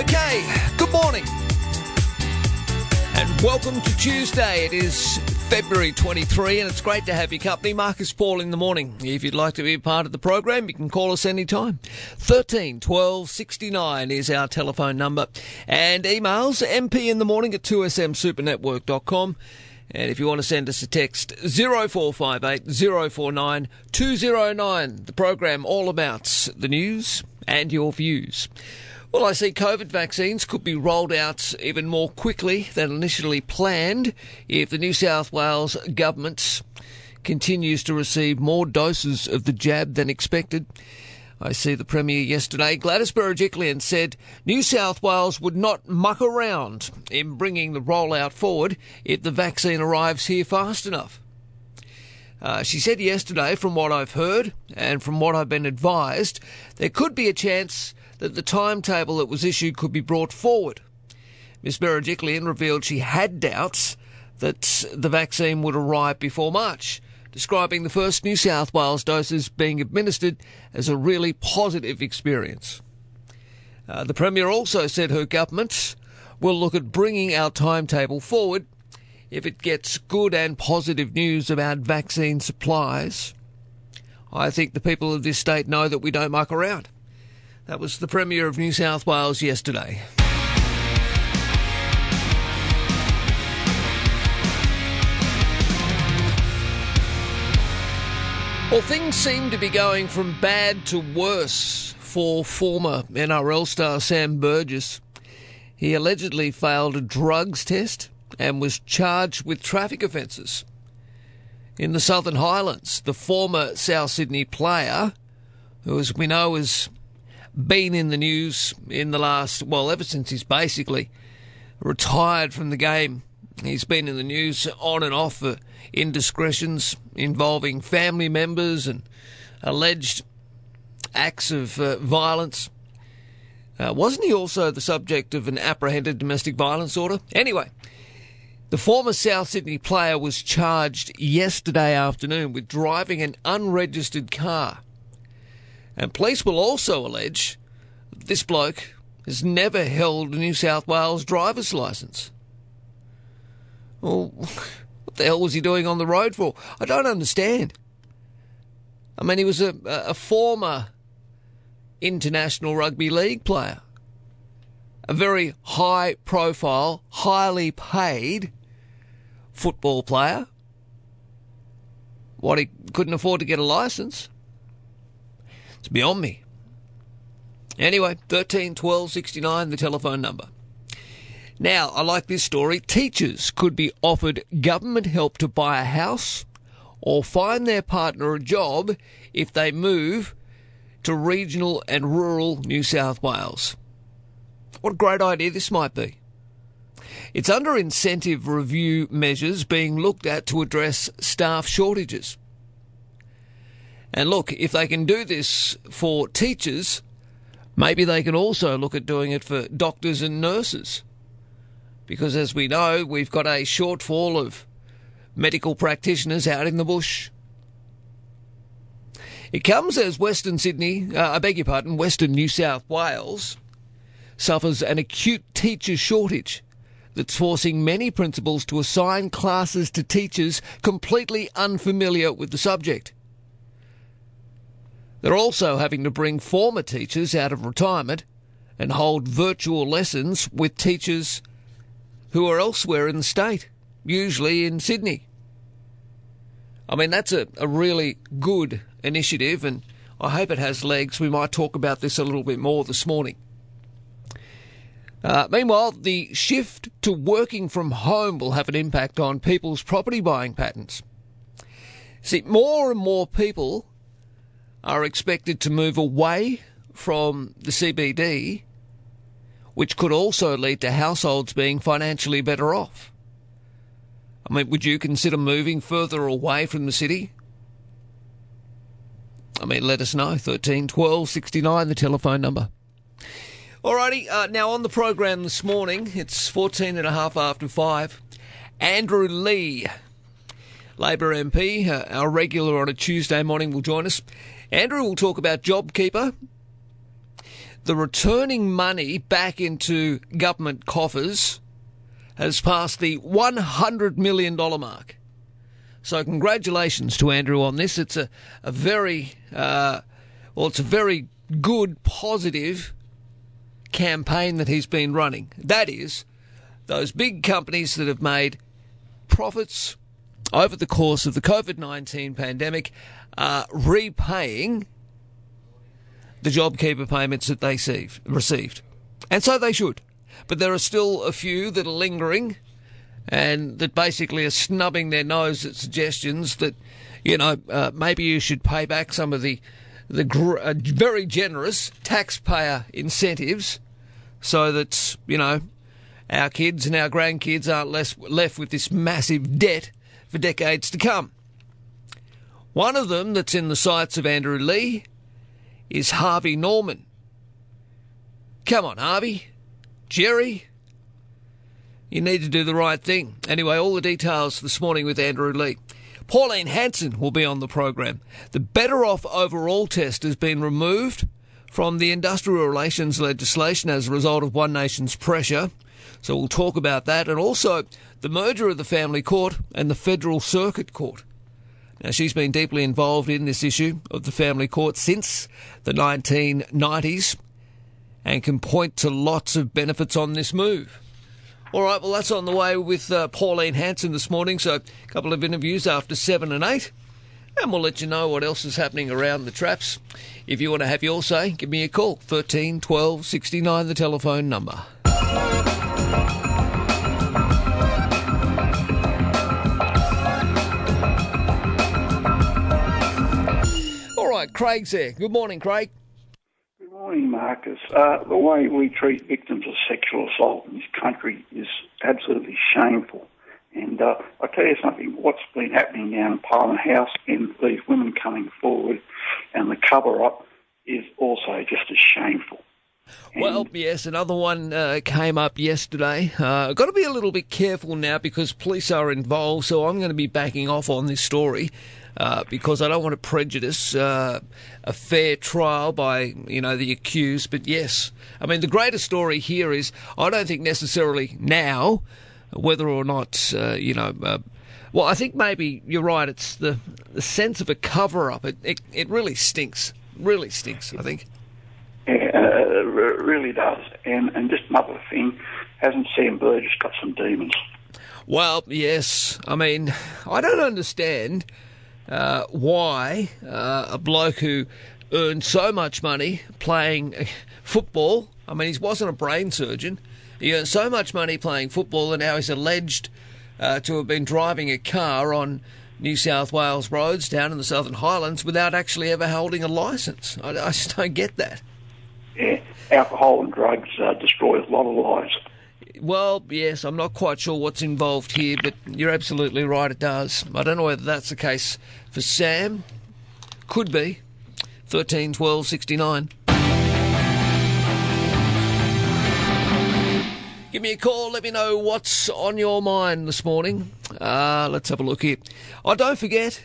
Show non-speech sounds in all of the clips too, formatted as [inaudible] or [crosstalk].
Okay, good morning. And welcome to Tuesday. It is February 23, and it's great to have your company. Marcus Paul in the morning. If you'd like to be a part of the program, you can call us anytime. 13 12 69 is our telephone number. And emails mp in the morning at 2smsupernetwork.com. And if you want to send us a text, 0458 049 209. The program all about the news and your views. Well, I see COVID vaccines could be rolled out even more quickly than initially planned if the New South Wales government continues to receive more doses of the jab than expected. I see the Premier yesterday, Gladys Berejiklian, said New South Wales would not muck around in bringing the rollout forward if the vaccine arrives here fast enough. Uh, she said yesterday, from what I've heard and from what I've been advised, there could be a chance that the timetable that was issued could be brought forward. Ms Berejiklian revealed she had doubts that the vaccine would arrive before March, describing the first New South Wales doses being administered as a really positive experience. Uh, the Premier also said her government will look at bringing our timetable forward if it gets good and positive news about vaccine supplies. I think the people of this state know that we don't muck around. That was the Premier of New South Wales yesterday. Well, things seem to be going from bad to worse for former NRL star Sam Burgess. He allegedly failed a drugs test and was charged with traffic offences. In the Southern Highlands, the former South Sydney player, who, as we know, has been in the news in the last, well, ever since he's basically retired from the game, he's been in the news on and off for indiscretions involving family members and alleged acts of uh, violence. Uh, wasn't he also the subject of an apprehended domestic violence order? Anyway, the former South Sydney player was charged yesterday afternoon with driving an unregistered car. And police will also allege that this bloke has never held a New South Wales driver's licence. Well, [laughs] what the hell was he doing on the road for? I don't understand. I mean, he was a, a former international rugby league player, a very high profile, highly paid football player. What, he couldn't afford to get a licence? It's beyond me. Anyway, 13 12 69, the telephone number. Now, I like this story. Teachers could be offered government help to buy a house or find their partner a job if they move to regional and rural New South Wales. What a great idea this might be. It's under incentive review measures being looked at to address staff shortages. And look, if they can do this for teachers, maybe they can also look at doing it for doctors and nurses because as we know, we've got a shortfall of medical practitioners out in the bush. It comes as Western Sydney, uh, I beg your pardon, Western New South Wales suffers an acute teacher shortage that's forcing many principals to assign classes to teachers completely unfamiliar with the subject. They're also having to bring former teachers out of retirement and hold virtual lessons with teachers who are elsewhere in the state, usually in Sydney. I mean, that's a, a really good initiative, and I hope it has legs. We might talk about this a little bit more this morning. Uh, meanwhile, the shift to working from home will have an impact on people's property buying patterns. See, more and more people are expected to move away from the CBD which could also lead to households being financially better off. I mean, would you consider moving further away from the city? I mean, let us know. 13 12 69, the telephone number. Alrighty, uh, now on the program this morning, it's 14 and a half after 5. Andrew Leigh, Labor MP, uh, our regular on a Tuesday morning, will join us. Andrew will talk about JobKeeper, the returning money back into government coffers has passed the $100 million mark. So congratulations to Andrew on this. It's a, a very, uh, well, it's a very good, positive campaign that he's been running. That is, those big companies that have made profits over the course of the COVID 19 pandemic are repaying the JobKeeper payments that they received. And so they should. But there are still a few that are lingering and that basically are snubbing their nose at suggestions that, you know, uh, maybe you should pay back some of the, the gr- uh, very generous taxpayer incentives so that, you know, our kids and our grandkids aren't less, left with this massive debt for decades to come. One of them that's in the sights of Andrew Leigh is Harvey Norman. Come on, Harvey. Gerry. You need to do the right thing. Anyway, all the details this morning with Andrew Leigh. Pauline Hanson will be on the program. The Better Off Overall test has been removed from the industrial relations legislation as a result of One Nation's pressure. So we'll talk about that and also the merger of the family court and the federal circuit court. Now, she's been deeply involved in this issue of the family court since the 1990s and can point to lots of benefits on this move. All right, well, that's on the way with uh, Pauline Hanson this morning. So, a couple of interviews after seven and eight. And we'll let you know what else is happening around the traps. If you want to have your say, give me a call. 13 12 69, the telephone number. Right, Craig's there. Good morning, Craig. Good morning, Marcus. Uh, the way we treat victims of sexual assault in this country is absolutely shameful. And uh, I'll tell you something, what's been happening down in Parliament House and these women coming forward and the cover up is also just as shameful. Well, yes, another one uh, came up yesterday. Uh, got to be a little bit careful now because police are involved, so I'm going to be backing off on this story. Uh, because I don't want to prejudice uh, a fair trial by you know the accused. But yes, I mean the greater story here is I don't think necessarily now whether or not uh, you know. Uh, well, I think maybe you're right. It's the, the sense of a cover up. It, it, it really stinks. Really stinks. I think. Yeah, uh, it really does. And and just another thing, hasn't Sam Burgess got some demons? Well, yes. I mean, I don't understand uh, why uh, a bloke who earned so much money playing football, I mean, he wasn't a brain surgeon, he earned so much money playing football, and now he's alleged uh, to have been driving a car on New South Wales roads down in the Southern Highlands without actually ever holding a licence. I, I just don't get that. Yeah, alcohol and drugs uh, destroy a lot of lives. Well, yes, I'm not quite sure what's involved here, but you're absolutely right, it does. I don't know whether that's the case for Sam. Could be. 13 12 69. Give me a call, let me know what's on your mind this morning. Uh, let's have a look here. Oh, don't forget,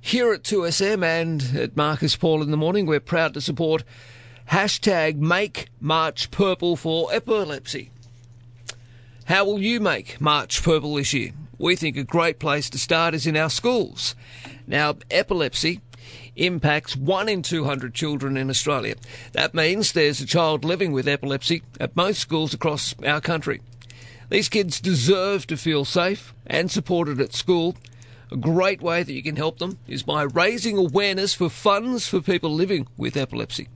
here at 2SM and at Marcus Paul in the morning, we're proud to support hashtag Make March Purple for Epilepsy. How will you make March purple this year? We think a great place to start is in our schools. Now, epilepsy impacts 1 in 200 children in Australia. That means there's a child living with epilepsy at most schools across our country. These kids deserve to feel safe and supported at school. A great way that you can help them is by raising awareness for funds for people living with epilepsy.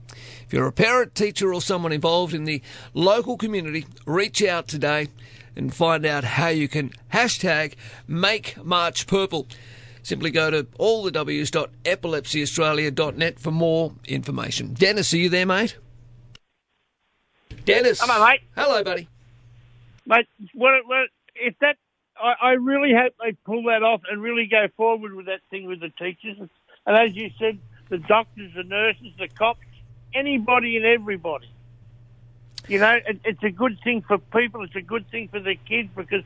If you're a parent, teacher, or someone involved in the local community, reach out today and find out how you can hashtag make March purple. Simply go to allthews.epilepsyaustralia.net for more information. Dennis, are you there, mate? Dennis. Hello, mate. Hello, buddy. Mate, what, what, if that, I, I really hope they pull that off and really go forward with that thing with the teachers. And as you said, the doctors, the nurses, the cops, anybody and everybody. You know, it, it's a good thing for people. It's a good thing for the kids because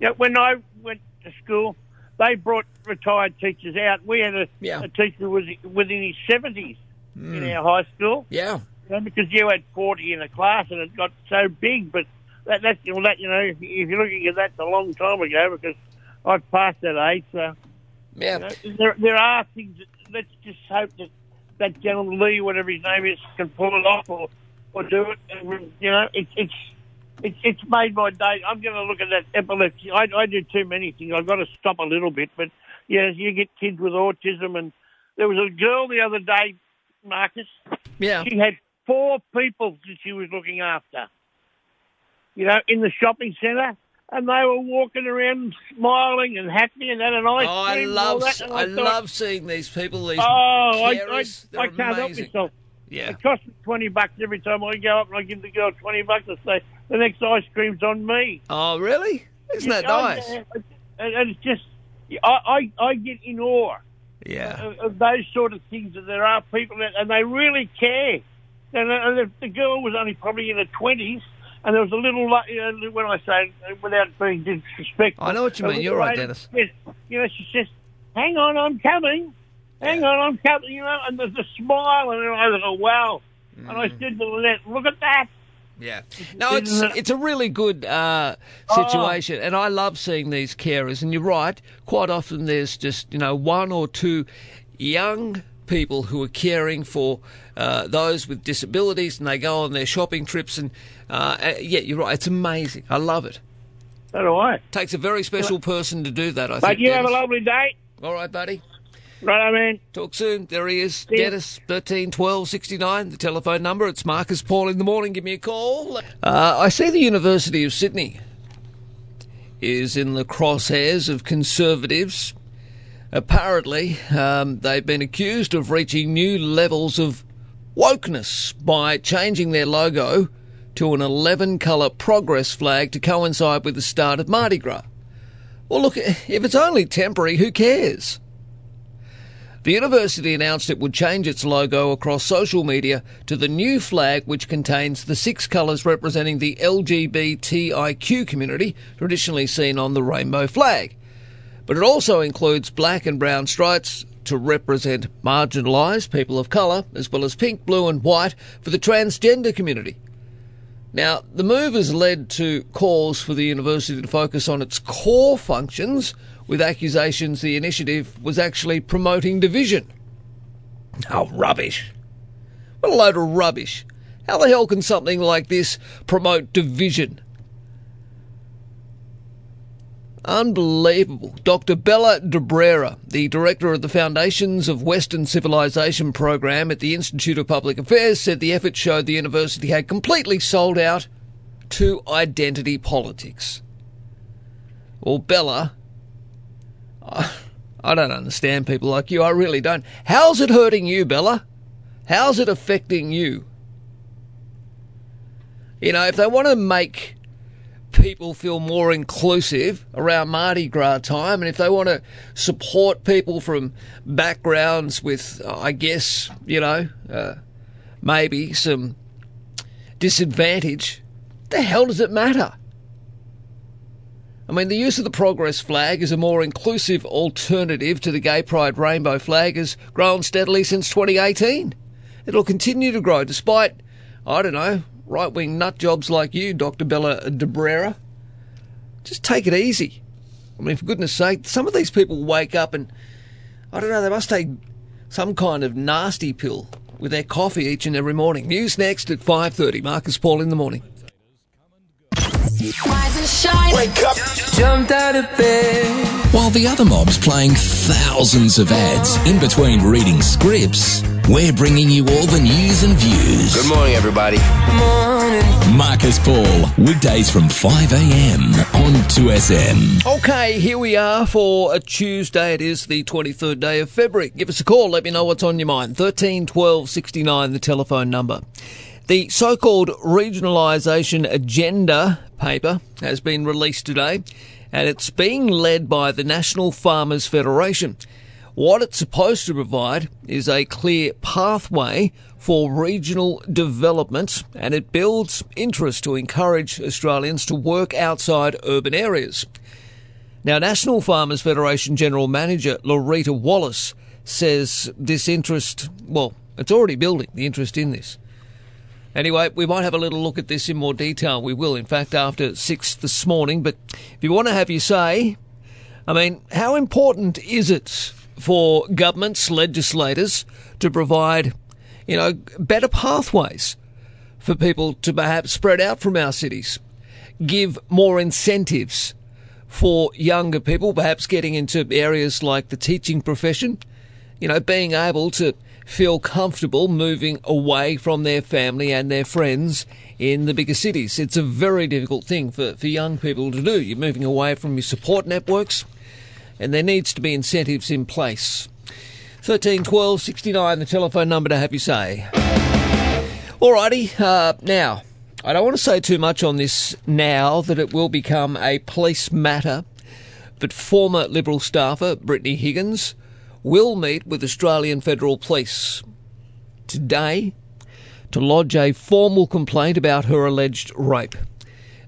you know, when I went to school, they brought retired teachers out. We had a, yeah. a teacher was within his seventies mm. in our high school. Yeah, You know, because you had 40 in a class and it got so big, but that, that's, well, that, you know, if, if you're looking at that it's a long time ago, because I've passed that age, so, Yeah. you know, there, there are things that, let's just hope that that gentleman Leigh, whatever his name is, can pull it off or, or do it. And, you know, it, it's, it's it's made my day. I'm going to look at that epilepsy. I, I do too many things. I've got to stop a little bit. But yeah, you get kids with autism, and there was a girl the other day, Marcus. Yeah. She had four people that she was looking after. You know, in the shopping centre, and they were walking around smiling and happy and had an ice Oh, I cream. all love that, and I thought, love seeing these people. These Oh, I, I, I can't help amazing. myself. Yeah. It costs me 20 bucks every time I go up and I give the girl 20 bucks. I say, the next ice cream's on me. Oh, really? Isn't that nice? And and it's just, I, I, I get in awe Yeah. of, of those sort of things that there are people that, and they really care. And, uh, and the, the girl was only probably in her 20s, and there was a little, like, you know, when I say, uh, without being disrespectful. I know what you mean. You're right, Dennis. You know, she says, hang on, I'm coming. Hang on, I'm coming, you know, and there's a smile, and I go, wow. And I Mm. said to Lynette, look at that. Yeah. No, it's it's a really good uh, situation, and I love seeing these carers. And you're right. Quite often, there's just you know one or two young people who are caring for uh, those with disabilities, and they go on their shopping trips. And uh, uh, yeah, you're right. It's amazing. I love it. So do I. Takes a very special person to do that. I But think. you have a lovely day. All right, buddy. Right, I mean. Talk soon. There he is. Dennis, 13 12 69, the telephone number. It's Marcus Paul in the morning. Give me a call. Uh, I see the University of Sydney is in the crosshairs of conservatives. Apparently, um, they've been accused of reaching new levels of wokeness by changing their logo to an 11 colour progress flag to coincide with the start of Mardi Gras. Well, look, if it's only temporary, who cares? The university announced it would change its logo across social media to the new flag, which contains the six colours representing the LGBTIQ community traditionally seen on the rainbow flag. But it also includes black and brown stripes to represent marginalised people of colour, as well as pink, blue, and white for the transgender community. Now, the move has led to calls for the university to focus on its core functions, with accusations the initiative was actually promoting division. Oh, rubbish. What a load of rubbish. How the hell can something like this promote division? Unbelievable. Dr. Bella d'Abrera, the director of the Foundations of Western Civilization program at the Institute of Public Affairs, said the effort showed the university had completely sold out to identity politics. Well, Bella, I, don't understand people like you. I really don't. How's it hurting you, Bella? How's it affecting you? You know, if they want to make people feel more inclusive around Mardi Gras time, and if they want to support people from backgrounds with, uh, I guess, you know, uh, maybe some disadvantage, the hell does it matter? I mean, the use of the Progress flag as a more inclusive alternative to the Gay Pride rainbow flag has grown steadily since 2018. It'll continue to grow despite, I don't know, right wing nut jobs like you, Dr. Bella d'Abrera. Just take it easy. I mean, for goodness sake, some of these people wake up and, I don't know, they must take some kind of nasty pill with their coffee each and every morning. News next at 5.30. Marcus Paul in the morning. Rise and shine. Wake up. Jumped out of bed. While the other mob's playing thousands of ads in between reading scripts, we're bringing you all the news and views. Good morning, everybody. Morning. Marcus Paul, weekdays from 5 a.m. on 2SM. Okay, here we are for a Tuesday. It is the 23rd day of February. Give us a call. Let me know what's on your mind. 13 12 69, the telephone number. The so called regionalisation agenda paper has been released today and it's being led by the National Farmers Federation. What it's supposed to provide is a clear pathway for regional development and it builds interest to encourage Australians to work outside urban areas. Now, National Farmers Federation General Manager Loretta Wallace says this interest, well, it's already building, the interest in this. Anyway, we might have a little look at this in more detail. We will, in fact, after six this morning. But if you want to have your say, I mean, how important is it for governments, legislators, to provide, you know, better pathways for people to perhaps spread out from our cities, give more incentives for younger people, perhaps getting into areas like the teaching profession, you know, being able to feel comfortable moving away from their family and their friends in the bigger cities. It's a very difficult thing for, for young people to do. You're moving away from your support networks, and there needs to be incentives in place. 13 12 69, the telephone number to have you say. Alrighty, uh, now, I don't want to say too much on this now that it will become a police matter, but former Liberal staffer Brittany Higgins will meet with Australian Federal Police today to lodge a formal complaint about her alleged rape.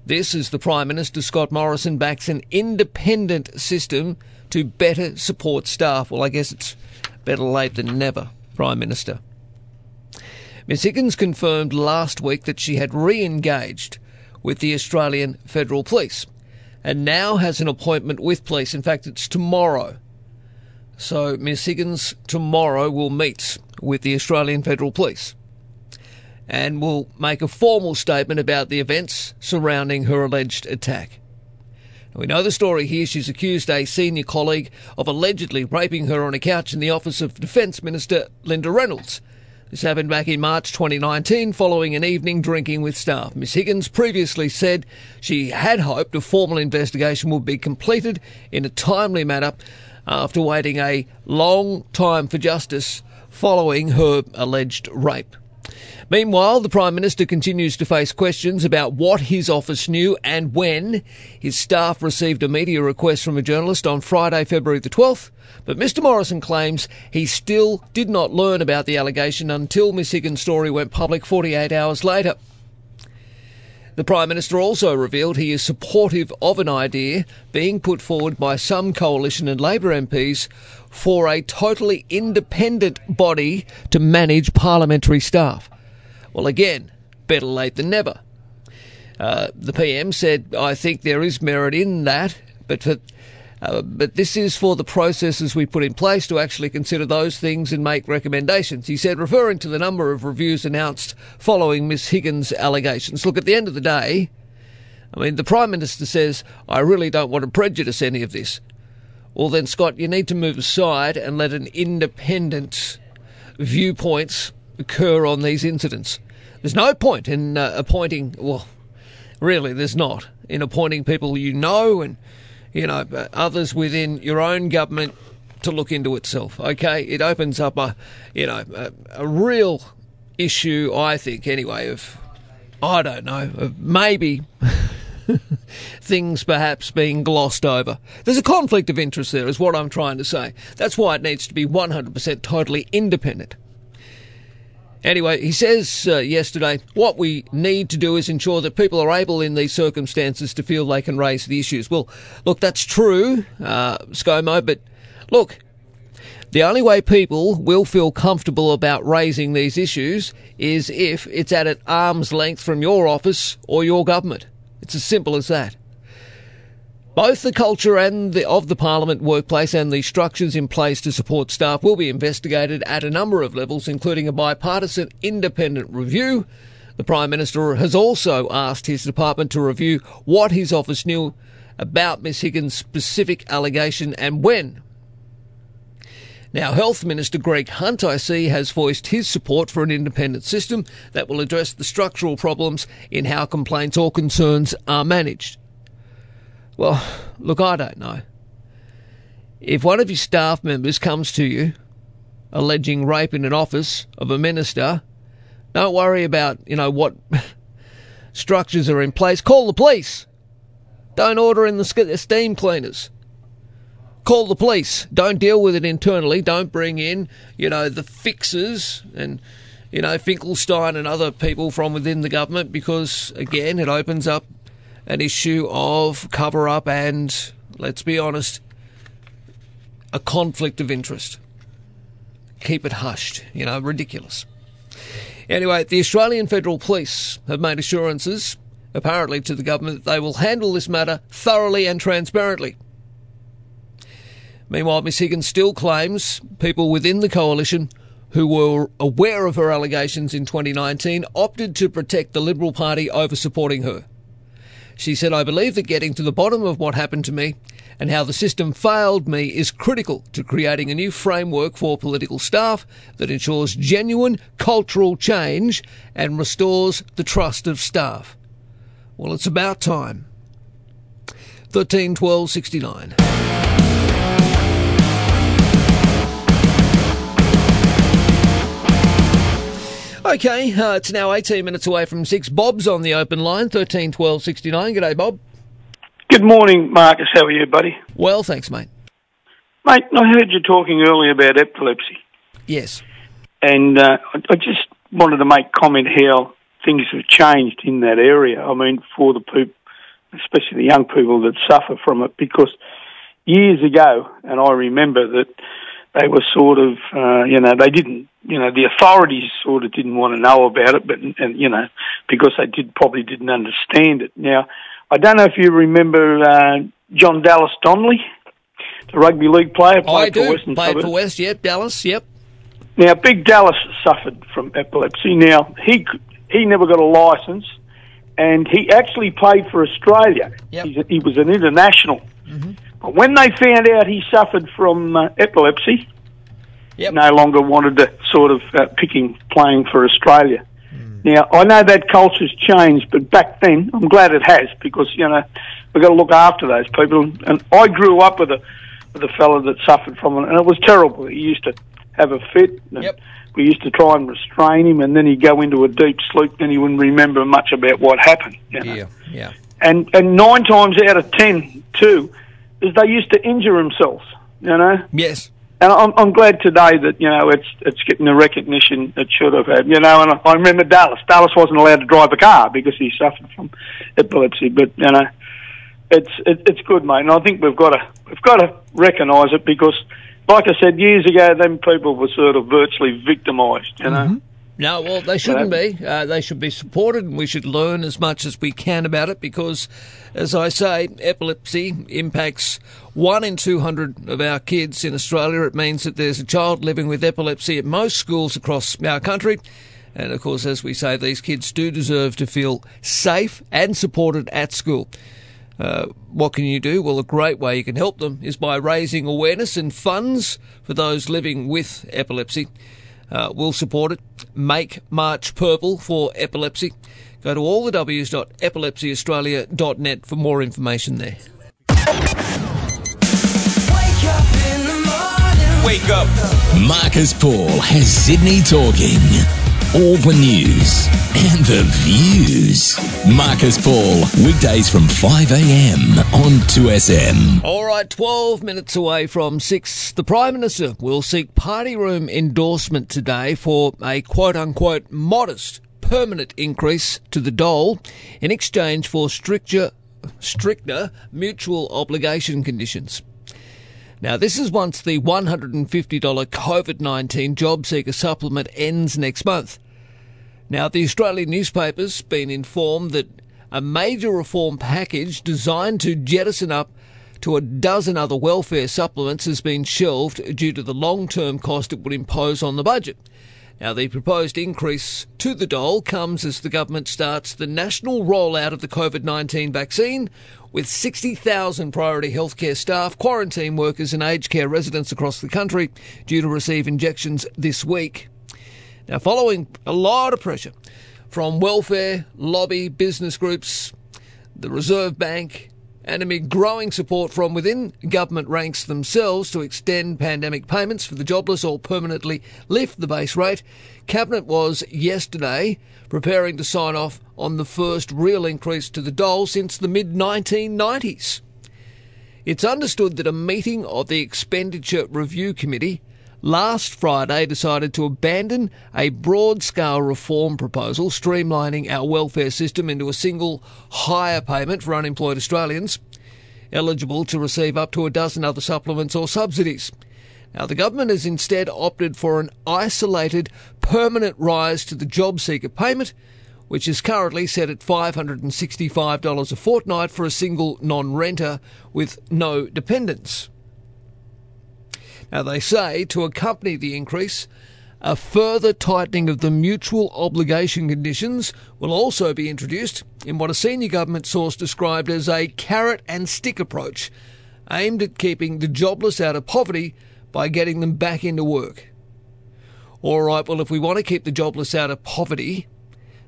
This as the Prime Minister Scott Morrison backs an independent system to better support staff. Well, I guess it's better late than never, Prime Minister. Ms Higgins confirmed last week that she had re engaged with the Australian Federal Police and now has an appointment with police. In fact, it's tomorrow so Ms Higgins tomorrow will meet with the Australian Federal Police and will make a formal statement about the events surrounding her alleged attack. we know the story here. She's accused a senior colleague of allegedly raping her on a couch in the office of Defence Minister Linda Reynolds. This happened back in March 2019 following an evening drinking with staff. Ms Higgins previously said she had hoped a formal investigation would be completed in a timely manner after waiting a long time for justice following her alleged rape. Meanwhile, the Prime Minister continues to face questions about what his office knew and when. His staff received a media request from a journalist on Friday, February the 12th, but Mr Morrison claims he still did not learn about the allegation until Miss Higgins' story went public 48 hours later. The Prime Minister also revealed he is supportive of an idea being put forward by some Coalition and Labor MPs for a totally independent body to manage parliamentary staff. Well, again, better late than never. Uh, the PM said, I think there is merit in that, but for uh, but this is for the processes we put in place to actually consider those things and make recommendations. He said, referring to the number of reviews announced following Miss Higgins' allegations. Look, at the end of the day, I mean, the Prime Minister says, I really don't want to prejudice any of this. Well, then, Scott, you need to move aside and let an independent viewpoints occur on these incidents. There's no point in uh, appointing, well, really, there's not, in appointing people you know and you know, others within your own government to look into itself. Okay, it opens up a, you know, a, a real issue. I think anyway of, I don't know, of maybe. [laughs] things perhaps being glossed over. There's a conflict of interest there, is what I'm trying to say. That's why it needs to be 100% totally independent. Anyway, he says uh, yesterday, what we need to do is ensure that people are able in these circumstances to feel they can raise the issues. Well, look, that's true, uh, ScoMo, but look, the only way people will feel comfortable about raising these issues is if it's at an arm's length from your office or your government. It's as simple as that. Both the culture and the, of the Parliament workplace and the structures in place to support staff will be investigated at a number of levels, including a bipartisan independent review. The Prime Minister has also asked his department to review what his office knew about Ms Higgins' specific allegation and when. Now, Health Minister Greg Hunt, I see, has voiced his support for an independent system that will address the structural problems in how complaints or concerns are managed. Well, look, I don't know. If one of your staff members comes to you alleging rape in an office of a minister, don't worry about, you know, what [laughs] structures are in place. Call the police. Don't order in the steam cleaners. Call the police. Don't deal with it internally. Don't bring in, you know, the fixers and, you know, Finkelstein and other people from within the government because, again, it opens up an issue of cover up and, let's be honest, a conflict of interest. Keep it hushed, you know, ridiculous. Anyway, the Australian Federal Police have made assurances, apparently to the government, that they will handle this matter thoroughly and transparently. Meanwhile, Miss Higgins still claims people within the coalition who were aware of her allegations in 2019 opted to protect the Liberal Party over supporting her. She said, I believe that getting to the bottom of what happened to me and how the system failed me is critical to creating a new framework for political staff that ensures genuine cultural change and restores the trust of staff. Well, it's about time. 13 12 69. Okay, uh, it's now 18 minutes away from 6. Bob's on the open line, 13 12 69. G'day, Bob. Good morning, Marcus. How are you, buddy? Well, thanks, mate. Mate, I heard you talking earlier about epilepsy, Yes. and uh, I I just wanted to make comment how things have changed in that area. I mean, for the people, especially the young people that suffer from it, because years ago, and I remember that they were sort of, uh, you know, they didn't, you know, the authorities sort of didn't want to know about it, but, and, you know, because they did probably didn't understand it. Now, I don't know if you remember uh, John Dallas Donnelly, the rugby league player, Oh, I played for do. Western Played Suburbs. for West, yep. Dallas, yep. Now, Big Dallas suffered from epilepsy. Now, he he never got a license, and he actually played for Australia. Yep. A, he was an international. But when they found out he suffered from uh, epilepsy, Yep. no longer wanted to sort of uh, picking playing for Australia. Hmm. Now, I know that culture's changed, but back then, I'm glad it has because you know we've got to look after those people. And I grew up with a with a fella that suffered from it, and it was terrible. He used to have a fit. And Yep. We used to try and restrain him, and then he'd go into a deep sleep, and he wouldn't remember much about what happened. you know. Yeah, yeah. And and nine times out of ten, too, is they used to injure themselves. You know. Yes. And I'm, I'm glad today that you know it's it's getting the recognition it should have had. You know, and I, I remember Dallas. Dallas wasn't allowed to drive a car because he suffered from epilepsy. But you know, it's it, it's good, mate. And I think we've got to we've got to recognise it because, like I said years ago, them people were sort of virtually victimised. You know. Mm-hmm. No, well, they shouldn't be. Uh, they should be supported, and we should learn as much as we can about it because, as I say, epilepsy impacts one in 200 of our kids in Australia. It means that there's a child living with epilepsy at most schools across our country. And of course, as we say, these kids do deserve to feel safe and supported at school. Uh, what can you do? Well, a great way you can help them is by raising awareness and funds for those living with epilepsy. Uh, we'll support it. Make March Purple for epilepsy. Go to allthews.epilepsyaustralia.net for more information there. Wake up. Marcus Paul has Sydney talking. All the news and the views. Marcus Paul, weekdays from 5 a.m. on 2SM. All right, 12 minutes away from 6. The Prime Minister will seek party room endorsement today for a quote unquote modest permanent increase to the dole in exchange for stricter, stricter mutual obligation conditions. Now, this is once the $150 COVID 19 job seeker supplement ends next month. Now, the Australian newspaper's been informed that a major reform package designed to jettison up to a dozen other welfare supplements has been shelved due to the long term cost it would impose on the budget. Now, the proposed increase to the dole comes as the government starts the national rollout of the COVID 19 vaccine, with 60,000 priority healthcare staff, quarantine workers, and aged care residents across the country due to receive injections this week. Now, following a lot of pressure from welfare, lobby, business groups, the Reserve Bank, and amid growing support from within government ranks themselves to extend pandemic payments for the jobless or permanently lift the base rate, Cabinet was yesterday preparing to sign off on the first real increase to the dole since the mid 1990s. It's understood that a meeting of the Expenditure Review Committee last Friday decided to abandon a broad scale reform proposal streamlining our welfare system into a single higher payment for unemployed Australians eligible to receive up to a dozen other supplements or subsidies. Now, the government has instead opted for an isolated, permanent rise to the job seeker payment, which is currently set at $565 a fortnight for a single non renter with no dependents. Now, they say to accompany the increase, a further tightening of the mutual obligation conditions will also be introduced in what a senior government source described as a carrot and stick approach aimed at keeping the jobless out of poverty by getting them back into work. All right, well, if we want to keep the jobless out of poverty,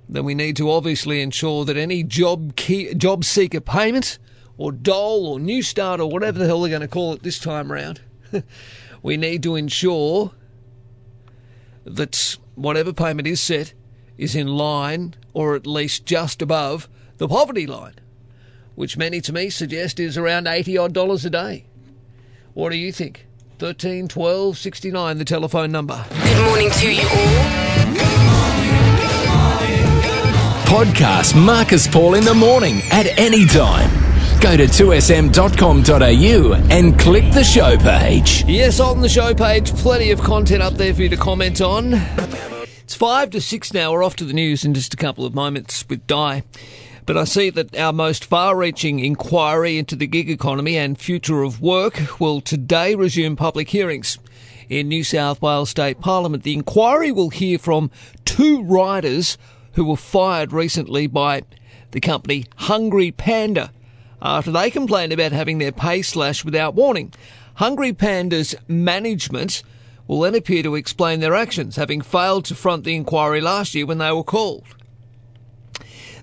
then we need to obviously ensure that any job key, job seeker payment or dole or new start or whatever the hell they're going to call it this time around, [laughs] we need to ensure that whatever payment is set is in line or at least just above the poverty line, which many to me suggest is around 80 odd dollars a day. What do you think? 13 12 69, the telephone number. Good morning to you all. Podcast Marcus Paul in the morning at any time. Go to 2sm.com.au and click the show page. Yes, on the show page, plenty of content up there for you to comment on. It's five to six now. We're off to the news in just a couple of moments with Di. But I see that our most far reaching inquiry into the gig economy and future of work will today resume public hearings in New South Wales State Parliament. The inquiry will hear from two riders who were fired recently by the company Hungry Panda after they complained about having their pay slashed without warning. Hungry Panda's management will then appear to explain their actions, having failed to front the inquiry last year when they were called.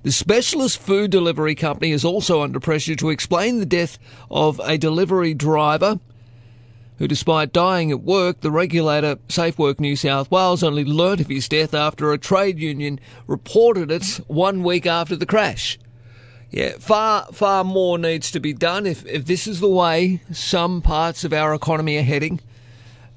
The specialist food delivery company is also under pressure to explain the death of a delivery driver who, despite dying at work, the regulator Safe Work New South Wales only learnt of his death after a trade union reported it one week after the crash. Yeah, far, far more needs to be done if, if this is the way some parts of our economy are heading,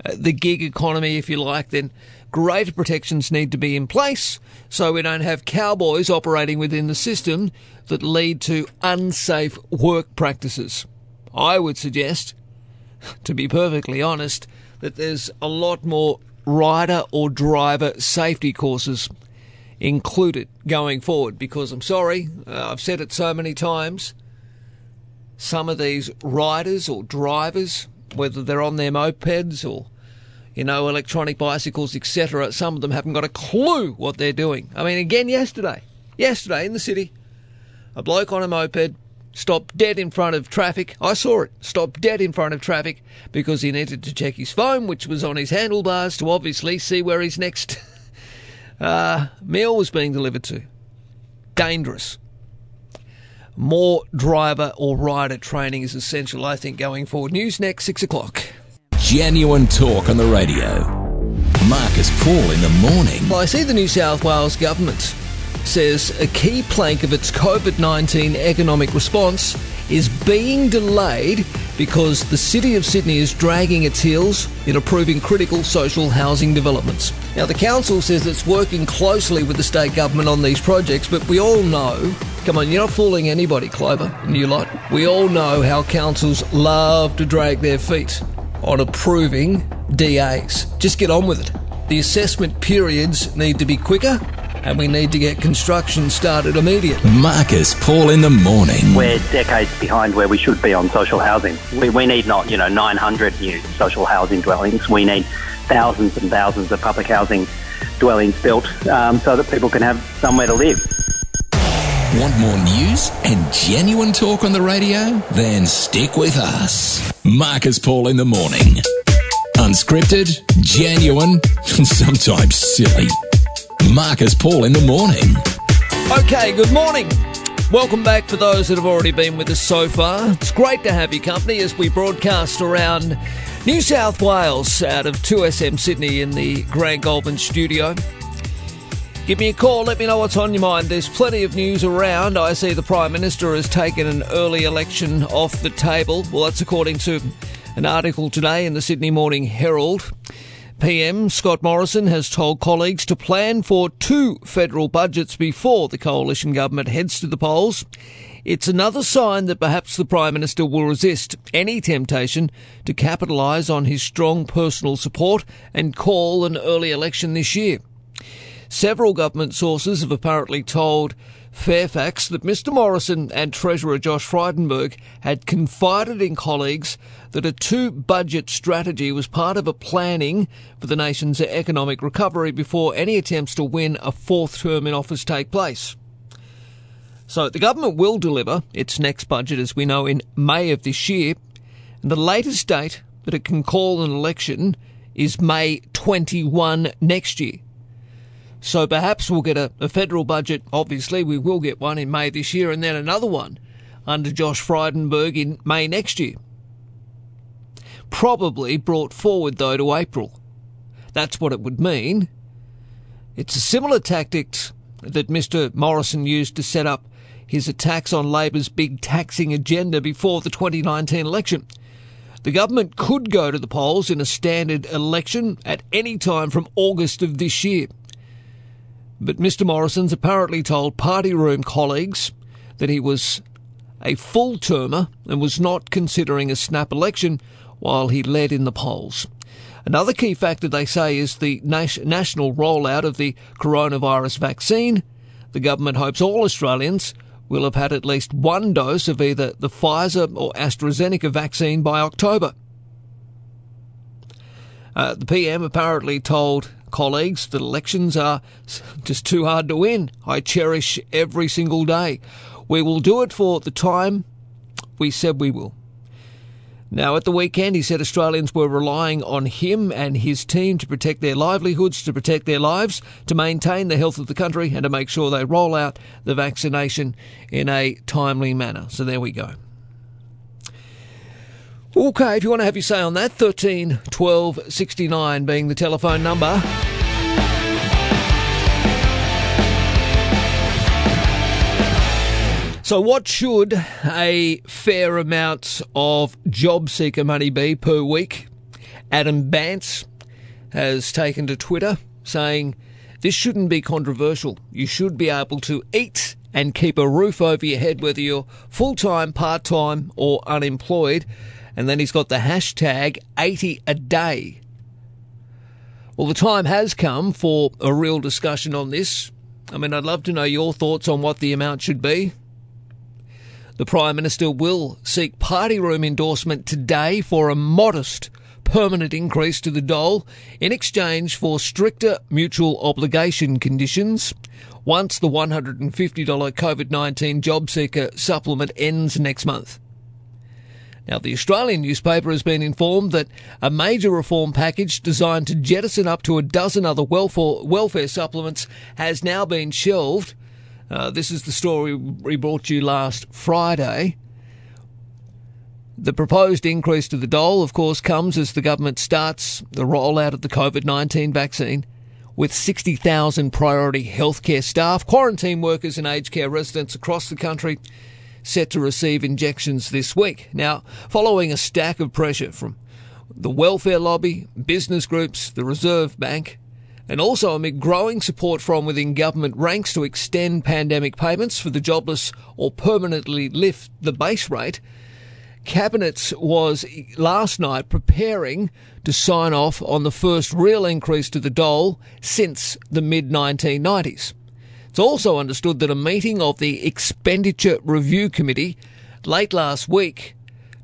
uh, the gig economy, if you like, then greater protections need to be in place so we don't have cowboys operating within the system that lead to unsafe work practices. I would suggest, [laughs] to be perfectly honest, that there's a lot more rider or driver safety courses included going forward because I'm sorry, uh, I've said it so many times. Some of these riders or drivers, whether they're on their mopeds or you know, electronic bicycles, etc. Some of them haven't got a clue what they're doing. I mean, again, yesterday, yesterday in the city, a bloke on a moped stopped dead in front of traffic. I saw it. Stopped dead in front of traffic because he needed to check his phone, which was on his handlebars, to obviously see where his next uh, meal was being delivered to. Dangerous. More driver or rider training is essential, I think, going forward. News next, six o'clock. Genuine talk on the radio. Marcus Paul in the morning. Well, I see the New South Wales government says a key plank of its COVID 19 economic response is being delayed because the City of Sydney is dragging its heels in approving critical social housing developments. Now, the Council says it's working closely with the state government on these projects, but we all know come on, you're not fooling anybody, Clover and you lot. We all know how councils love to drag their feet on approving DAs. Just get on with it. The assessment periods need to be quicker and we need to get construction started immediately. Marcus Paul in the morning. We're decades behind where we should be on social housing. We, we need not, you know, 900 new social housing dwellings. We need thousands and thousands of public housing dwellings built um, so that people can have somewhere to live. Want more news and genuine talk on the radio? Then stick with us. Marcus Paul in the morning. Unscripted, genuine, and [laughs] sometimes silly. Marcus Paul in the morning. Okay, good morning. Welcome back for those that have already been with us so far. It's great to have your company as we broadcast around New South Wales out of 2SM Sydney in the Grant Goldman studio. Give me a call, let me know what's on your mind. There's plenty of news around. I see the Prime Minister has taken an early election off the table. Well, that's according to an article today in the Sydney Morning Herald. PM Scott Morrison has told colleagues to plan for two federal budgets before the coalition government heads to the polls. It's another sign that perhaps the Prime Minister will resist any temptation to capitalise on his strong personal support and call an early election this year. Several government sources have apparently told Fairfax that Mr Morrison and Treasurer Josh Frydenberg had confided in colleagues that a two budget strategy was part of a planning for the nation's economic recovery before any attempts to win a fourth term in office take place. So the government will deliver its next budget, as we know, in May of this year. And the latest date that it can call an election is May 21 next year. So perhaps we'll get a, a, federal budget. Obviously, we will get one in May this year, and then another one under Josh Frydenberg in May next year. Probably brought forward, though, to April. That's what it would mean. It's a similar tactics that Mr. Morrison used to set up his attacks on Labor's big taxing agenda before the 2019 election. The government could go to the polls in a standard election at any time from August of this year. But Mr. Morrison's apparently told party room colleagues that he was a full termer and was not considering a snap election while he led in the polls. Another key factor, they say, is the national rollout of the coronavirus vaccine. The government hopes all Australians will have had at least one dose of either the Pfizer or AstraZeneca vaccine by October. Uh, the PM apparently told colleagues that elections are just too hard to win. I cherish every single day. We will do it for the time we said we will. Now, at the weekend, he said Australians were relying on him and his team to protect their livelihoods, to protect their lives, to maintain the health of the country, and to make sure they roll out the vaccination in a timely manner. So there we go. Okay, if you want to have your say on that, 13 12 69 being the telephone number. So, what should a fair amount of job seeker money be per week? Adam Bandt has taken to Twitter saying this shouldn't be controversial. You should be able to eat and keep a roof over your head, whether you're full time, part time, or unemployed. And then he's got the hashtag 80 a day. Well, the time has come for a real discussion on this. I mean, I'd love to know your thoughts on what the amount should be. The Prime Minister will seek party room endorsement today for a modest permanent increase to the dole in exchange for stricter mutual obligation conditions once the $150 COVID 19 job seeker supplement ends next month. Now, the Australian newspaper has been informed that a major reform package designed to jettison up to a dozen other welfare, welfare supplements has now been shelved. Uh, this is the story we brought you last Friday. The proposed increase to the dole, of course, comes as the government starts the rollout of the COVID 19 vaccine with 60,000 priority healthcare staff, quarantine workers, and aged care residents across the country set to receive injections this week. Now, following a stack of pressure from the welfare lobby, business groups, the Reserve Bank, and also amid growing support from within government ranks to extend pandemic payments for the jobless or permanently lift the base rate, Cabinet was last night preparing to sign off on the first real increase to the dole since the mid 1990s. It's also understood that a meeting of the Expenditure Review Committee late last week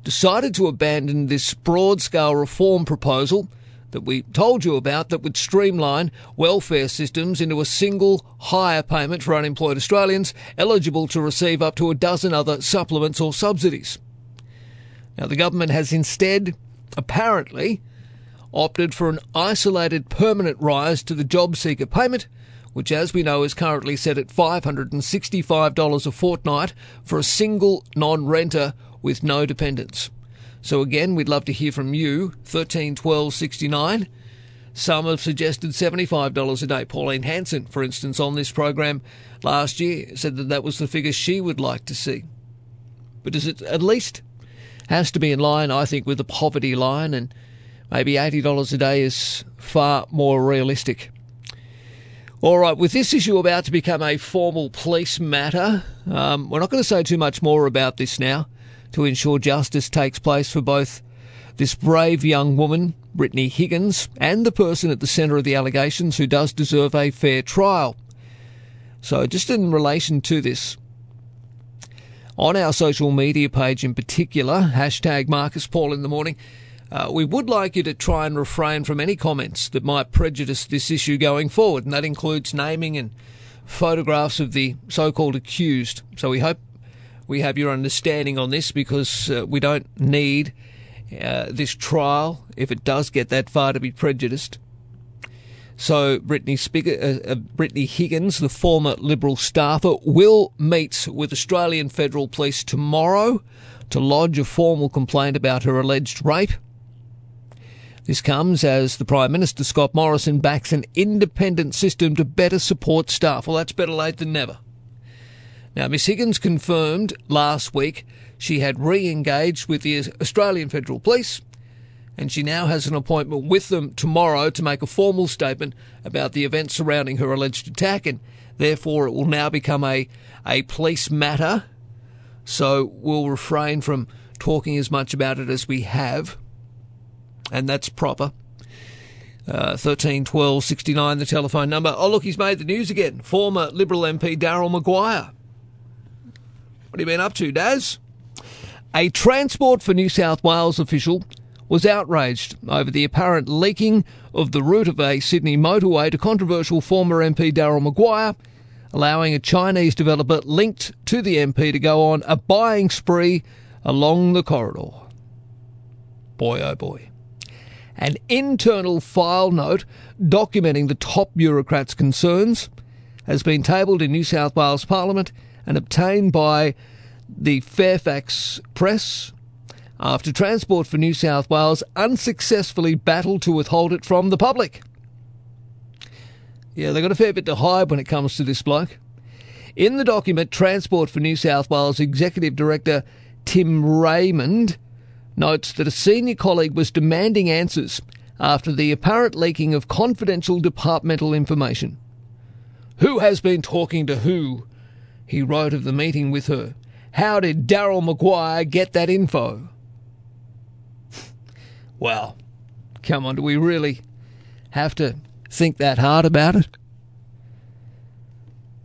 decided to abandon this broad scale reform proposal that we told you about that would streamline welfare systems into a single higher payment for unemployed Australians eligible to receive up to a dozen other supplements or subsidies. Now, the government has instead, apparently, opted for an isolated permanent rise to the job seeker payment which, as we know, is currently set at $565 a fortnight for a single non renter with no dependents. So, again, we'd love to hear from you. 13 12 69. Some have suggested $75 a day. Pauline Hanson, for instance, on this program last year, said that that was the figure she would like to see. But is it at least has to be in line, I think, with the poverty line and maybe $80 a day is far more realistic. All right, with this issue about to become a formal police matter, um, we're not going to say too much more about this now to ensure justice takes place for both this brave young woman, Brittany Higgins, and the person at the centre of the allegations who does deserve a fair trial. So, just in relation to this, on our social media page in particular, hashtag Marcus Paul in the morning, uh, we would like you to try and refrain from any comments that might prejudice this issue going forward, and that includes naming and photographs of the so called accused. So we hope we have your understanding on this because uh, we don't need uh, this trial, if it does get that far, to be prejudiced. So Brittany, uh, uh, Brittany Higgins, the former Liberal staffer, will meet with Australian Federal Police tomorrow to lodge a formal complaint about her alleged rape. This comes as the Prime Minister Scott Morrison backs an independent system to better support staff. Well, that's better late than never. Now, Miss Higgins confirmed last week she had re engaged with the Australian Federal Police and she now has an appointment with them tomorrow to make a formal statement about the events surrounding her alleged attack, and therefore it will now become a, a police matter. So we'll refrain from talking as much about it as we have, and that's proper. Uh, 13 12 69, the telephone number. Oh, look, he's made the news again. Former Liberal MP Daryl Maguire. What have you been up to, Daz? A Transport for New South Wales official was outraged over the apparent leaking of the route of a Sydney motorway to controversial former MP Daryl Maguire, allowing a Chinese developer linked to the MP to go on a buying spree along the corridor. Boy, oh boy. An internal file note documenting the top bureaucrats' concerns has been tabled in New South Wales Parliament and obtained by the Fairfax Press after Transport for New South Wales unsuccessfully battled to withhold it from the public. Yeah, they've got a fair bit to hide when it comes to this bloke. In the document, Transport for New South Wales Executive Director Tim Raymond notes that a senior colleague was demanding answers after the apparent leaking of confidential departmental information. Who has been talking to who? He wrote of the meeting with her. How did Daryl Maguire get that info? [laughs] Well, come on, do we really have to think that hard about it?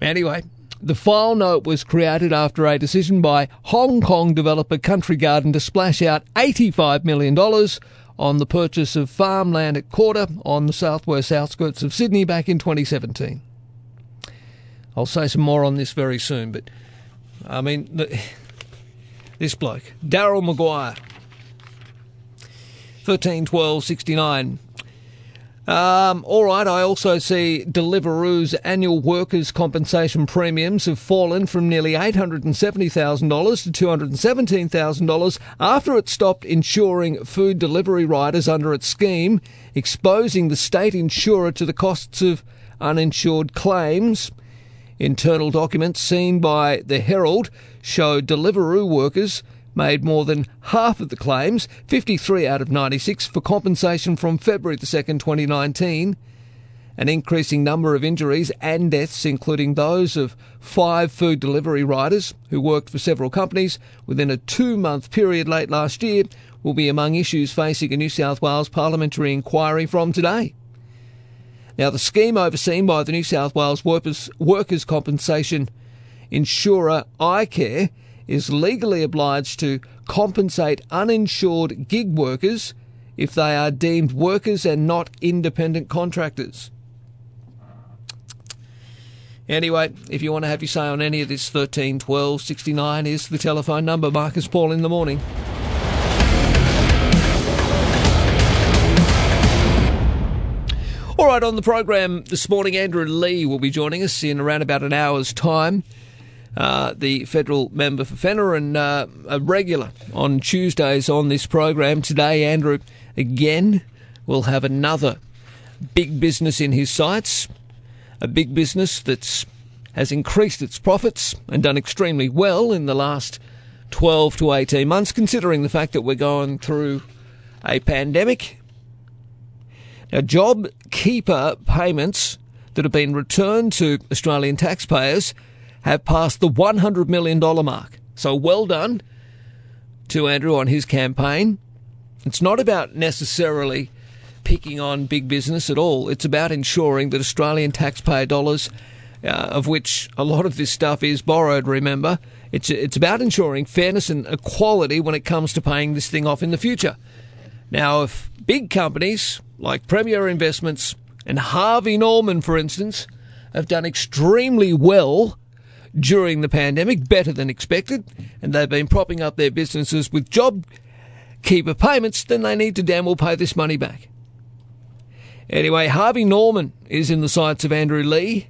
Anyway, the file note was created after a decision by Hong Kong developer Country Garden to splash out $85 million on the purchase of farmland at Korda on the southwest outskirts of Sydney back in 2017. I'll say some more on this very soon, but I mean, [sighs] this bloke, Daryl Maguire, 13 12 69. Um, all right, I also see Deliveroo's annual workers' compensation premiums have fallen from nearly $870,000 to $217,000 after it stopped insuring food delivery riders under its scheme, exposing the state insurer to the costs of uninsured claims. Internal documents seen by the Herald show Deliveroo workers made more than half of the claims, 53 out of 96, for compensation from February the 2nd, 2019. An increasing number of injuries and deaths, including those of five food delivery riders who worked for several companies within a two month period late last year, will be among issues facing a New South Wales parliamentary inquiry from today. Now, the scheme overseen by the New South Wales Workers, Workers Compensation insurer iCare is legally obliged to compensate uninsured gig workers if they are deemed workers and not independent contractors. Anyway, if you want to have your say on any of this, 13 12 69 is the telephone number. Marcus Paul in the morning. All right, on the program this morning, Andrew Leigh will be joining us in around about an hour's time uh, the federal member for Fenner and uh, a regular on Tuesdays on this program. Today, Andrew again will have another big business in his sights, a big business that's has increased its profits and done extremely well in the last 12 to 18 months, considering the fact that we're going through a pandemic. Now, job keeper payments that have been returned to Australian taxpayers have passed the $100 million mark. So well done to Andrew on his campaign. It's not about necessarily picking on big business at all. It's about ensuring that Australian taxpayer dollars, uh, of which a lot of this stuff is borrowed, remember, it's, it's about ensuring fairness and equality when it comes to paying this thing off in the future. Now, if big companies like Premier Investments and Harvey Norman, for instance, have done extremely well during the pandemic, better than expected, and they've been propping up their businesses with job keeper payments, then they need to damn well pay this money back. Anyway, Harvey Norman is in the sights of Andrew Leigh,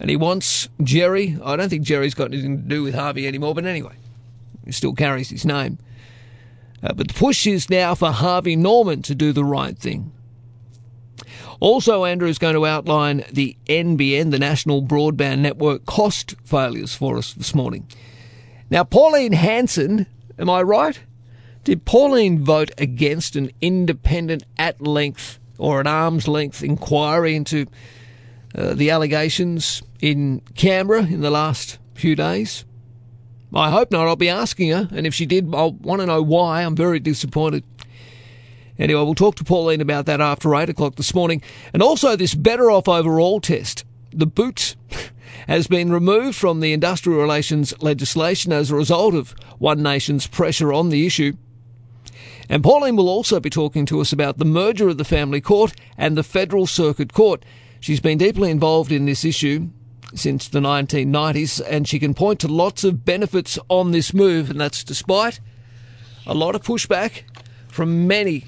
and he wants Gerry. I don't think Gerry's got anything to do with Harvey anymore, but anyway, he still carries his name. Uh, but the push is now for Harvey Norman to do the right thing. Also, Andrew is going to outline the NBN, the National Broadband Network, cost failures for us this morning. Now, Pauline Hanson, am I right? Did Pauline vote against an independent at length or an arm's length inquiry into uh, the allegations in Canberra in the last few days? I hope not. I'll be asking her, and if she did, I'll want to know why. I'm very disappointed. Anyway, we'll talk to Pauline about that after 8 o'clock this morning. And also this Better Off Overall test. The boot [laughs] has been removed from the industrial relations legislation as a result of One Nation's pressure on the issue. And Pauline will also be talking to us about the merger of the Family Court and the Federal Circuit Court. She's been deeply involved in this issue since the 1990s, and she can point to lots of benefits on this move, and that's despite a lot of pushback from many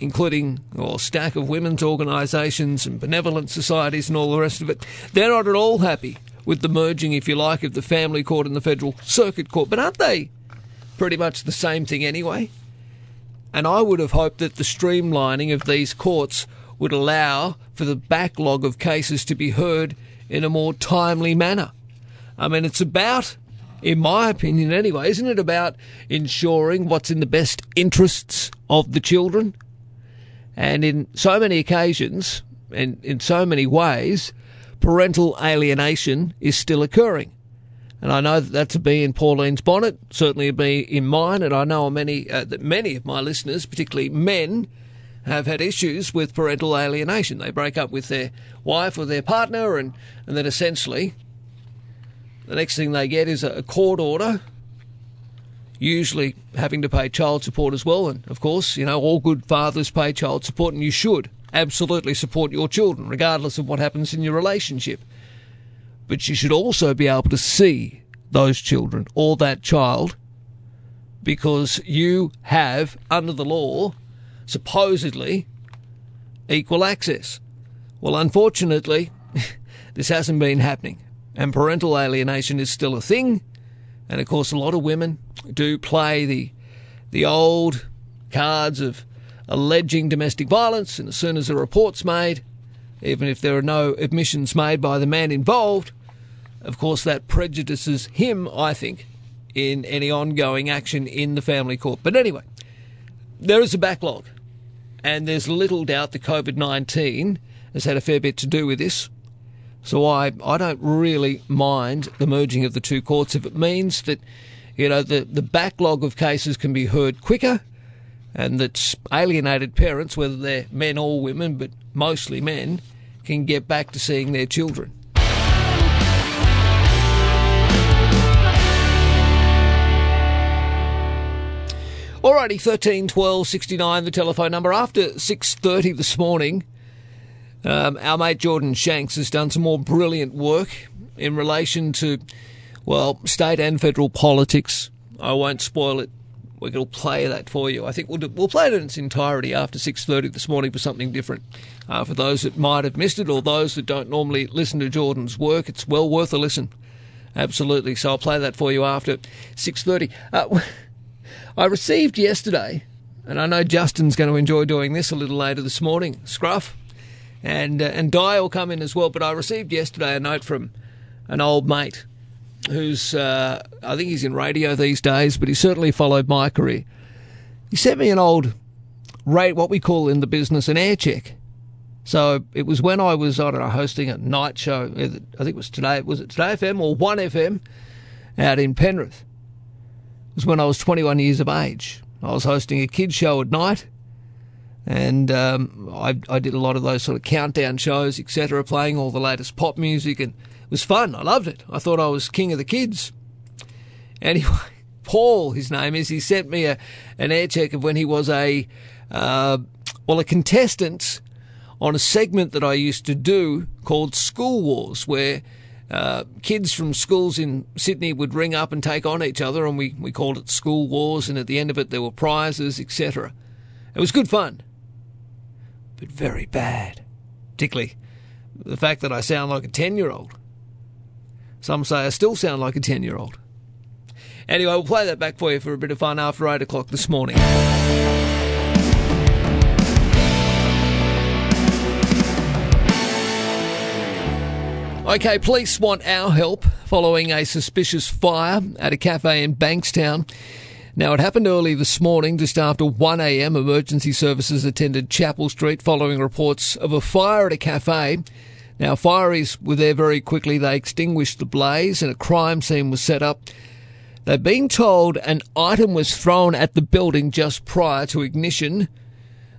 including well, stack of women's organisations and benevolent societies and all the rest of it. They're not at all happy with the merging, if you like, of the family court and the federal circuit court. But aren't they pretty much the same thing anyway? And I would have hoped that the streamlining of these courts would allow for the backlog of cases to be heard in a more timely manner. I mean, it's about, in my opinion anyway, isn't it about ensuring what's in the best interests of the children? And in so many occasions, and in so many ways, parental alienation is still occurring. And I know that that's a bee in Pauline's bonnet, certainly a bee in mine, and I know many uh, that many of my listeners, particularly men, have had issues with parental alienation. They break up with their wife or their partner, and, and then essentially the next thing they get is a court order usually having to pay child support as well. And of course, you know, all good fathers pay child support, and you should absolutely support your children, regardless of what happens in your relationship. But you should also be able to see those children or that child because you have, under the law, supposedly equal access. Well, unfortunately, [laughs] this hasn't been happening, and parental alienation is still a thing. And of course, a lot of women do play the the old cards of alleging domestic violence, and as soon as a report's made, even if there are no admissions made by the man involved, of course that prejudices him, I think, in any ongoing action in the family court. But anyway, there is a backlog, and there's little doubt that COVID 19 has had a fair bit to do with this. So I, I don't really mind the merging of the two courts if it means that you know, the, the backlog of cases can be heard quicker and that alienated parents, whether they're men or women, but mostly men, can get back to seeing their children. Alrighty, thirteen twelve sixty nine, the telephone number. After six thirty this morning, um, our mate Jordan Shanks has done some more brilliant work in relation to well, state and federal politics. I won't spoil it. We will play that for you. I think we'll do, we'll play it in its entirety after six thirty this morning for something different. Uh, for those that might have missed it or those that don't normally listen to Jordan's work, it's well worth a listen. Absolutely. So I'll play that for you after six thirty. Uh, [laughs] I received yesterday, and I know Justin's going to enjoy doing this a little later this morning. Scruff, and uh, and Di will come in as well. But I received yesterday a note from an old mate who's, uh, I think he's in radio these days, but he certainly followed my career. He sent me an old rate, what we call in the business an air check. So it was when I was, I don't know, hosting a night show. I think it was today, was it Today FM or 1FM out in Penrith? It was when I was 21 years of age. I was hosting a kids show at night and um, I, I did a lot of those sort of countdown shows, etc., playing all the latest pop music, and it was fun. I loved it. I thought I was king of the kids. Anyway, [laughs] Paul, his name is, he sent me a, an air check of when he was a, uh, well, a contestant on a segment that I used to do called School Wars, where uh, kids from schools in Sydney would ring up and take on each other, and we, we called it School Wars, and at the end of it there were prizes, etc. It was good fun but very bad. Particularly the fact that I sound like a 10 year old. Some say I still sound like a 10 year old. Anyway, we'll play that back for you for a bit of fun after 8 o'clock this morning. Okay, police want our help following a suspicious fire at a cafe in Bankstown. Now, it happened early this morning, just after 1am. Emergency services attended Chapel Street following reports of a fire at a cafe. Now, fireys were there very quickly. They extinguished the blaze and a crime scene was set up. They've been told an item was thrown at the building just prior to ignition.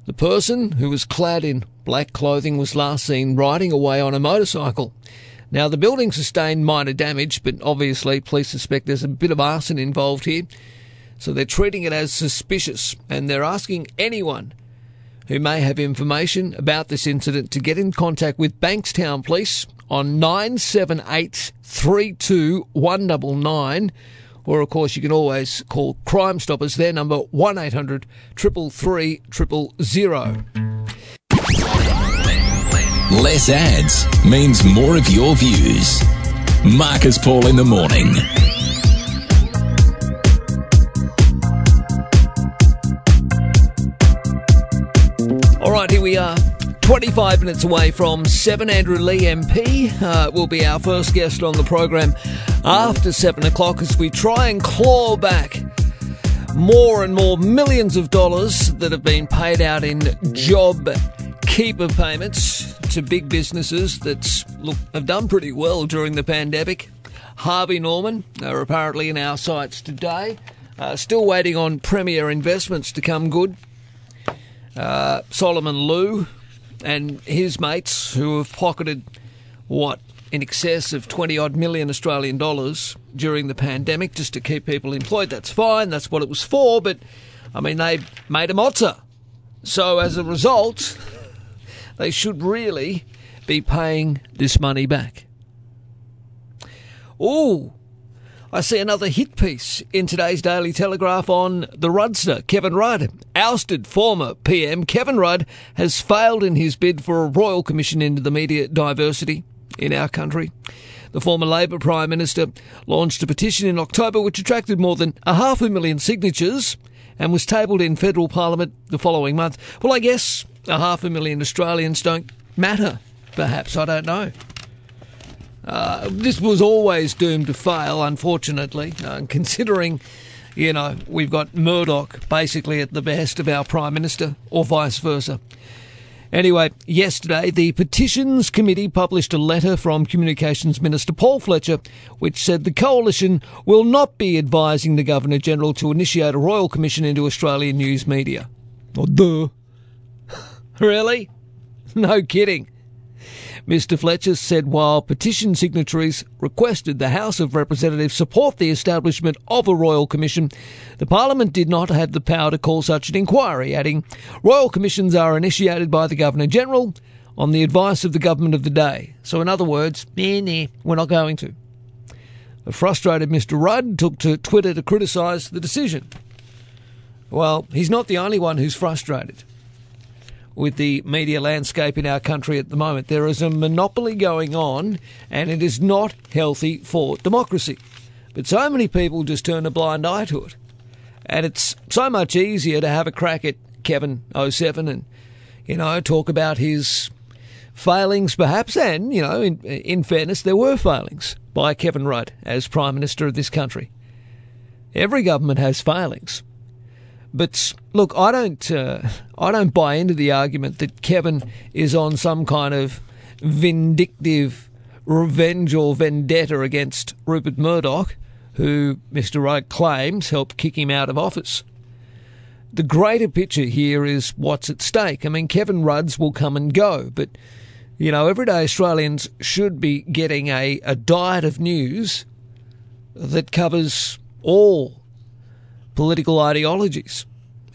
The person, who was clad in black clothing, was last seen riding away on a motorcycle. Now, the building sustained minor damage, but obviously police suspect there's a bit of arson involved here. So they're treating it as suspicious and they're asking anyone who may have information about this incident to get in contact with Bankstown Police on 978 199 or of course you can always call Crime Stoppers their number 1800 333 000. Less ads means more of your views. Marcus Paul in the morning. Right, here we are. 25 minutes away from 7. Andrew Leigh MP uh, will be our first guest on the program after 7 o'clock as we try and claw back more and more millions of dollars that have been paid out in job keeper payments to big businesses that look have done pretty well during the pandemic. Harvey Norman are apparently in our sights today. Uh, still waiting on Premier Investments to come good. Uh, Solomon Lew and his mates, who have pocketed what in excess of 20 odd million Australian dollars during the pandemic just to keep people employed. That's fine, that's what it was for, but I mean, they made a mozza. So as a result, they should really be paying this money back. Ooh, I see another hit piece in today's Daily Telegraph on the Ruddster, Kevin Rudd. Ousted former PM Kevin Rudd has failed in his bid for a royal commission into the media diversity in our country. The former Labor Prime Minister launched a petition in October which attracted more than a half a million signatures and was tabled in federal parliament the following month. Well, I guess a half a million Australians don't matter, perhaps, I don't know. Uh, this was always doomed to fail, unfortunately, uh, considering, you know, we've got Murdoch basically at the behest of our Prime Minister, or vice versa. Anyway, yesterday the Petitions Committee published a letter from Communications Minister Paul Fletcher, which said the Coalition will not be advising the Governor General to initiate a royal commission into Australian news media. Oh, duh. [laughs] really? No kidding. Mr. Fletcher said while petition signatories requested the House of Representatives support the establishment of a Royal Commission, the Parliament did not have the power to call such an inquiry, adding, Royal Commissions are initiated by the Governor General on the advice of the government of the day. So, in other words, nah, nah, we're not going to. A frustrated Mr. Rudd took to Twitter to criticise the decision. Well, he's not the only one who's frustrated with the media landscape in our country at the moment. There is a monopoly going on, and it is not healthy for democracy. But so many people just turn a blind eye to it. And it's so much easier to have a crack at Kevin 07 and, you know, talk about his failings perhaps. And, you know, in, in fairness, there were failings by Kevin Rudd as Prime Minister of this country. Every government has failings. But look, I don't, uh, I don't buy into the argument that Kevin is on some kind of vindictive revenge or vendetta against Rupert Murdoch, who Mr. Rudd claims helped kick him out of office. The greater picture here is what's at stake. I mean, Kevin Rudds will come and go, but you know, everyday Australians should be getting a, a diet of news that covers all political ideologies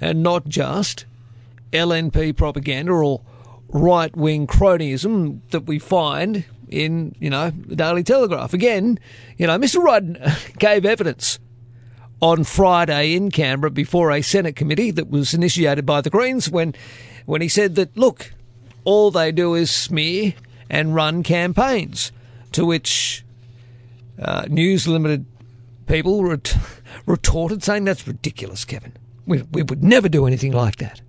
and not just LNP propaganda or right wing cronyism that we find in, you know, the Daily Telegraph. Again, you know, Mr. Rudd [laughs] gave evidence on Friday in Canberra before a Senate committee that was initiated by the Greens when, when he said that, look, all they do is smear and run campaigns, to which uh, News Limited people ret- [laughs] retorted, saying that's ridiculous, Kevin. We, we would never do anything like that.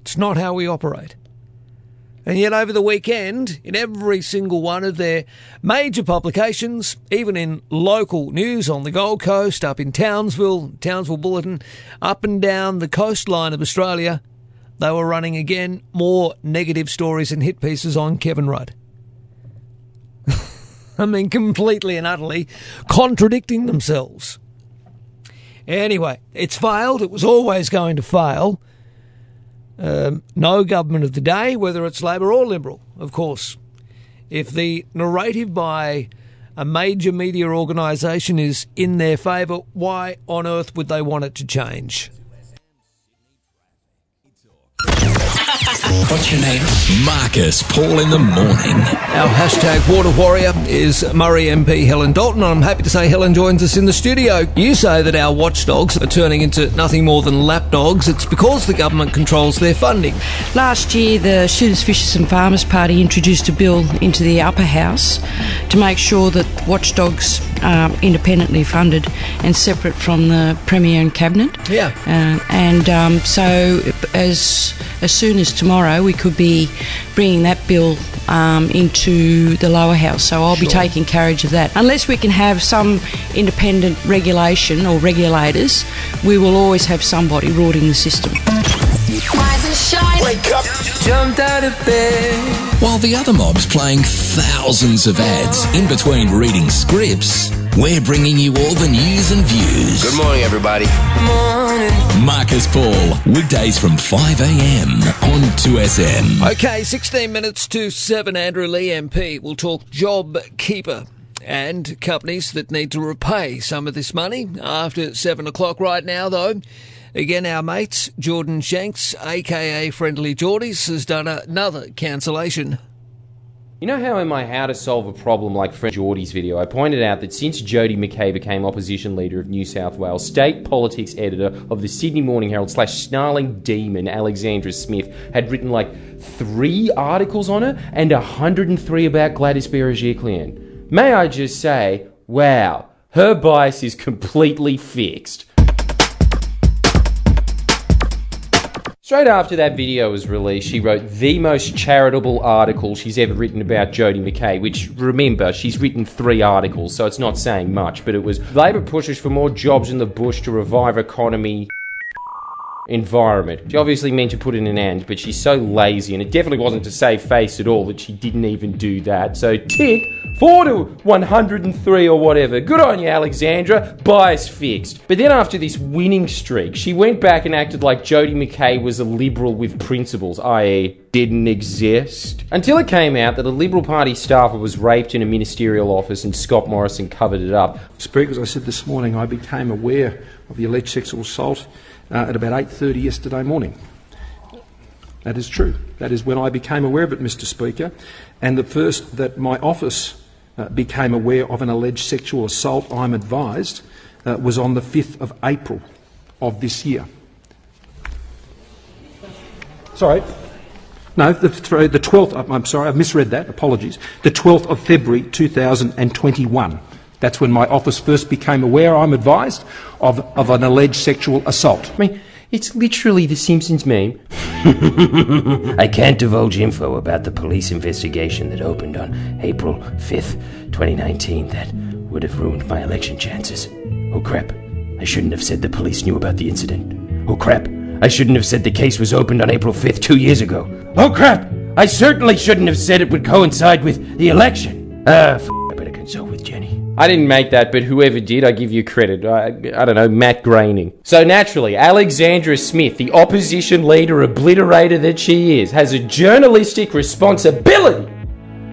It's not how we operate. And yet, over the weekend, in every single one of their major publications, even in local news on the Gold Coast, up in Townsville, Townsville Bulletin, up and down the coastline of Australia, they were running again more negative stories and hit pieces on Kevin Rudd. [laughs] I mean, completely and utterly contradicting themselves. Anyway, it's failed. It was always going to fail. Um, no government of the day, whether it's Labor or Liberal, of course. If the narrative by a major media organisation is in their favour, why on earth would they want it to change? What's your name? Marcus Paul in the morning. Our hashtag water warrior is Murray MP Helen Dalton. I'm happy to say Helen joins us in the studio. You say that our watchdogs are turning into nothing more than lapdogs. It's because the government controls their funding. Last year, the Shooters, Fishers and Farmers Party introduced a bill into the upper house to make sure that watchdogs are independently funded and separate from the Premier and Cabinet. Yeah. Uh, and um, so, as as soon as tomorrow, we could be bringing that bill um, into the lower house. So I'll be taking carriage of that. Unless we can have some independent regulation or regulators, we will always have somebody rorting the system. Rise and shine. Wake up, jumped out of bed. While the other mob's playing thousands of ads in between reading scripts, we're bringing you all the news and views. Good morning, everybody. Morning. Marcus Paul, weekdays from 5am on 2SM. Okay, 16 minutes to 7. Andrew Leigh MP will talk job keeper and companies that need to repay some of this money after 7 o'clock right now, though. Again, our mates, Jordan Shanks, aka Friendlyjordies, has done another cancellation. You know how in my How to Solve a Problem like Fred Geordie's video, I pointed out that since Jodie McKay became opposition leader of New South Wales, state politics editor of the Sydney Morning Herald slash snarling demon Alexandra Smith had written like three articles on her and 103 about Gladys Berejiklian. May I just say, wow, her bias is completely fixed. Straight after that video was released, she wrote the most charitable article she's ever written about Jodie McKay, which, remember, she's written three articles, so it's not saying much, but it was Labor pushes for more jobs in the bush to revive economy environment. She obviously meant to put in an end, but she's so lazy, and it definitely wasn't to save face at all that she didn't even do that. So tick, 4 to 103 or whatever. Good on you, Alexandra. Bias fixed. But then after this winning streak, she went back and acted like Jodie McKay was a liberal with principles, i.e., didn't exist. Until it came out that a Liberal Party staffer was raped in a ministerial office and Scott Morrison covered it up. Speaker, as I said this morning, I became aware of the alleged sexual assault uh, at about 8.30 yesterday morning. That is true. That is when I became aware of it, Mr Speaker. And the first that my office uh, became aware of an alleged sexual assault, I'm advised, uh, was on the 5th of April of this year. Sorry. No, the, the 12th, I'm- sorry, I've misread that, apologies. The 12th of February 2021. That's when my office first became aware, I'm advised, of, of an alleged sexual assault. I mean, it's literally the Simpsons meme. [laughs] I can't divulge info about the police investigation that opened on April 5th, 2019 that would have ruined my election chances. Oh crap, I shouldn't have said the police knew about the incident. Oh crap, I shouldn't have said the case was opened on April 5th two years ago. Oh crap, I certainly shouldn't have said it would coincide with the election. Uh, f- I didn't make that, but whoever did, I give you credit. I, I don't know, Matt Groening. So naturally, Alexandra Smith, the opposition leader obliterator that she is, has a journalistic responsibility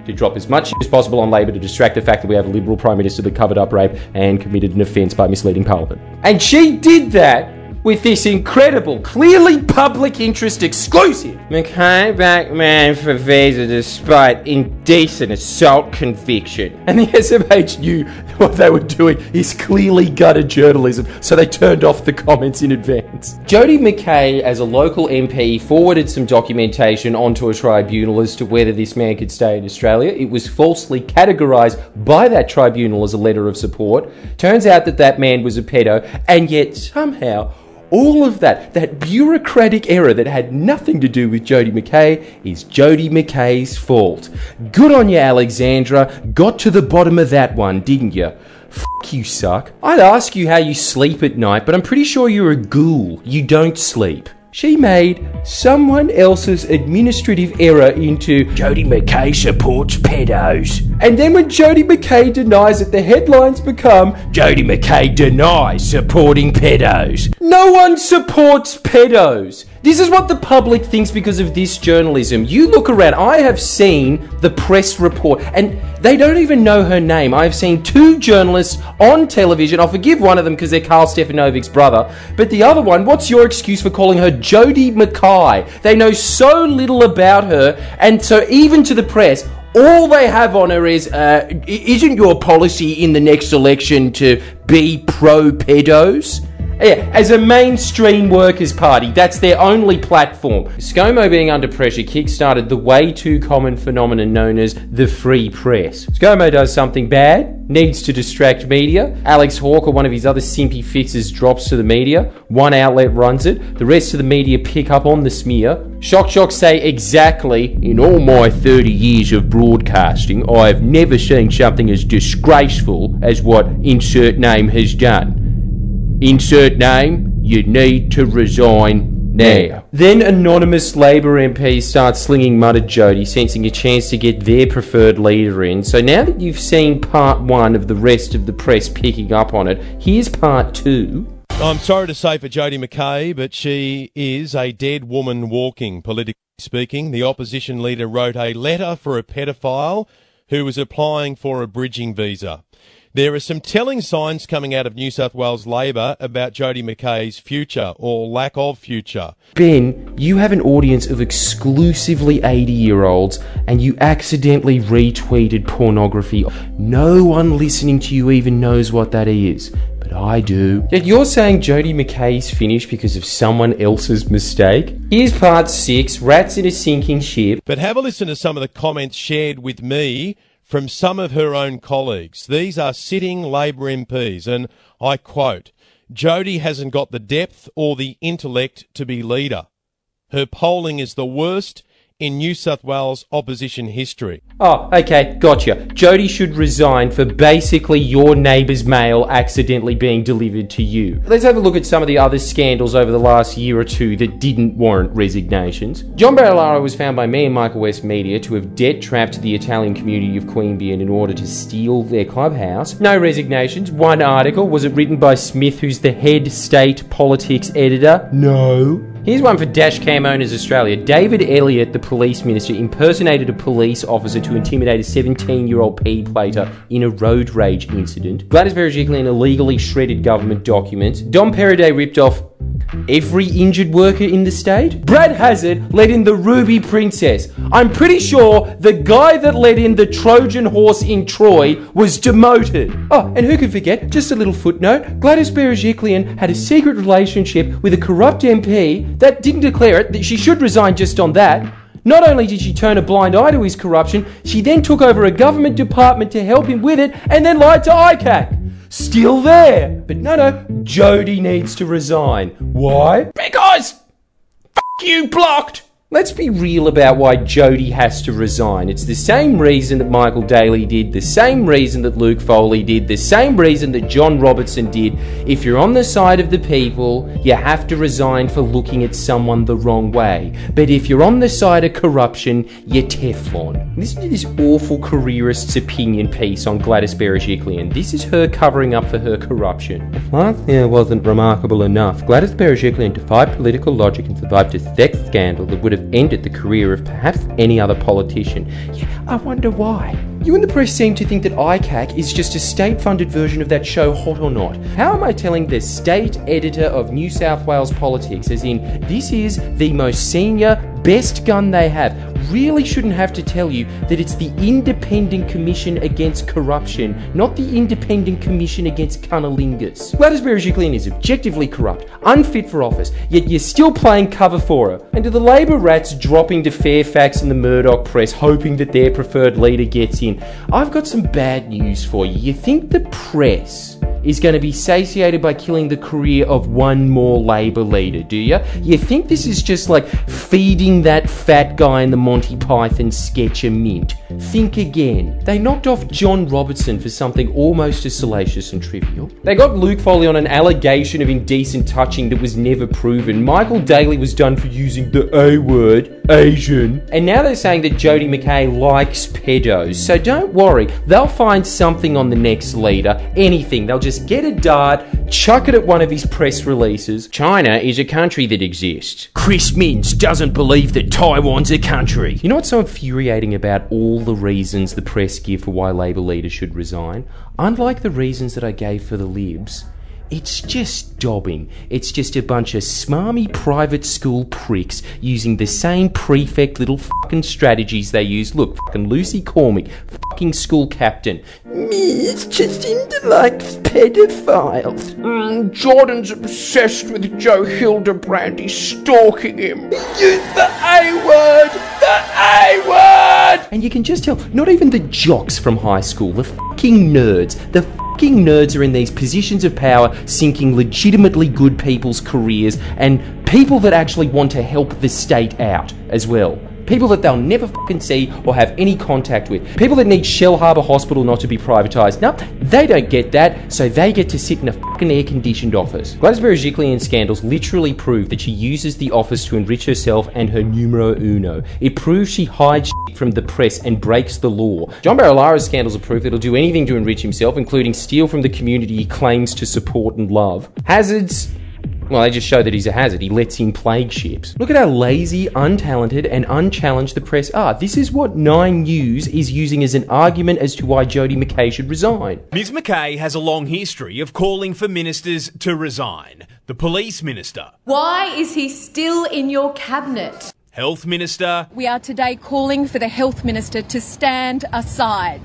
to drop as much as possible on Labor to distract the fact that we have a Liberal Prime Minister that covered up rape and committed an offence by misleading Parliament. And she did that with this incredible, clearly public interest exclusive. McKay backman for visa despite indecent assault conviction. And the SMH knew [laughs] what they were doing is clearly gutter journalism, so they turned off the comments in advance. Jodie McKay, as a local MP, forwarded some documentation onto a tribunal as to whether this man could stay in Australia. It was falsely categorised by that tribunal as a letter of support. Turns out that that man was a pedo, and yet somehow all of that, that bureaucratic error that had nothing to do with Jodie McKay, is Jodie McKay's fault. Good on you, Alexandra. Got to the bottom of that one, didn't you? Fuck you, suck. I'd ask you how you sleep at night, but I'm pretty sure you're a ghoul. You don't sleep. She made someone else's administrative error into Jodie McKay supports pedos. And then when Jodie McKay denies it, the headlines become Jodie McKay denies supporting pedos. No one supports pedos. This is what the public thinks because of this journalism. You look around, I have seen the press report, and they don't even know her name. I have seen two journalists on television. I'll forgive one of them because they're Carl Stefanovic's brother. But the other one, what's your excuse for calling her Jodie Mackay? They know so little about her, and so even to the press, all they have on her is, uh, isn't your policy in the next election to be pro pedos? Yeah, as a mainstream workers' party, that's their only platform. ScoMo being under pressure kickstarted the way too common phenomenon known as the free press. ScoMo does something bad, needs to distract media. Alex Hawke or one of his other simpy fixes drops to the media. One outlet runs it. The rest of the media pick up on the smear. Shock Shock say exactly, in all my 30 years of broadcasting, I have never seen something as disgraceful as what insert name has done. Insert name, you need to resign now. Then anonymous Labor MPs start slinging mud at Jodie, sensing a chance to get their preferred leader in. So now that you've seen part one of the rest of the press picking up on it, here's part two. I'm sorry to say for Jodie McKay, but she is a dead woman walking, politically speaking. The opposition leader wrote a letter for a pedophile who was applying for a bridging visa. There are some telling signs coming out of New South Wales Labor about Jodie McKay's future or lack of future. Ben, you have an audience of exclusively 80 year olds and you accidentally retweeted pornography. No one listening to you even knows what that is. But I do. Yet you're saying Jodie McKay's finished because of someone else's mistake? Here's part six Rats in a Sinking Ship. But have a listen to some of the comments shared with me from some of her own colleagues. These are sitting Labor MPs, and I quote Jodie hasn't got the depth or the intellect to be leader. Her polling is the worst in New South Wales opposition history. Oh, okay, gotcha. Jodie should resign for basically your neighbour's mail accidentally being delivered to you. Let's have a look at some of the other scandals over the last year or two that didn't warrant resignations. John Barilaro was found by me and Michael West Media to have debt trapped the Italian community of Queanbeyan in order to steal their clubhouse. No resignations. One article. Was it written by Smith, who's the head state politics editor? No. Here's one for Dashcam Owners Australia. David Elliott, the police minister, impersonated a police officer to intimidate a 17 year old P plater in a road rage incident. Gladys Berejiklian illegally shredded government documents. Dom Perrottet ripped off every injured worker in the state. Brad Hazzard let in the Ruby Princess. I'm pretty sure the guy that let in the Trojan horse in Troy was demoted. Oh, and who could forget? Just a little footnote Gladys Berejiklian had a secret relationship with a corrupt MP that didn't declare it, that she should resign just on that. Not only did she turn a blind eye to his corruption, she then took over a government department to help him with it and then lied to ICAC. Still there. But no, no, Jodie needs to resign. Why? Because! F you, blocked! Let's be real about why Jodie has to resign. It's the same reason that Michael Daley did, the same reason that Luke Foley did, the same reason that John Robertson did. If you're on the side of the people, you have to resign for looking at someone the wrong way. But if you're on the side of corruption, you're Teflon. Listen to this awful careerist's opinion piece on Gladys Berejiklian. This is her covering up for her corruption. If last year wasn't remarkable enough, Gladys Berejiklian defied political logic and survived a sex scandal that would have ended the career of perhaps any other politician. Yeah, I wonder why. You and the press seem to think that ICAC is just a state funded version of that show Hot or Not. How am I telling the state editor of New South Wales politics, as in, this is the most senior, best gun they have? Really shouldn't have to tell you that it's the Independent Commission Against Corruption, not the Independent Commission Against Cunnilingus. Gladys Berejiklian is objectively corrupt, unfit for office, yet you're still playing cover for her. And to the Labor rats dropping to Fairfax and the Murdoch press, hoping that their preferred leader gets in, I've got some bad news for you. You think the press is going to be satiated by killing the career of one more Labour leader, do you? You think this is just like feeding that fat guy in the Monty Python sketch a mint? Think again. They knocked off John Robertson for something almost as salacious and trivial. They got Luke Foley on an allegation of indecent touching that was never proven. Michael Daley was done for using the A word, Asian. And now they're saying that Jodie McKay likes pedos. So don't worry, they'll find something on the next leader. Anything. They'll just get a dart, chuck it at one of his press releases. China is a country that exists. Chris Minns doesn't believe that Taiwan's a country. You know what's so infuriating about all the reasons the press give for why Labour leaders should resign? Unlike the reasons that I gave for the Libs, it's just dobbing. It's just a bunch of smarmy private school pricks using the same prefect little fucking strategies they use. Look, fucking Lucy Cormack, fucking school captain. Miss Jacinda likes pedophiles. Mm, Jordan's obsessed with Joe Hildebrand. He's stalking him. Use the A word! The A word! And you can just tell, not even the jocks from high school, the fucking nerds, the fucking nerds are in these positions of power, sinking legitimately good people's careers and people that actually want to help the state out as well. People that they'll never fucking see or have any contact with. People that need Shellharbour Hospital not to be privatised. No, they don't get that, so they get to sit in a fucking air conditioned office. Gladys Berejiklian scandals literally prove that she uses the office to enrich herself and her numero uno. It proves she hides from the press and breaks the law. John Barilaro's scandals are proof that he'll do anything to enrich himself, including steal from the community he claims to support and love. Hazzard's well, they just show that he's a hazard. He lets in plague ships. Look at how lazy, untalented, and unchallenged the press are. This is what Nine News is using as an argument as to why Jodie McKay should resign. Ms McKay has a long history of calling for ministers to resign. The police minister, Why is he still in your cabinet? health minister, We are today calling for the Health Minister to stand aside.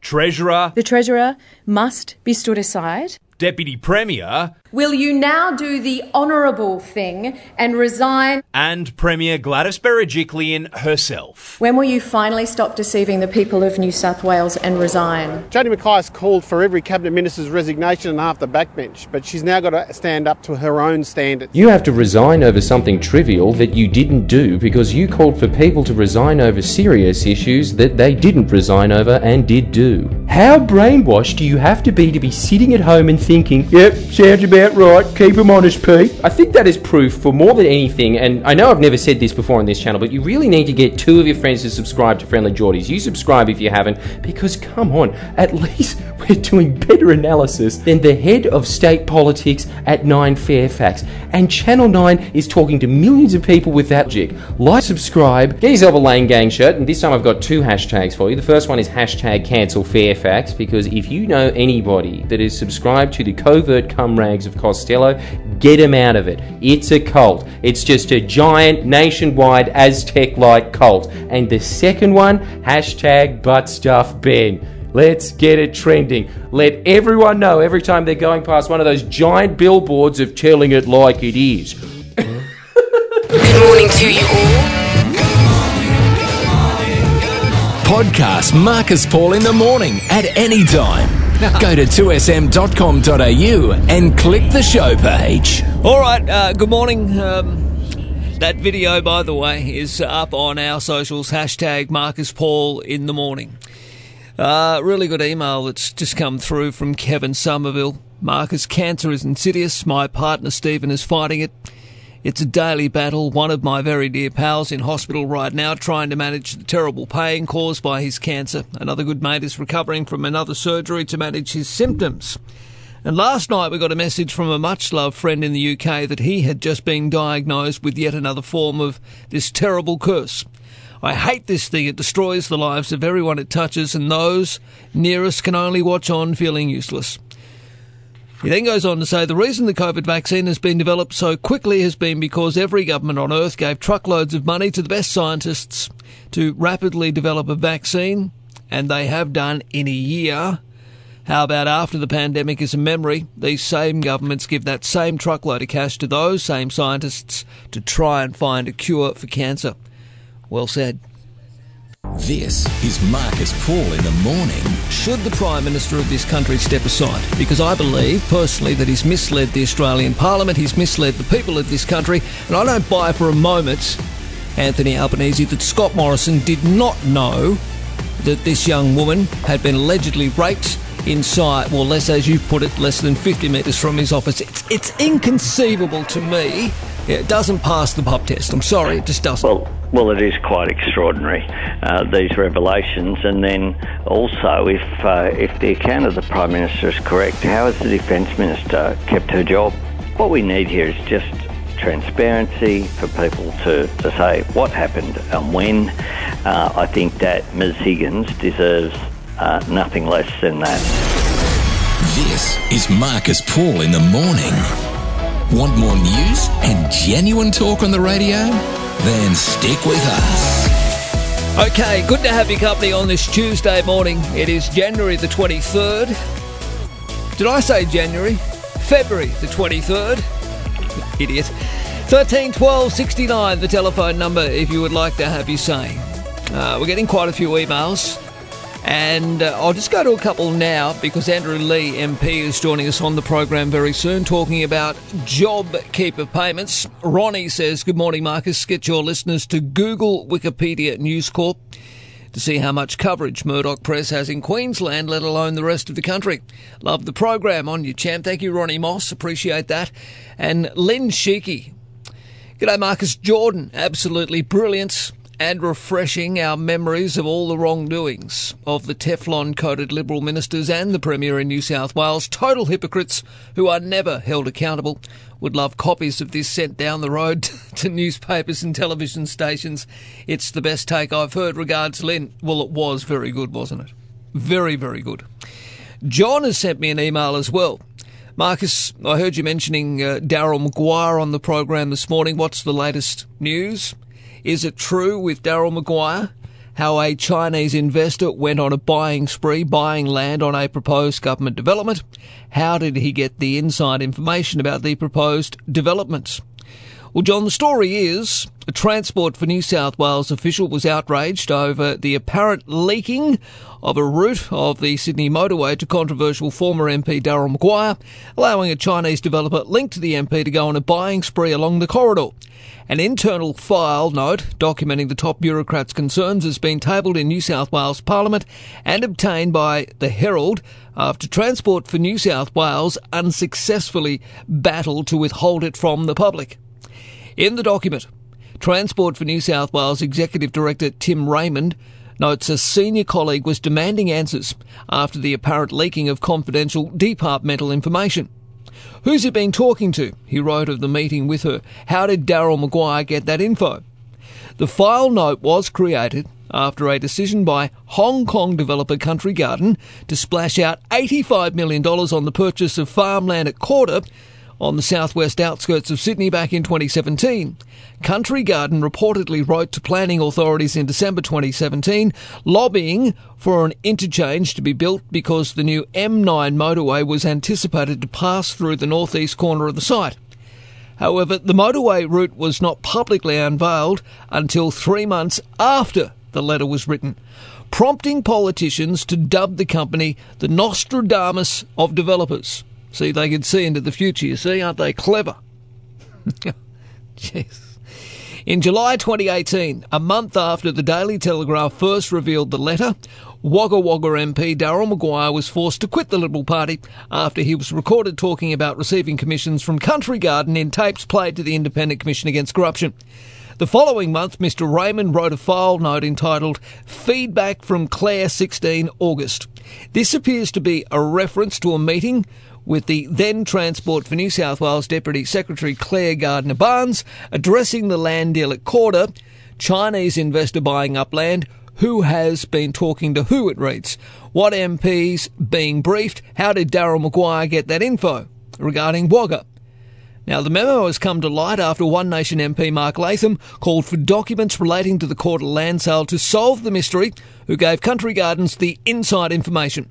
treasurer, The Treasurer must be stood aside. deputy premier, Will you now do the honourable thing and resign? and Premier Gladys Berejiklian herself. When will you finally stop deceiving the people of New South Wales and resign? Jodie McKay has called for every cabinet minister's resignation and half the backbench, but she's now got to stand up to her own standards. You have to resign over something trivial that you didn't do because you called for people to resign over serious issues that they didn't resign over and did do. How brainwashed do you have to be to be sitting at home and thinking, yep, sounds about right, keep 'em honest, Pete? I think that is proof for more than anything, and I know I've never said this before on this channel, but you really need to get two of your friends to subscribe to Friendlyjordies. You subscribe if you haven't, because come on, at least [laughs] we're doing better analysis than the head of state politics at 9 Fairfax. And Channel 9 is talking to millions of people with that logic. Like, subscribe, get yourself a Lane Gang shirt, and this time I've got two hashtags for you. The first one is hashtag cancel Fairfax, because if you know anybody that is subscribed to the covert cum rags of Costello, get him out of it. It's a cult. It's just a giant nationwide Aztec like cult. And the second one, hashtag butt stuff Ben. Let's get it trending. Let everyone know every time they're going past one of those giant billboards of telling it like it is. Good morning to you all. Podcast Marcus Paul in the morning at any time. Go to 2sm.com.au and click the show page. All right, uh, good morning. Um, That video, by the way, is up on our socials. Hashtag Marcus Paul in the morning. Uh, really good email that's just come through from Kevin Somerville. Marcus, cancer is insidious. My partner Stephen is fighting it. It's a daily battle. One of my very dear pals in hospital right now trying to manage the terrible pain caused by his cancer. Another good mate is recovering from another surgery to manage his symptoms. And last night we got a message from a much loved friend in the UK that he had just been diagnosed with yet another form of this terrible curse. I hate this thing. It destroys the lives of everyone it touches, and those nearest can only watch on feeling useless. He then goes on to say the reason the COVID vaccine has been developed so quickly has been because every government on earth gave truckloads of money to the best scientists to rapidly develop a vaccine, and they have done in a year. How about after the pandemic is a memory, these same governments give that same truckload of cash to those same scientists to try and find a cure for cancer? Well said. This is Marcus Paul in the morning. Should the Prime Minister of this country step aside? Because I believe, personally, that he's misled the Australian Parliament, he's misled the people of this country, and I don't buy for a moment, Anthony Albanese, that Scott Morrison did not know that this young woman had been allegedly raped inside, well, less, as you put it, less than 50 metres from his office. It's, it's inconceivable to me. It doesn't pass the pub test. I'm sorry, it just doesn't. Well, well, it is quite extraordinary uh, these revelations, and then also, if uh, if the account of the prime minister is correct, how has the defence minister kept her job? What we need here is just transparency for people to, to say what happened and when. Uh, I think that Ms Higgins deserves uh, nothing less than that. This is Marcus Paul in the morning. Want more news and genuine talk on the radio? Then stick with us. Okay, good to have your company on this Tuesday morning. It is January the 23rd. Did I say January? February the 23rd. [laughs] Idiot. 13 12 69, the telephone number if you would like to have your say. Uh, we're getting quite a few emails. And uh, I'll just go to a couple now because Andrew Leigh MP is joining us on the program very soon talking about job keeper payments. Ronnie says, Good morning, Marcus. Get your listeners to Google Wikipedia News Corp to see how much coverage Murdoch Press has in Queensland, let alone the rest of the country. Love the program on you, champ. Thank you, Ronnie Moss. Appreciate that. And Lynn Sheeky. G'day, Marcus Jordan. Absolutely brilliant and refreshing our memories of all the wrongdoings of the Teflon coated Liberal ministers and the Premier in New South Wales, total hypocrites who are never held accountable. Would love copies of this sent down the road [laughs] to newspapers and television stations. It's the best take I've heard. Regards, Lynn. Well, it was very good, wasn't it? Very, very good. John has sent me an email as well. Marcus, I heard you mentioning uh, Daryl Maguire on the program this morning. What's the latest news? Is it true with Daryl Maguire how a Chinese investor went on a buying spree, buying land on a proposed government development? How did he get the inside information about the proposed developments? Well, John, the story is a Transport for New South Wales official was outraged over the apparent leaking of a route of the Sydney motorway to controversial former MP Daryl Maguire, allowing a Chinese developer linked to the MP to go on a buying spree along the corridor. An internal file note documenting the top bureaucrats' concerns has been tabled in New South Wales Parliament and obtained by the Herald after Transport for New South Wales unsuccessfully battled to withhold it from the public. In the document, Transport for New South Wales Executive Director Tim Raymond notes a senior colleague was demanding answers after the apparent leaking of confidential departmental information. Who's he been talking to? He wrote of the meeting with her. How did Daryl Maguire get that info? The file note was created after a decision by Hong Kong developer Country Garden to splash out $85 million on the purchase of farmland at Corder on the southwest outskirts of Sydney back in 2017. Country Garden reportedly wrote to planning authorities in December 2017 lobbying for an interchange to be built because the new M9 motorway was anticipated to pass through the northeast corner of the site. However, the motorway route was not publicly unveiled until three months after the letter was written, prompting politicians to dub the company the Nostradamus of developers. See, they can see into the future, you see, aren't they clever? [laughs] Jeez. In July 2018, a month after the Daily Telegraph first revealed the letter, Wagga Wagga MP Daryl Maguire was forced to quit the Liberal Party after he was recorded talking about receiving commissions from Country Garden in tapes played to the Independent Commission Against Corruption. The following month, Mr. Raymond wrote a file note entitled Feedback from Claire 16 August. This appears to be a reference to a meeting with the then Transport for New South Wales Deputy Secretary Clare Gardiner Barnes addressing the land deal at Corda, Chinese investor buying up land, who has been talking to who, it reads. What MPs being briefed? How did Daryl Maguire get that info? Regarding Wagga. Now, the memo has come to light after One Nation MP Mark Latham called for documents relating to the Corda land sale to solve the mystery, who gave Country Gardens the inside information.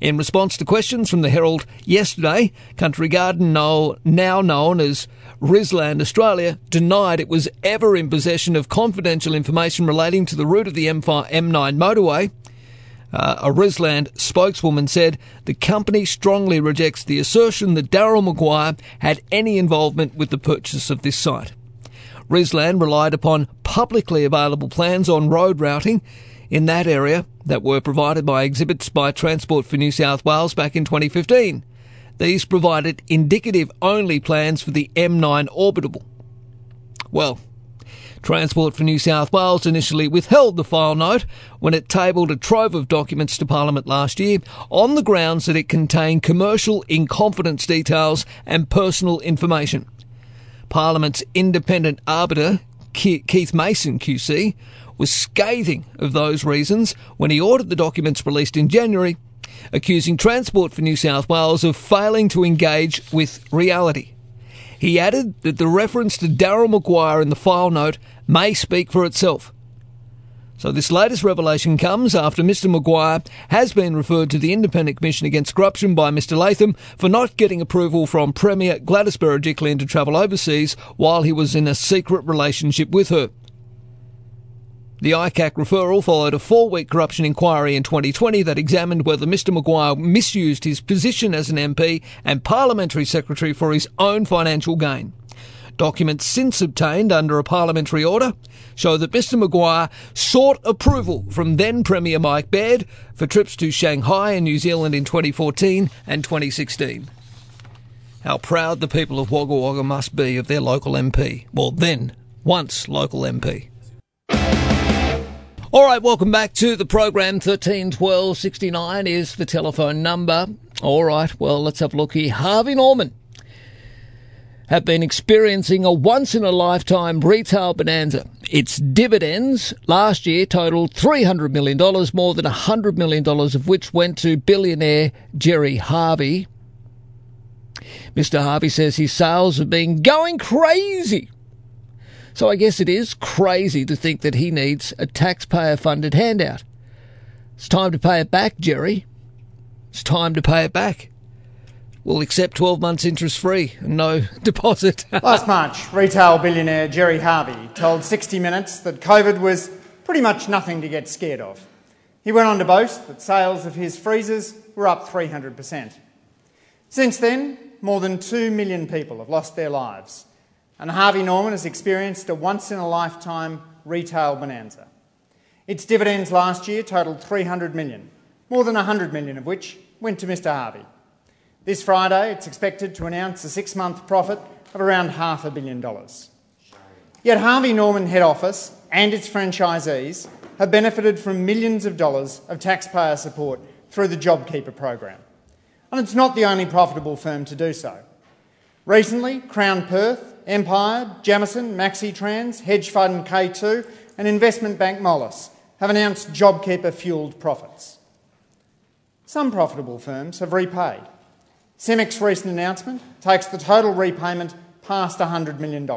In response to questions from the Herald yesterday, Country Garden, now known as Risland Australia, denied it was ever in possession of confidential information relating to the route of the M5, M9 motorway. Uh, a Risland spokeswoman said the company strongly rejects the assertion that Daryl Maguire had any involvement with the purchase of this site. Risland relied upon publicly available plans on road routing in that area that were provided by exhibits by Transport for New South Wales back in 2015. These provided indicative only plans for the M9 Orbital. Well, Transport for New South Wales initially withheld the file note when it tabled a trove of documents to Parliament last year on the grounds that it contained commercial in confidence details and personal information. Parliament's independent arbiter, Keith Mason QC, was scathing of those reasons when he ordered the documents released in January, accusing Transport for New South Wales of failing to engage with reality. He added that the reference to Daryl Maguire in the file note may speak for itself. So this latest revelation comes after Mr Maguire has been referred to the Independent Commission Against Corruption by Mr Latham for not getting approval from Premier Gladys Berejiklian to travel overseas while he was in a secret relationship with her. The ICAC referral followed a four week corruption inquiry in 2020 that examined whether Mr Maguire misused his position as an MP and Parliamentary Secretary for his own financial gain. Documents since obtained under a parliamentary order show that Mr Maguire sought approval from then Premier Mike Baird for trips to Shanghai and New Zealand in 2014 and 2016. How proud the people of Wagga Wagga must be of their local MP. Well, then, once local MP. All right, welcome back to the program. Thirteen twelve sixty nine is the telephone number. All right, well, let's have a look here. Harvey Norman have been experiencing a once in a lifetime retail bonanza. Its dividends last year totaled $300 million, more than $100 million of which went to billionaire Gerry Harvey. Mr. Harvey says his sales have been going crazy so I guess it is crazy to think that he needs a taxpayer funded handout. It's time to pay it back, Gerry. It's time to pay it back. We'll accept 12 months interest free and no [laughs] deposit. Last March, retail billionaire Gerry Harvey told 60 Minutes that COVID was pretty much nothing to get scared of. He went on to boast that sales of his freezers were up 300%. Since then, more than 2 million people have lost their lives and Harvey Norman has experienced a once in a lifetime retail bonanza. Its dividends last year totalled 300 million, more than 100 million of which went to Mr Harvey. This Friday, it's expected to announce a six month profit of around half a billion dollars. Yet Harvey Norman head office and its franchisees have benefited from millions of dollars of taxpayer support through the JobKeeper program. And it's not the only profitable firm to do so. Recently, Crown Perth Empire, Jamieson, MaxiTrans, hedge fund K2, and investment bank Moelis have announced JobKeeper fueled profits. Some profitable firms have repaid. CIMIC's recent announcement takes the total repayment past $100 million.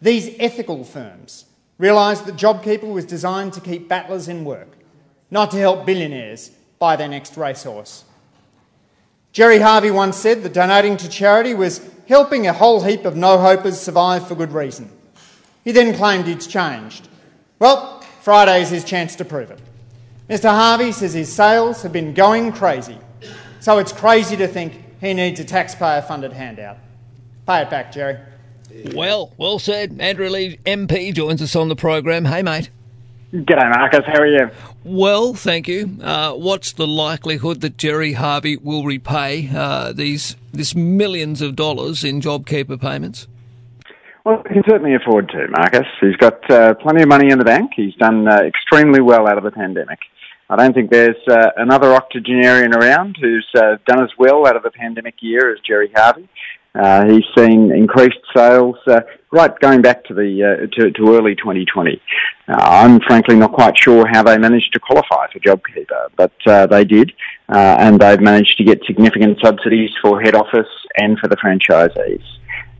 These ethical firms realised that JobKeeper was designed to keep battlers in work, not to help billionaires buy their next racehorse. Gerry Harvey once said that donating to charity was helping a whole heap of no hopers survive for good reason. He then claimed it's changed. Well, Friday's his chance to prove it. Mr. Harvey says his sales have been going crazy, so it's crazy to think he needs a taxpayer funded handout. Pay it back, Gerry. Well, well said. Andrew Leigh, MP, joins us on the program. Hey, mate. G'day, Marcus. How are you? Well, thank you. Uh, what's the likelihood that Gerry Harvey will repay uh, these this millions of dollars in JobKeeper payments? Well, he can certainly afford to, Marcus. He's got uh, plenty of money in the bank. He's done uh, extremely well out of the pandemic. I don't think there's uh, another octogenarian around who's uh, done as well out of the pandemic year as Gerry Harvey. Uh, he's seen increased sales uh, right going back to the uh, to, to, early 2020. Uh, I'm frankly not quite sure how they managed to qualify for JobKeeper, but uh, they did, uh, and they've managed to get significant subsidies for head office and for the franchisees.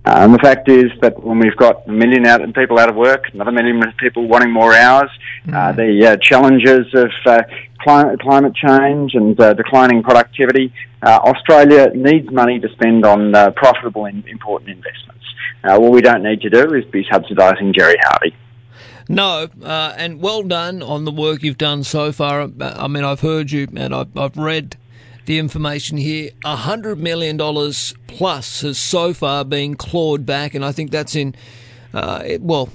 Uh, and the fact is that when we've got a million out, people out of work, another million people wanting more hours, mm. uh, the uh, challenges of uh, climate, climate change and uh, declining productivity, uh, Australia needs money to spend on profitable and important investments. what we don't need to do is be subsidising Gerry Harvey. No, and well done on the work you've done so far. I mean, I've heard you and I've, I've read the information here. $100 million plus has so far been clawed back, and I think that's in, uh, it, well,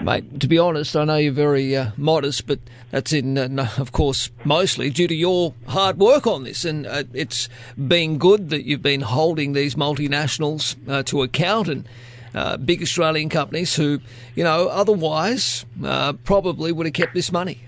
mate, to be honest, I know you're very uh, modest, but that's in, uh, of course, mostly due to your hard work on this. And uh, it's been good that you've been holding these multinationals uh, to account and uh, big Australian companies who, you know, otherwise uh, probably would have kept this money.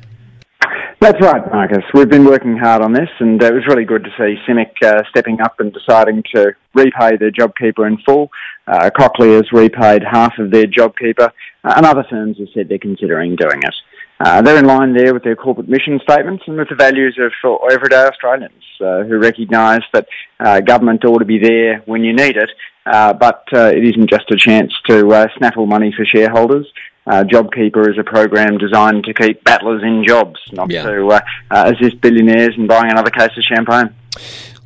That's right, Marcus. We've been working hard on this, and it was really good to see CIMIC uh, stepping up and deciding to repay their JobKeeper in full. Uh, has repaid half of their JobKeeper, uh, and other firms have said they're considering doing it. Uh, they're in line there with their corporate mission statements and with the values of everyday Australians uh, who recognise that uh, government ought to be there when you need it, but it isn't just a chance to snaffle money for shareholders uh, JobKeeper is a program designed to keep battlers in jobs, not yeah. to uh, uh, assist billionaires in buying another case of champagne.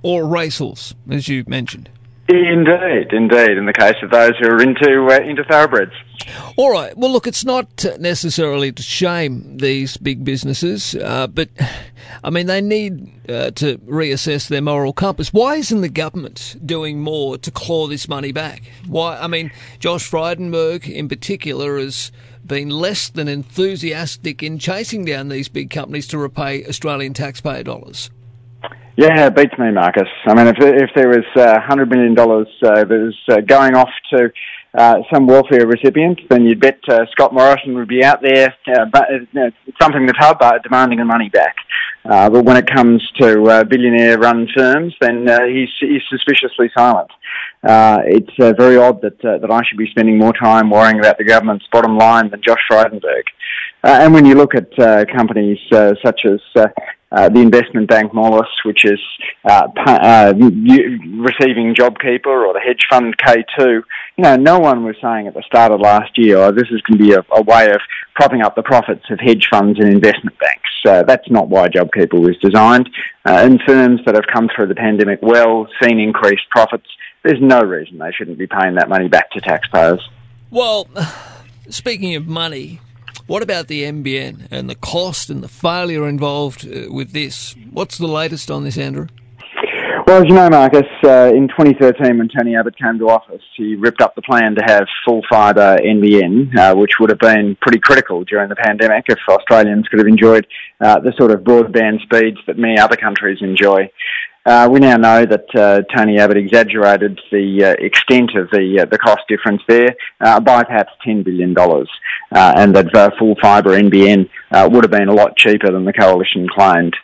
Or racehorse, as you mentioned. Indeed, indeed. In the case of those who are into uh, into thoroughbreds. All right. Well, look, it's not necessarily to shame these big businesses, uh, but I mean they need uh, to reassess their moral compass. Why isn't the government doing more to claw this money back? Why? I mean, Josh Frydenberg in particular has been less than enthusiastic in chasing down these big companies to repay Australian taxpayer dollars. Yeah, it beats me, Marcus. I mean, if if there was uh, hundred million dollars uh, that was uh, going off to uh, some welfare recipient, then you'd bet uh, Scott Morrison would be out there, uh, but know, something the hub, uh, demanding the money back. Uh, but when it comes to uh, billionaire-run firms, then uh, he's, he's suspiciously silent. Uh, it's uh, very odd that uh, that I should be spending more time worrying about the government's bottom line than Josh Frydenberg. Uh, and when you look at uh, companies uh, such as uh, the investment bank Moelis, which is uh, uh, receiving JobKeeper, or the hedge fund K2. You know, no one was saying at the start of last year, oh, this is going to be a, a way of propping up the profits of hedge funds and investment banks. Uh, that's not why JobKeeper was designed. Uh, and firms that have come through the pandemic well, seen increased profits, there's no reason they shouldn't be paying that money back to taxpayers. Well, [sighs] speaking of money, what about the NBN and the cost and the failure involved uh, with this? What's the latest on this, Andrew? Well, as you know, Marcus, uh, in 2013 when Tony Abbott came to office, he ripped up the plan to have full fibre NBN, uh, which would have been pretty critical during the pandemic if Australians could have enjoyed uh, the sort of broadband speeds that many other countries enjoy. Uh, we now know that uh, Tony Abbott exaggerated the uh, extent of the the cost difference there by perhaps ten billion dollars, Uh, and that full fibre NBN uh, would have been a lot cheaper than the coalition claimed.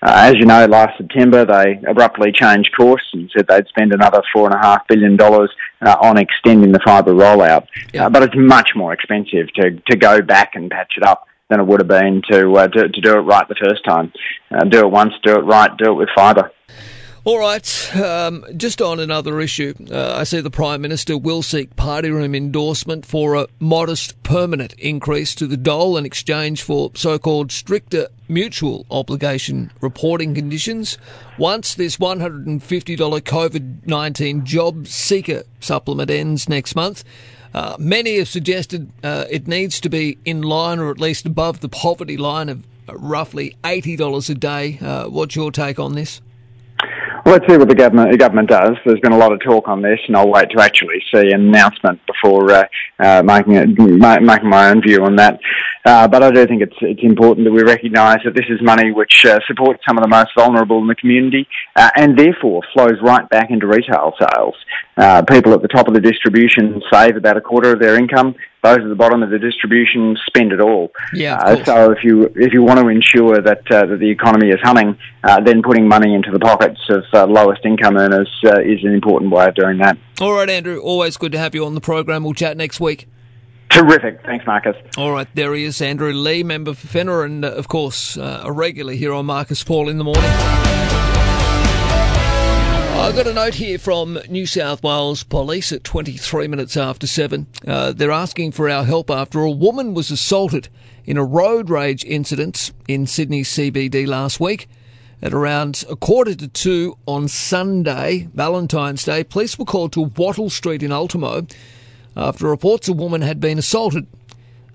Uh, as you know, last September they abruptly changed course and said they'd spend another four and a half billion dollars on extending the fibre rollout. Yeah. but it's much more expensive to to go back and patch it up than it would have been to uh, to, to, do it right the first time. Uh, do it once, do it right, do it with fibre. All right, um, just on another issue, uh, I see the Prime Minister will seek party room endorsement for a modest permanent increase to the dole in exchange for so called stricter mutual obligation reporting conditions once this $150 COVID 19 job seeker supplement ends next month. Uh, many have suggested uh, it needs to be in line or at least above the poverty line of roughly $80 a day. Uh, what's your take on this? Let's see what the government the government does. There's been a lot of talk on this, and I'll wait to actually see an announcement before uh, uh, making it, ma- making my own view on that. Uh, but I do think it's it's important that we recognise that this is money which uh, supports some of the most vulnerable in the community, uh, and therefore flows right back into retail sales. Uh, people at the top of the distribution save about a quarter of their income. Those at the bottom of the distribution spend it all. Yeah. Uh, so if you if you want to ensure that uh, that the economy is humming, uh, then putting money into the pockets of uh, lowest income earners uh, is an important way of doing that. All right, Andrew. Always good to have you on the program. We'll chat next week. Terrific. Thanks, Marcus. All right, there he is, Andrew Leigh, member for Fenner, and uh, of course uh, a regular here on Marcus Paul in the morning. I've got a note here from New South Wales Police at 23 minutes after 7. Uh, they're asking for our help after a woman was assaulted in a road rage incident in Sydney CBD last week. At around a quarter to two on Sunday, Valentine's Day, police were called to Wattle Street in Ultimo after reports a woman had been assaulted.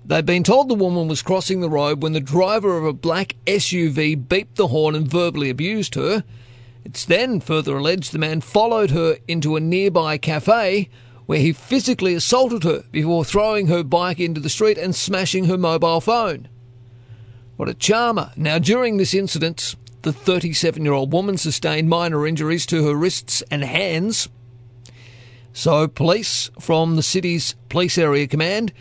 They'd been told the woman was crossing the road when the driver of a black SUV beeped the horn and verbally abused her. It's then further alleged the man followed her into a nearby cafe where he physically assaulted her before throwing her bike into the street and smashing her mobile phone. What a charmer. Now, during this incident, the 37 year old woman sustained minor injuries to her wrists and hands. So, police from the city's Police Area Command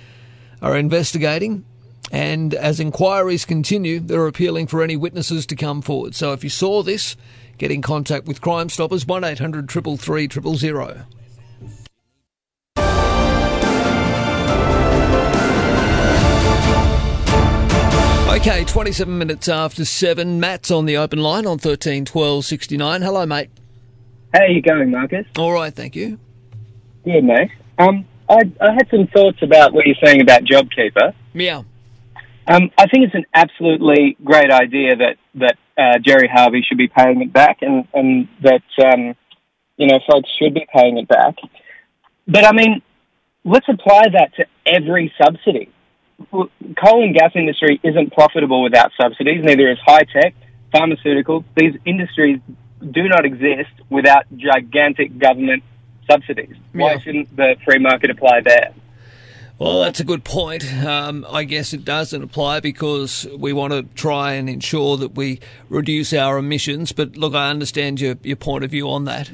are investigating, and as inquiries continue, they're appealing for any witnesses to come forward. So, if you saw this, get in contact with Crime Stoppers 1 800 333 000. Okay, 27 minutes after 7. Matt's on the open line on 13 12 69. Hello, mate. How are you going, Marcus? All right, thank you. Good, mate. Um, I, I had some thoughts about what you're saying about JobKeeper. Yeah. Um, I think it's an absolutely great idea that that uh, Gerry Harvey should be paying it back, and and that um, you know folks should be paying it back. But I mean, let's apply that to every subsidy. Coal and gas industry isn't profitable without subsidies. Neither is high tech, pharmaceuticals. These industries do not exist without gigantic government subsidies. Why Yeah. shouldn't the free market apply there? Well, that's a good point. Um, I guess it doesn't apply because we want to try and ensure that we reduce our emissions. But look, I understand your, your point of view on that.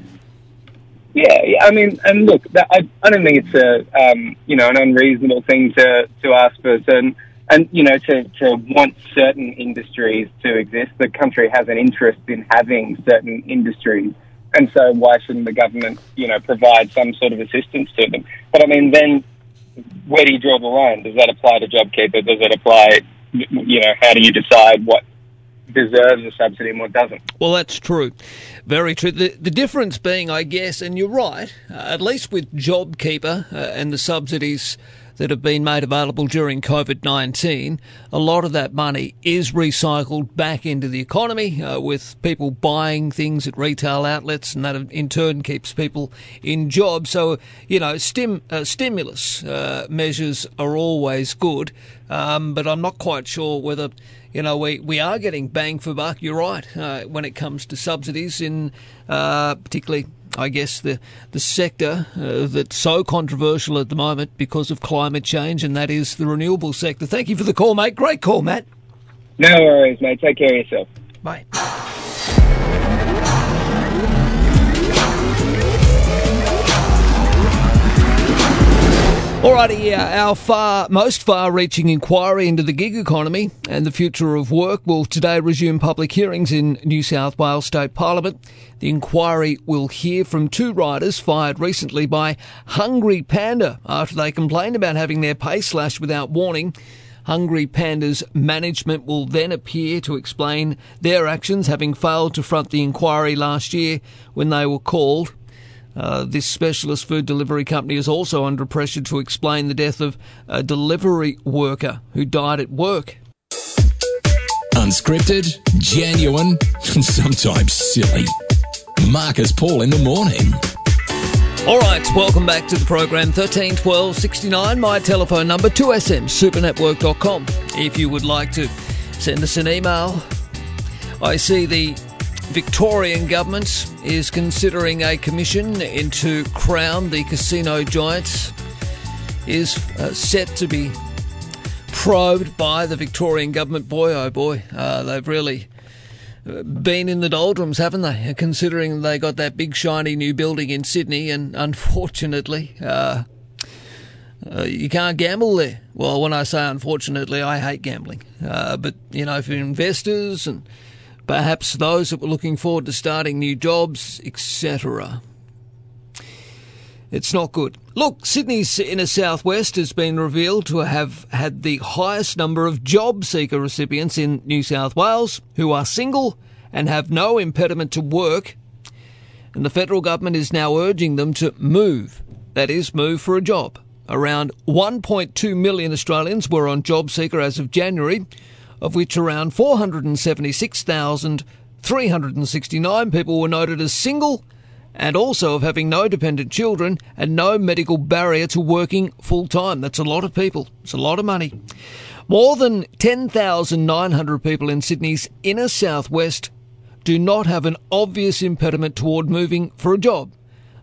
Yeah, yeah, I mean, and look, that, I, I don't think it's a um, you know an unreasonable thing to to ask for certain, and you know to to want certain industries to exist. The country has an interest in having certain industries, and so why shouldn't the government you know provide some sort of assistance to them? But I mean, then where do you draw the line? Does that apply to JobKeeper? Does it apply? You know, how do you decide what deserves a subsidy and what doesn't? Well, that's true. Very true. The, the difference being, I guess, and you're right, uh, at least with JobKeeper uh, and the subsidies that have been made available during COVID 19, a lot of that money is recycled back into the economy uh, with people buying things at retail outlets, and that in turn keeps people in jobs. So, you know, stim, uh, stimulus uh, measures are always good, um, but I'm not quite sure whether you know, we, we are getting bang for buck. You're right uh, when it comes to subsidies in uh, particularly, I guess, the the sector uh, that's so controversial at the moment because of climate change, and that is the renewable sector. Thank you for the call, mate. Great call, Matt. No worries, mate. Take care of yourself. Bye. Alrighty, uh, our far, most far-reaching inquiry into the gig economy and the future of work will today resume public hearings in New South Wales State Parliament. The inquiry will hear from two riders fired recently by Hungry Panda after they complained about having their pay slashed without warning. Hungry Panda's management will then appear to explain their actions, having failed to front the inquiry last year when they were called. Uh, this specialist food delivery company is also under pressure to explain the death of a delivery worker who died at work. Unscripted, genuine, and sometimes silly. Marcus Paul in the morning. All right, welcome back to the program 13 12 69. My telephone number 2SM supernetwork.com. If you would like to send us an email, I see the Victorian government is considering a commission into Crown, the casino giant, is uh, set to be probed by the Victorian government. Boy, oh boy, uh, they've really uh, been in the doldrums, haven't they? Considering they got that big shiny new building in Sydney, and [laughs] unfortunately, uh, uh, you can't gamble there. Well, when I say unfortunately, I hate gambling. Uh, but you know, for investors and perhaps those that were looking forward to starting new jobs, etc. It's not good. Look, Sydney's inner southwest has been revealed to have had the highest number of job seeker recipients in New South Wales who are single and have no impediment to work. And the federal government is now urging them to move. That is, move for a job. Around 1.2 million Australians were on job seeker as of January, of which around 476,369 people were noted as single and also of having no dependent children and no medical barrier to working full time. That's a lot of people. It's a lot of money. More than 10,900 people in Sydney's inner southwest do not have an obvious impediment toward moving for a job.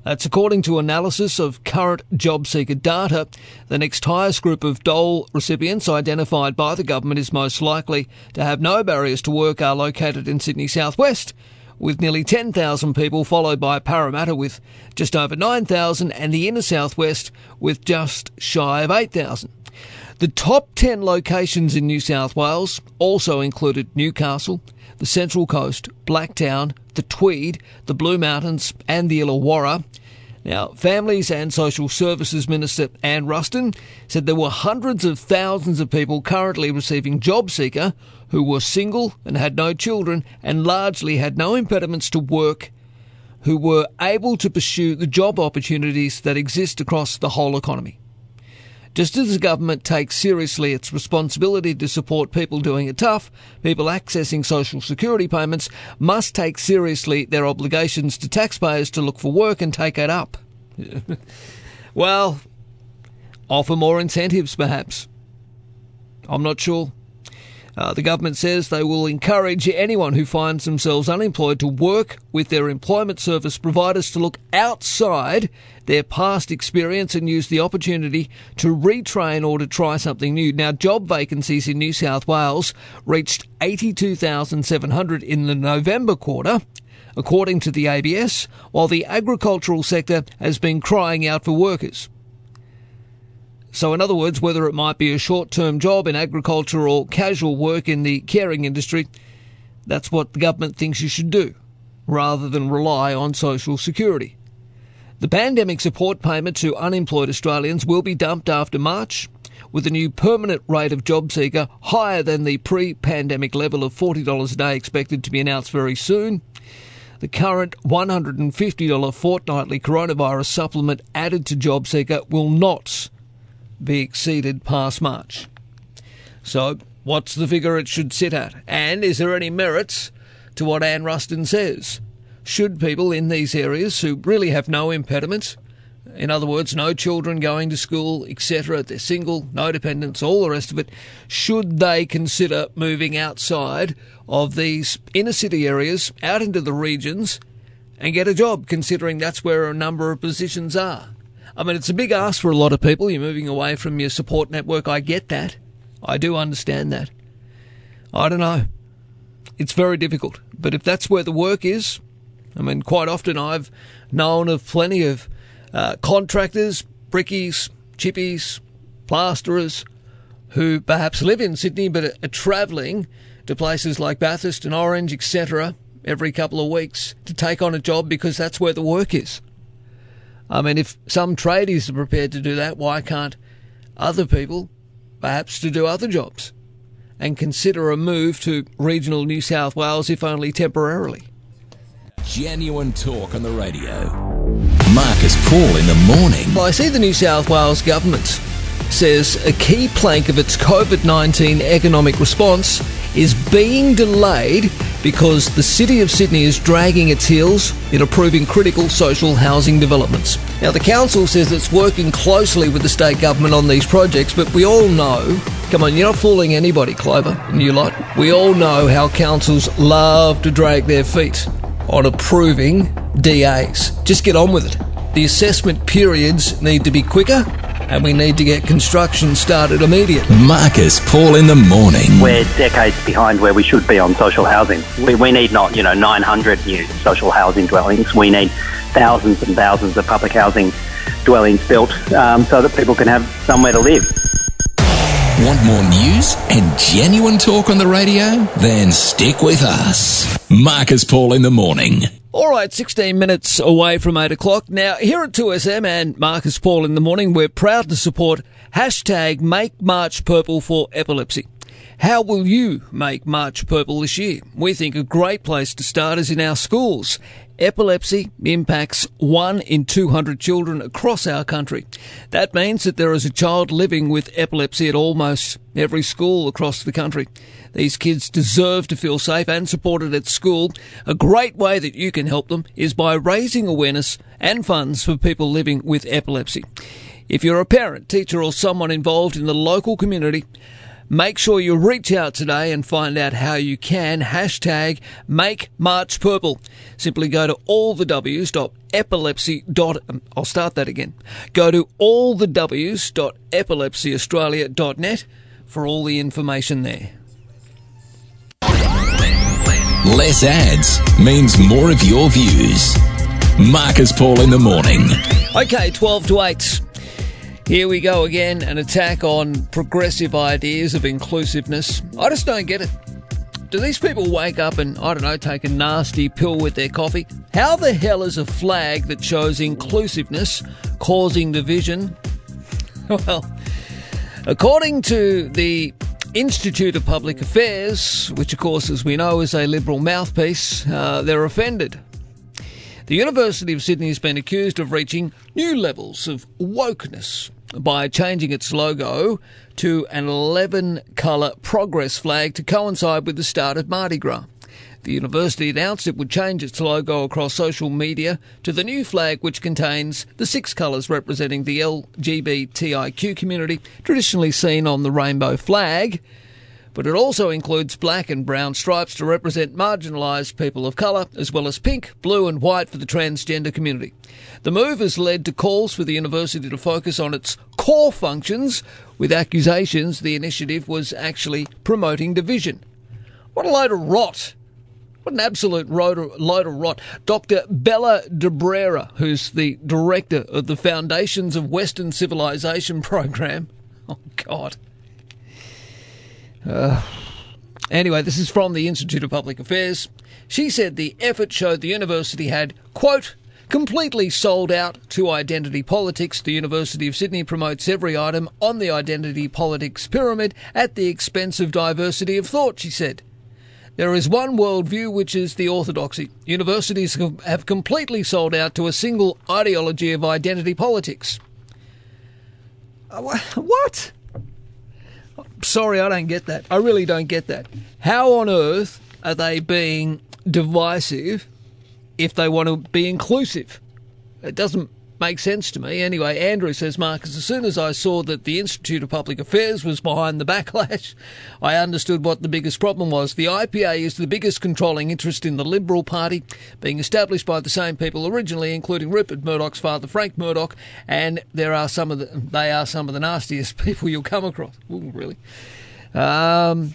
That's according to analysis of current job seeker data. The next highest group of dole recipients identified by the government is most likely to have no barriers to work are located in Sydney Southwest, with nearly 10,000 people, followed by Parramatta with just over 9,000 and the inner southwest with just shy of 8,000. The top 10 locations in New South Wales also included Newcastle, the Central Coast, Blacktown, the Tweed, the Blue Mountains, and the Illawarra. Now, Families and Social Services Minister Anne Ruston said there were hundreds of thousands of people currently receiving job seeker who were single and had no children and largely had no impediments to work who were able to pursue the job opportunities that exist across the whole economy. Just as the government takes seriously its responsibility to support people doing it tough, people accessing social security payments must take seriously their obligations to taxpayers to look for work and take it up. [laughs] well, offer more incentives perhaps. I'm not sure. Uh, the government says they will encourage anyone who finds themselves unemployed to work with their employment service providers to look outside their past experience and use the opportunity to retrain or to try something new. Now, job vacancies in New South Wales reached 82,700 in the November quarter. According to the ABS, while the agricultural sector has been crying out for workers. So, in other words, whether it might be a short term job in agriculture or casual work in the caring industry, that's what the government thinks you should do, rather than rely on social security. The pandemic support payment to unemployed Australians will be dumped after March, with a new permanent rate of job seeker higher than the pre pandemic level of $40 a day expected to be announced very soon. The current $150 fortnightly coronavirus supplement added to JobSeeker will not be exceeded past March. So, what's the figure it should sit at? And is there any merits to what Anne Ruston says? Should people in these areas who really have no impediments, in other words, no children going to school, etc., they're single, no dependents, all the rest of it, should they consider moving outside of these inner city areas, out into the regions, and get a job, considering that's where a number of positions are? I mean, it's a big ask for a lot of people. You're moving away from your support network. I get that. I do understand that. I don't know. It's very difficult. But if that's where the work is, I mean, quite often I've known of plenty of uh, contractors, brickies, chippies, plasterers who perhaps live in Sydney but are, are travelling to places like Bathurst and Orange, etc., every couple of weeks to take on a job because that's where the work is. I mean, if some tradies are prepared to do that, why can't other people, perhaps to do other jobs, and consider a move to regional New South Wales, if only temporarily? Genuine talk on the radio. Marcus Paul in the morning. Well, I see the New South Wales government says a key plank of its COVID 19 economic response is being delayed because the City of Sydney is dragging its heels in approving critical social housing developments. Now, the Council says it's working closely with the state government on these projects, but we all know come on, you're not fooling anybody, Clover, and you lot. We all know how councils love to drag their feet on approving DAs. Just get on with it. The assessment periods need to be quicker and we need to get construction started immediately. Marcus Paul in the morning. We're decades behind where we should be on social housing. We, we need not, you know, 900 new social housing dwellings. We need thousands and thousands of public housing dwellings built um, so that people can have somewhere to live. Want more news and genuine talk on the radio? Then stick with us. Marcus Paul in the morning. All right, 16 minutes away from 8 o'clock. Now, here at 2SM and Marcus Paul in the morning, we're proud to support hashtag Make March Purple for Epilepsy. How will you make March Purple this year? We think a great place to start is in our schools. Epilepsy impacts 1 in 200 children across our country. That means that there is a child living with epilepsy at almost every school across the country. These kids deserve to feel safe and supported at school. A great way that you can help them is by raising awareness and funds for people living with epilepsy. If you're a parent, teacher, or someone involved in the local community, Make sure you reach out today and find out how you can. Hashtag make March purple. Simply go to allthews.epilepsy. I'll start that again. Go to allthews.epilepsyaustralia.net for all the information there. Less ads means more of your views. Marcus Paul in the morning. Okay, 12 to 8. Here we go again, an attack on progressive ideas of inclusiveness. I just don't get it. Do these people wake up and, I don't know, take a nasty pill with their coffee? How the hell is a flag that shows inclusiveness causing division? [laughs] Well, according to the Institute of Public Affairs, which of course, as we know, is a liberal mouthpiece, uh, they're offended. The University of Sydney has been accused of reaching new levels of wokeness by changing its logo to an 11 colour progress flag to coincide with the start of Mardi Gras. The university announced it would change its logo across social media to the new flag, which contains the six colours representing the LGBTIQ community traditionally seen on the rainbow flag but it also includes black and brown stripes to represent marginalised people of colour, as well as pink, blue, and white for the transgender community. The move has led to calls for the university to focus on its core functions, with accusations the initiative was actually promoting division. What a load of rot! What an absolute load of rot. Dr. Bella d'Abrera, who's the director of the Foundations of Western Civilization program. [laughs] Oh, God. Uh, anyway, this is from the Institute of Public Affairs. She said the effort showed the university had, quote, completely sold out to identity politics. The University of Sydney promotes every item on the identity politics pyramid at the expense of diversity of thought, she said. There is one worldview which is the orthodoxy. Universities have completely sold out to a single ideology of identity politics. Uh, what? Sorry, I don't get that. I really don't get that. How on earth are they being divisive if they want to be inclusive? It doesn't make sense to me. Anyway, Andrew says, Marcus, as soon as I saw that the Institute of Public Affairs was behind the backlash, I understood what the biggest problem was. The IPA is the biggest controlling interest in the Liberal Party, being established by the same people originally, including Rupert Murdoch's father, Frank Murdoch, and there are some of the, they are some of the nastiest [laughs] people you'll come across. Ooh, really. Um,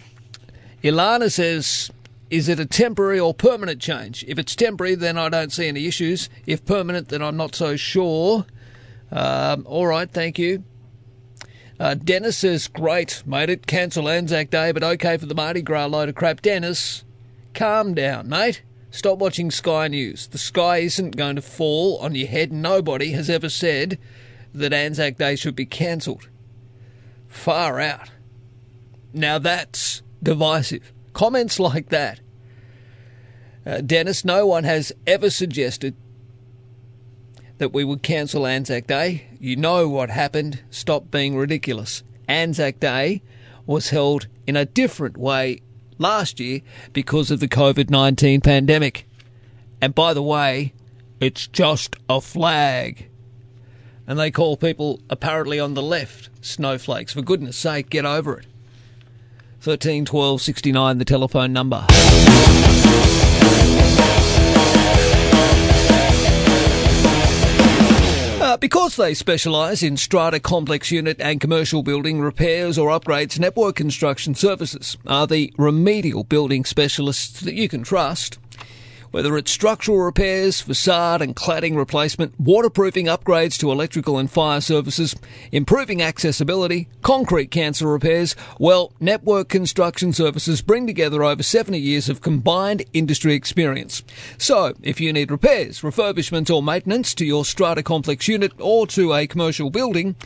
Ilana says, is it a temporary or permanent change? If it's temporary, then I don't see any issues. If permanent, then I'm not so sure. Um, all right, thank you. Uh, Dennis says, great, made it. Cancel Anzac Day, but okay for the Mardi Gras load of crap. Dennis, calm down, mate. Stop watching Sky News. The sky isn't going to fall on your head. Nobody has ever said that Anzac Day should be cancelled. Far out. Now that's divisive. Comments like that. Uh, Dennis, no one has ever suggested that we would cancel Anzac Day. You know what happened. Stop being ridiculous. Anzac Day was held in a different way last year because of the COVID 19 pandemic. And by the way, it's just a flag. And they call people apparently on the left snowflakes. For goodness sake, get over it. 13 12 69, the telephone number. Uh, because they specialise in strata complex unit and commercial building repairs or upgrades, Network Construction Services are the remedial building specialists that you can trust. Whether it's structural repairs, facade and cladding replacement, waterproofing upgrades to electrical and fire services, improving accessibility, concrete cancer repairs, well, Network Construction Services bring together over 70 years of combined industry experience. So, if you need repairs, refurbishment or maintenance to your strata complex unit or to a commercial building,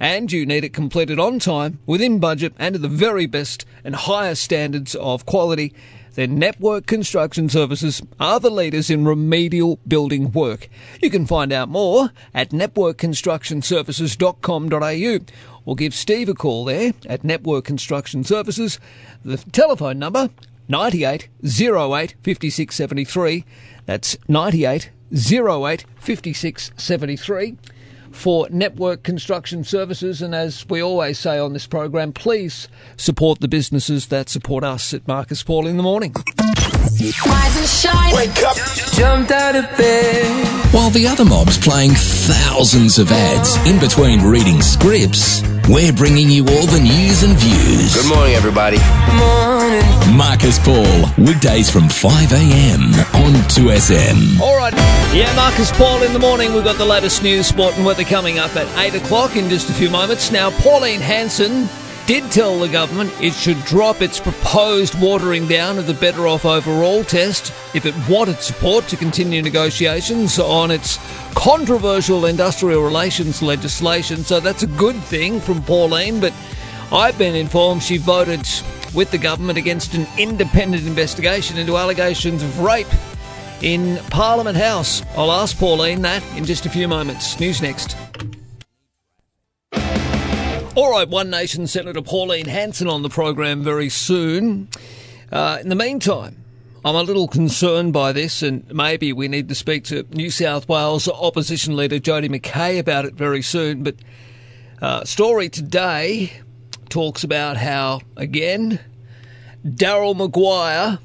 and you need it completed on time, within budget, and to the very best and highest standards of quality, then Network Construction Services are the leaders in remedial building work. You can find out more at networkconstructionservices.com.au or give Steve a call there at Network Construction Services. The telephone number 98 08 56 73. That's 98 08 56 73 for Network Construction Services. And as we always say on this program, please support the businesses that support us at Marcus Paul in the morning. Rise and shine. Wake up. Jumped out of bed. While the other mob's playing thousands of ads in between reading scripts, we're bringing you all the news and views. Good morning, everybody. Morning. Marcus Paul, weekdays from 5 a.m. on 2SM. All right. Yeah, Marcus Paul in the morning. We've got the latest news, sport, and weather coming up at 8 o'clock in just a few moments. Now, Pauline Hanson did tell the government it should drop its proposed watering down of the Better Off Overall test if it wanted support to continue negotiations on its controversial industrial relations legislation. So that's a good thing from Pauline, but I've been informed she voted with the government against an independent investigation into allegations of rape in Parliament House. I'll ask Pauline that in just a few moments. News next. All right, One Nation Senator Pauline Hanson on the program very soon. Uh, in the meantime, I'm a little concerned by this, and maybe we need to speak to New South Wales opposition leader Jodie McKay about it very soon. But uh, story today talks about how again Daryl Maguire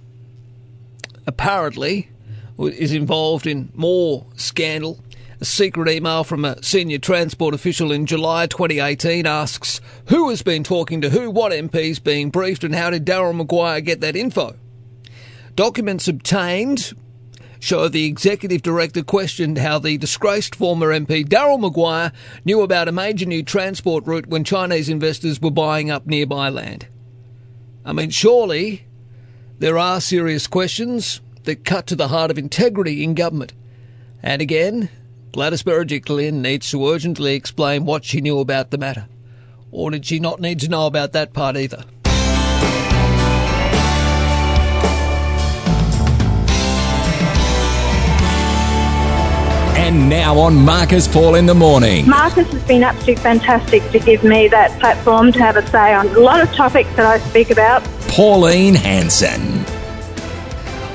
apparently is involved in more scandal a secret email from a senior transport official in July 2018 asks who has been talking to who, what MPs being briefed, and how did Daryl Maguire get that info? Documents obtained show the executive director questioned how the disgraced former MP Daryl Maguire knew about a major new transport route when Chinese investors were buying up nearby land. I mean, surely there are serious questions that cut to the heart of integrity in government. And again, Gladys Berejiklian needs to urgently explain what she knew about the matter. Or did she not need to know about that part either? And now on Marcus Paul in the morning. Marcus has been absolutely fantastic to give me that platform to have a say on a lot of topics that I speak about. Pauline Hanson.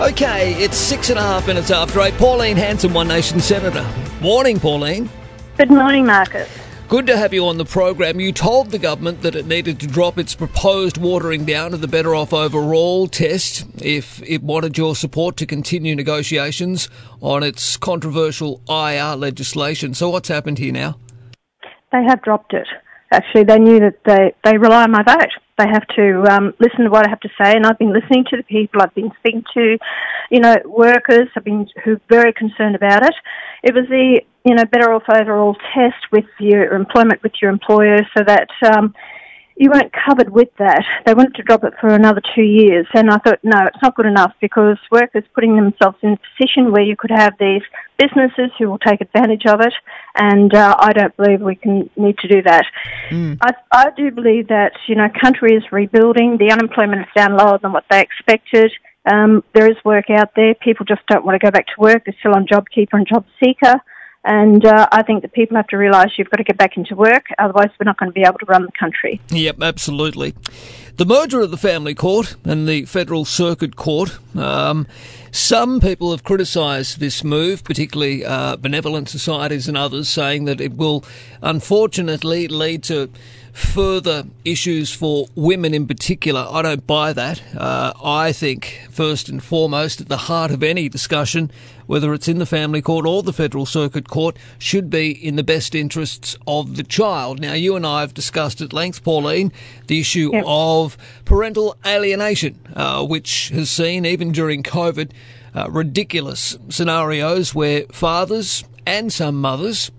Okay, it's six and a half minutes after eight. Pauline Hanson, One Nation Senator. Morning, Pauline. Good morning, Marcus. Good to have you on the program. You told the government that it needed to drop its proposed watering down of the Better Off Overall test if it wanted your support to continue negotiations on its controversial IR legislation. So, what's happened here now? They have dropped it. Actually, they knew that they, they rely on my vote. They have to um, listen to what I have to say, and I've been listening to the people. I've been speaking to, you know, workers. I've been who very concerned about it. It was the you know better off overall test with your employment with your employer, so that um, you weren't covered with that. They wanted to drop it for another two years, and I thought, no, it's not good enough because workers putting themselves in a position where you could have these businesses who will take advantage of it, and uh, I don't believe we can need to do that. Hmm. I, I do believe that you know country is rebuilding. The unemployment is down lower than what they expected. Um, there is work out there. People just don't want to go back to work. They're still on JobKeeper and JobSeeker. And uh, I think that people have to realise you've got to get back into work, otherwise, we're not going to be able to run the country. Yep, absolutely. The merger of the Family Court and the Federal Circuit Court. Um, some people have criticised this move, particularly uh, benevolent societies and others, saying that it will unfortunately lead to further issues for women in particular. I don't buy that. Uh, I think, first and foremost, at the heart of any discussion, whether it's in the family court or the federal circuit court, should be in the best interests of the child. Now, you and I have discussed at length, Pauline, the issue Yep. of parental alienation, uh, which has seen, even during COVID, uh, ridiculous scenarios where fathers and some mothers,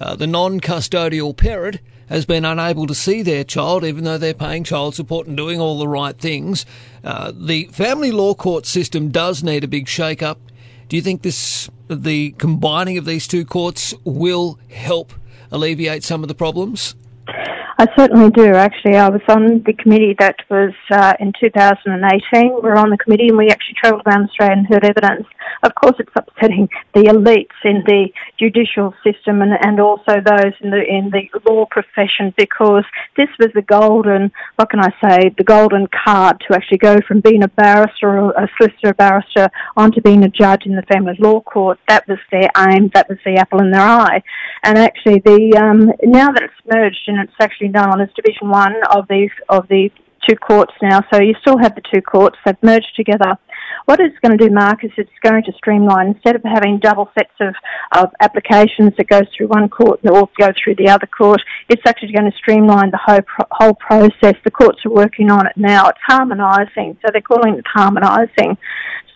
uh, the non custodial parent, has been unable to see their child, even though they're paying child support and doing all the right things. Uh, the family law court system does need a big shake up. Do you think this, the combining of these two courts, will help alleviate some of the problems? I certainly do. Actually, I was on the committee that was uh, in 2018. We were on the committee and we actually travelled around Australia and heard evidence. Of course, it's upsetting the elites in the judicial system and, and also those in the in the law profession because this was the golden, what can I say, the golden card to actually go from being a barrister or a solicitor barrister onto being a judge in the family law court. That was their aim. That was the apple in their eye. And actually, the um, now that it's merged and it's actually known as Division One of these of the two courts now, so you still have the two courts. They've merged together. What it's going to do, Mark, is it's going to streamline instead of having double sets of, of applications that goes through one court and or go through the other court. It's actually going to streamline the whole pro- whole process. The courts are working on it now. It's harmonising, so they're calling it harmonising.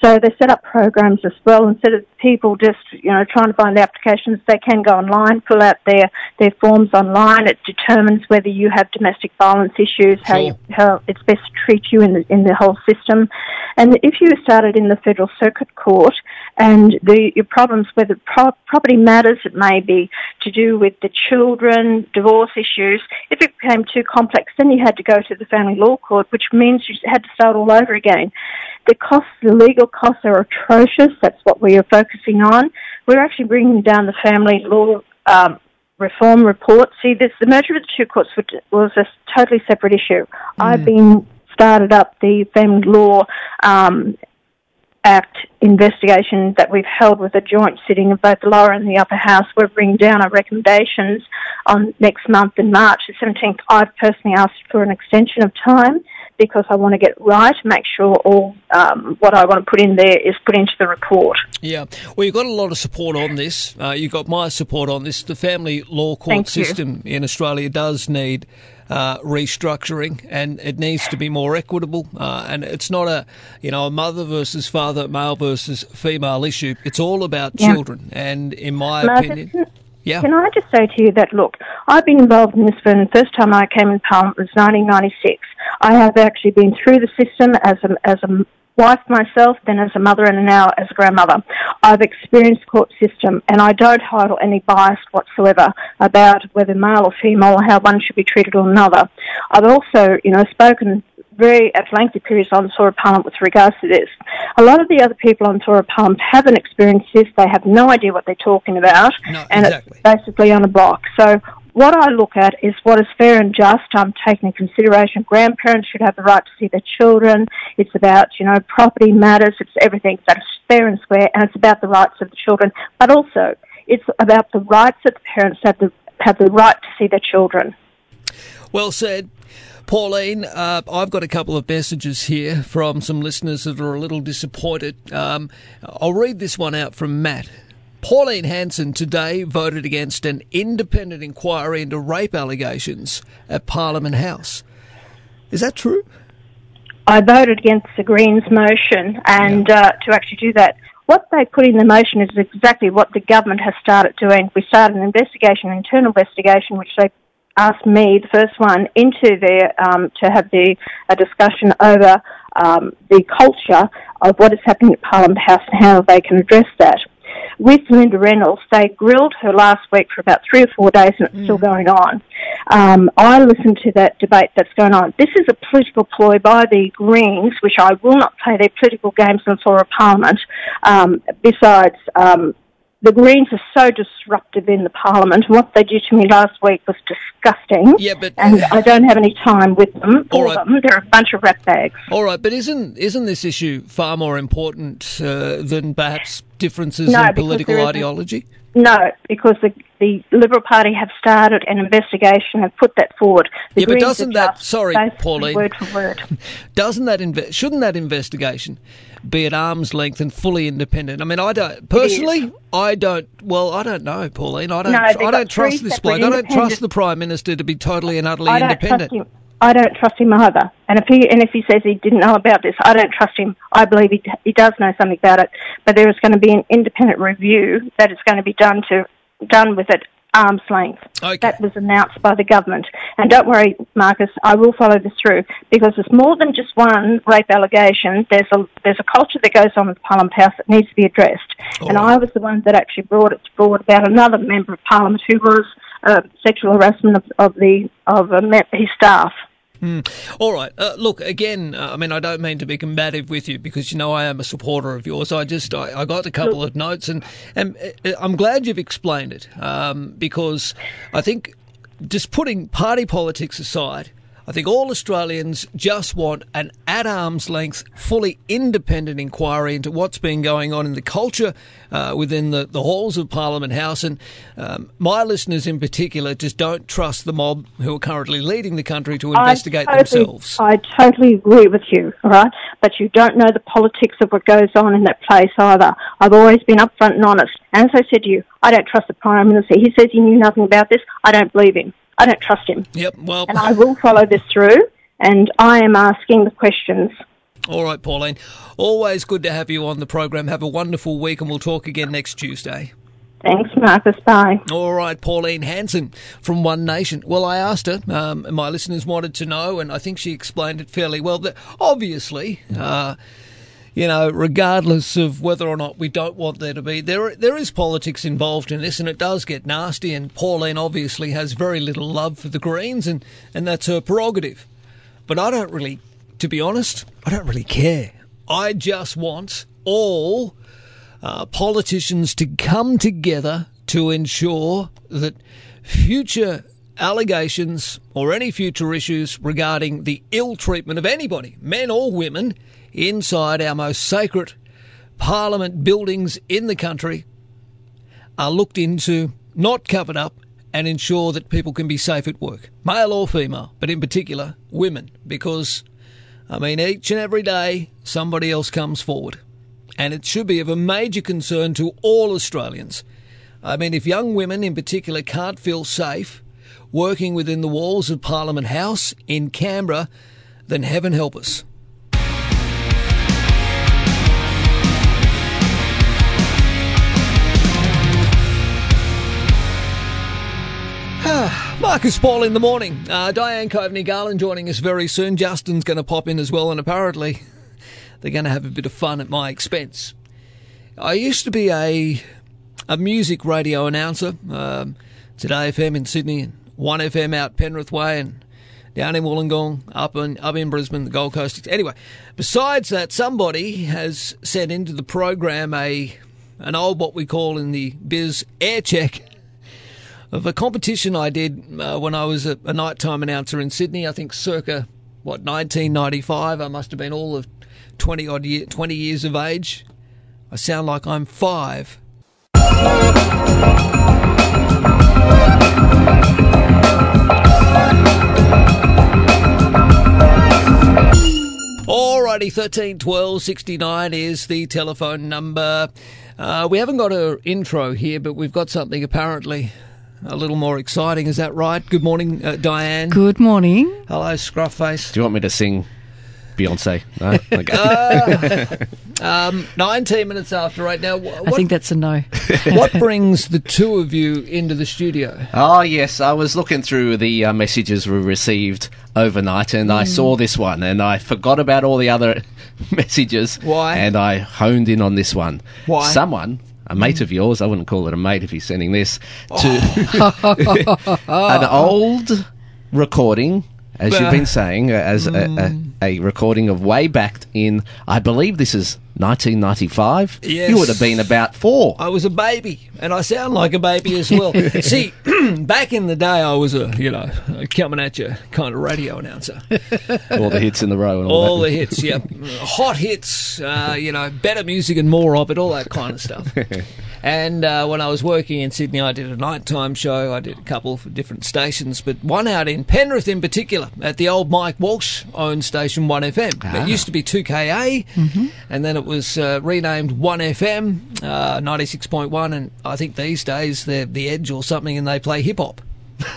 So they set up programs as well. Instead of people just, you know, trying to find the applications, they can go online, fill out their, their forms online. It determines whether you have domestic violence issues, how, you, how it's best to treat you in the, in the whole system. And if you started in the Federal Circuit Court and the, your problems the pro- property matters, it may be to do with the children, divorce issues, if it became too complex, then you had to go to the Family Law Court, which means you had to start all over again. The costs, the legal costs are atrocious. That's what we are focusing on. We're actually bringing down the family law um, reform report. See, this the merger of the two courts was- was a totally separate issue. I've been started up the family law um, Act investigation that we've held with a joint sitting of both the lower and the upper house. We're bringing down our recommendations on next month in March the 17th. I've personally asked for an extension of time because I want to get it right, make sure all um, what I want to put in there is put into the report. Yeah, well, you've got a lot of support on this. Uh, you've got my support on this. The family law court Thank you. system in Australia does need uh, restructuring, and it needs to be more equitable. Uh, and it's not a you know a mother versus father, male versus female issue. It's all about Yeah. children. And in my opinion, can- yeah. Can I just say to you that, look, I've been involved in this from the first time I came in Parliament was 1996. I have actually been through the system as a, as a wife myself, then as a mother, and now as a grandmother. I've experienced court system, and I don't hold any bias whatsoever about whether male or female or how one should be treated or another. I've also, you know, spoken very at lengthy periods on the Sora Parliament with regards to this. A lot of the other people on Sora Parliament haven't experienced this. They have no idea what they're talking about, and it's basically on a block. So what I look at is what is fair and just. I'm taking into consideration grandparents should have the right to see their children. It's about, you know, property matters. It's everything that is fair and square, and it's about the rights of the children. But also, it's about the rights that the parents have the, have the right to see their children. Well said. Pauline, uh, I've got a couple of messages here from some listeners that are a little disappointed. Um, I'll read this one out from Matt. Pauline Hanson today voted against an independent inquiry into rape allegations at Parliament House. Is that true? I voted against the Greens motion and uh, to actually do that. What they put in the motion is exactly what the government has started doing. We started an investigation, an internal investigation, which they asked me, the first one, into their um, to have the a discussion over um, the culture of what is happening at Parliament House and how they can address that. With Linda Reynolds, they grilled her last week for about three or four days, and it's still going on. Um, I listened to that debate that's going on. This is a political ploy by the Greens, which I will not play their political games on the floor of Parliament. Um, besides, um, the Greens are so disruptive in the Parliament, and what they did to me last week was disgusting. Yeah, but and I don't have any time with them All for them. They're a bunch of rat bags. All right, but isn't isn't this issue far more important uh, than perhaps differences No, in political ideology? No, because the the Liberal Party have started an investigation and put that forward. The yeah, but Greens doesn't that sorry, Pauline? word for word. [laughs] Doesn't that inve- shouldn't that investigation be at arm's length and fully independent? I mean, I don't personally. I don't. Well, I don't know, Pauline. I don't. No, I don't trust this bloke. I don't trust the prime minister to be totally and utterly I don't independent. trust him. I don't trust him either. And if he and if he says he didn't know about this, I don't trust him. I believe he he does know something about it. But there is going to be an independent review that is going to be done to done with it arm's length. That was announced by the government. And don't worry, Marcus, I will follow this through because there's more than just one rape allegation. There's a there's a culture that goes on with Parliament House that needs to be addressed. and I was the one that actually brought it forward about another member of Parliament who was uh, sexual harassment of, of the of me- his staff. Hmm. All right. Uh, look, again, uh, I mean, I don't mean to be combative with you because, you know, I am a supporter of yours. I just, I, I got a couple of notes and, and uh, I'm glad you've explained it um, because I think just putting party politics aside, I think all Australians just want an at arm's length, fully independent inquiry into what's been going on in the culture uh, within the, the halls of Parliament House. And um, my listeners in particular just don't trust the mob who are currently leading the country to investigate I totally, themselves. I totally agree with you, all right? But you don't know the politics of what goes on in that place either. I've always been upfront and honest. And as I said to you, I don't trust the Prime Minister. He says he knew nothing about this. I don't believe him. I don't trust him. Yep, well. And I will follow this through, and I am asking the questions. All right, Pauline. Always good to have you on the program. Have a wonderful week, and we'll talk again next Tuesday. Thanks, Marcus. Bye. All right, Pauline Hanson from One Nation. Well, I asked her, um, my listeners wanted to know, and I think she explained it fairly well. That obviously, uh, you know, regardless of whether or not we don't want there to be, there there is politics involved in this, and it does get nasty. And Pauline obviously has very little love for the Greens, and and that's her prerogative. But I don't really, to be honest, I don't really care. I just want all uh, politicians to come together to ensure that future allegations or any future issues regarding the ill treatment of anybody, men or women, inside our most sacred parliament buildings in the country are looked into, not covered up, and ensure that people can be safe at work, male or female, but in particular women, because I mean, each and every day somebody else comes forward. And it should be of a major concern to all Australians. I mean, if young women in particular can't feel safe working within the walls of Parliament House in Canberra, then heaven help us. Marcus Paul in the morning. Uh, Diane Coveney Garland joining us very soon. Justin's going to pop in as well, and apparently [laughs] they're going to have a bit of fun at my expense. I used to be a a music radio announcer. Um, Today FM in Sydney and One FM out Penrith Way and down in Wollongong, up in up in Brisbane, the Gold Coast. Anyway, besides that, somebody has sent into the program a an old what we call in the biz air check of a competition I did uh, when I was a, a nighttime announcer in Sydney. I think circa what 1995. I must have been all of 20 odd year, 20 years of age. I sound like I'm five. Alrighty, 13 12 69 is the telephone number. Uh, we haven't got an intro here, but we've got something apparently a little more exciting. Is that right? Good morning, uh, Diane. Good morning. Hello, Scruffface. Do you want me to sing Beyonce? No? [laughs] Okay. Uh, um, 19 minutes after right Now, wh- I what, think that's a no. [laughs] what brings the two of you into the studio? oh, yes. I was looking through the uh, messages we received overnight and I Mm. saw this one and I forgot about all the other [laughs] messages. Why? And I honed in on this one. Why? Someone. A mate of yours, I wouldn't call it a mate if he's sending this, to [laughs] [laughs] an old recording as you've been saying, uh, as a, mm. a, a recording of way back in, I believe this is 1995. Yes. You would have been about four. I was a baby, and I sound like a baby as well. [laughs] See, [clears throat] back in the day, I was a you know a coming at you kind of radio announcer. [laughs] all the hits in the row and all, All the hits, yeah, [laughs] hot hits, uh, you know, better music and more of it, all that kind of stuff. And uh, when I was working in Sydney, I did a nighttime show. I did a couple for different stations, but one out in Penrith in particular, at the old Mike Walsh owned station 1FM. Ah. It used to be 2KA, and then it was uh, renamed 1FM, uh, 96.1, and I think these days they're The Edge or something, and they play hip hop. [laughs]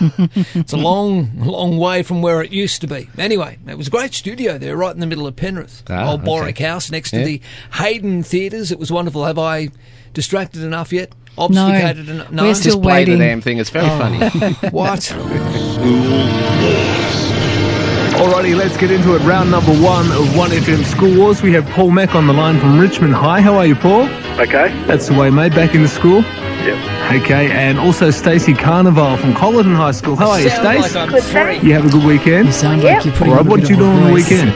it's a long, long way from where it used to be. Anyway, it was a great studio there, right in the middle of Penrith. Ah, Old Borick okay. House next to the Hayden Theatres. It was wonderful. Have I distracted enough yet? Obfuscated enough? No, We're still Just play the damn thing. It's very Oh. funny. [laughs] what? Alrighty, let's get into it. Round number one of 1FM School Wars. We have Paul Mack on the line from Richmond High. How are you, Paul? Okay. That's the way, mate. Back in the school? Yep. Okay, and also Stacey Carnival from Colyton High School. How are you, Sound Stace? like Good, thanks. You have a good weekend? You sound like you're putting Alright, on what bit did you of do on the weekend?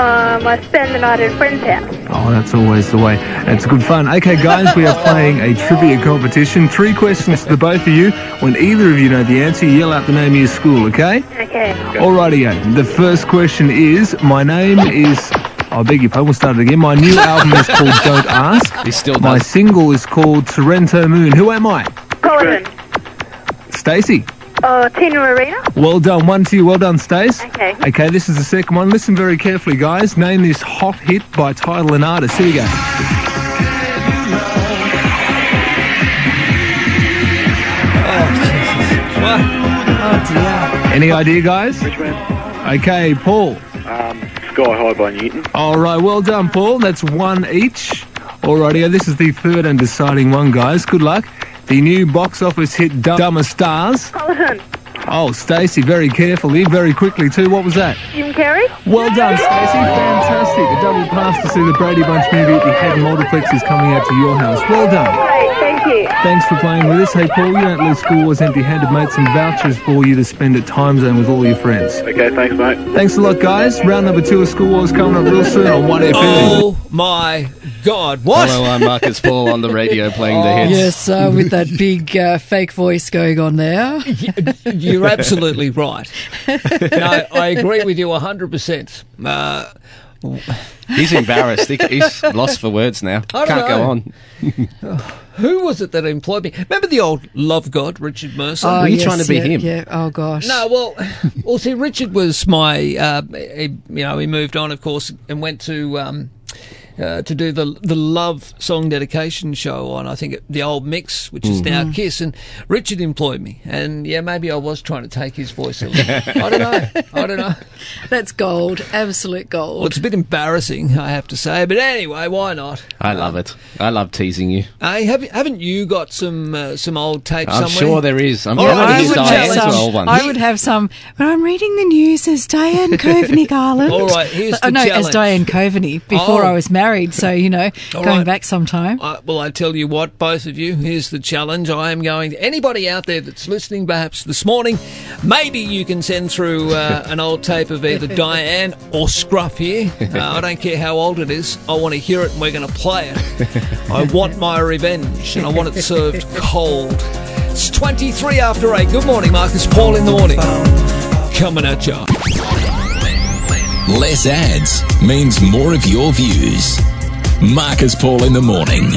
Um, I spend the night at a friend's house. Oh, that's always the way. It's good fun. Okay, guys, we are playing a trivia competition. Three questions to the both of you. When either of you know the answer, yell out the name of your school, okay? Okay. Alrighty, the first question is My name is. I beg your pardon, we'll start it again. My new [laughs] album is called Don't Ask. He still My single is called Sorrento Moon. Who am I? Colin. Stacey. Oh, Tina Arena. Well done. One to you. Well done, Stace. Okay. Okay, this is the second one. Listen very carefully, guys. Name this hot hit by title and artist. Here we go. Oh dear. Any idea, guys? Okay, Paul. Um, Sky High by Newton. All right, well done, Paul. That's one each. Alrighty, this is the third and deciding one, guys. Good luck. The new box office hit Dumb- Dumber Stars. Colin. Oh, Stacey, very carefully, very quickly too. What was that? Jim Carrey. Well done, Stacey. Fantastic. A double pass to see the Brady Bunch movie at the Head Multiplex is coming out to your house. Well done. Great, thank you. Thanks for playing with us. Hey, Paul, you don't leave school was empty-handed, mate. Some vouchers for you to spend at Time Zone with all your friends. Okay, thanks, mate. Thanks a lot, guys. Round number two of School Wars coming up real soon on 1FM. Oh my God! What? Hello, I'm Marcus Paul on the radio playing the hits. Yes, uh, with that [laughs] big uh, fake voice going on there. You're absolutely right. [laughs] No, I agree with you 100%. Uh, He's embarrassed. He- He's lost for words now. [laughs] I don't Can't go on. [laughs] who was it that employed me? Remember the old love god, Richard Mercer? Oh, yes, trying to be yeah, Yeah. Oh gosh. No, well, well. See, Richard was my. Uh, he, you know, he moved on, of course, and went to um, uh, to do the the love song dedication show on I think the old mix, which is now Mhm. Kiss. And Richard employed me, and yeah, maybe I was trying to take his voice. A little. I don't know. I don't know. [laughs] That's gold. Absolute gold. Well, it's a bit embarrassing, I have to say, but anyway, why not? I love it. I love teasing you. I have, haven't you got some uh, some old tapes I'm somewhere? sure there is. I'm All going right, to here's use a old ones. I would have some, but I'm reading the news as Diane [laughs] Coveney Garland. All right, here's oh, the no, as. Diane Coveney before Oh. I was married. So you know, [laughs] All going right. back sometime. Uh, well, I tell you what, both of you, here's the challenge. I am going. Anybody out there that's listening, perhaps this morning, maybe you can send through uh, an old tape of either [laughs] Diane or Scruff here. [laughs] Uh, I don't care how old it is. I want to hear it, and we're going to play it. I want my revenge, and I want it served cold. It's 23 after 8. Good morning, Marcus Paul in the morning. Coming at you. Less ads means more of your views. Marcus Paul in the morning.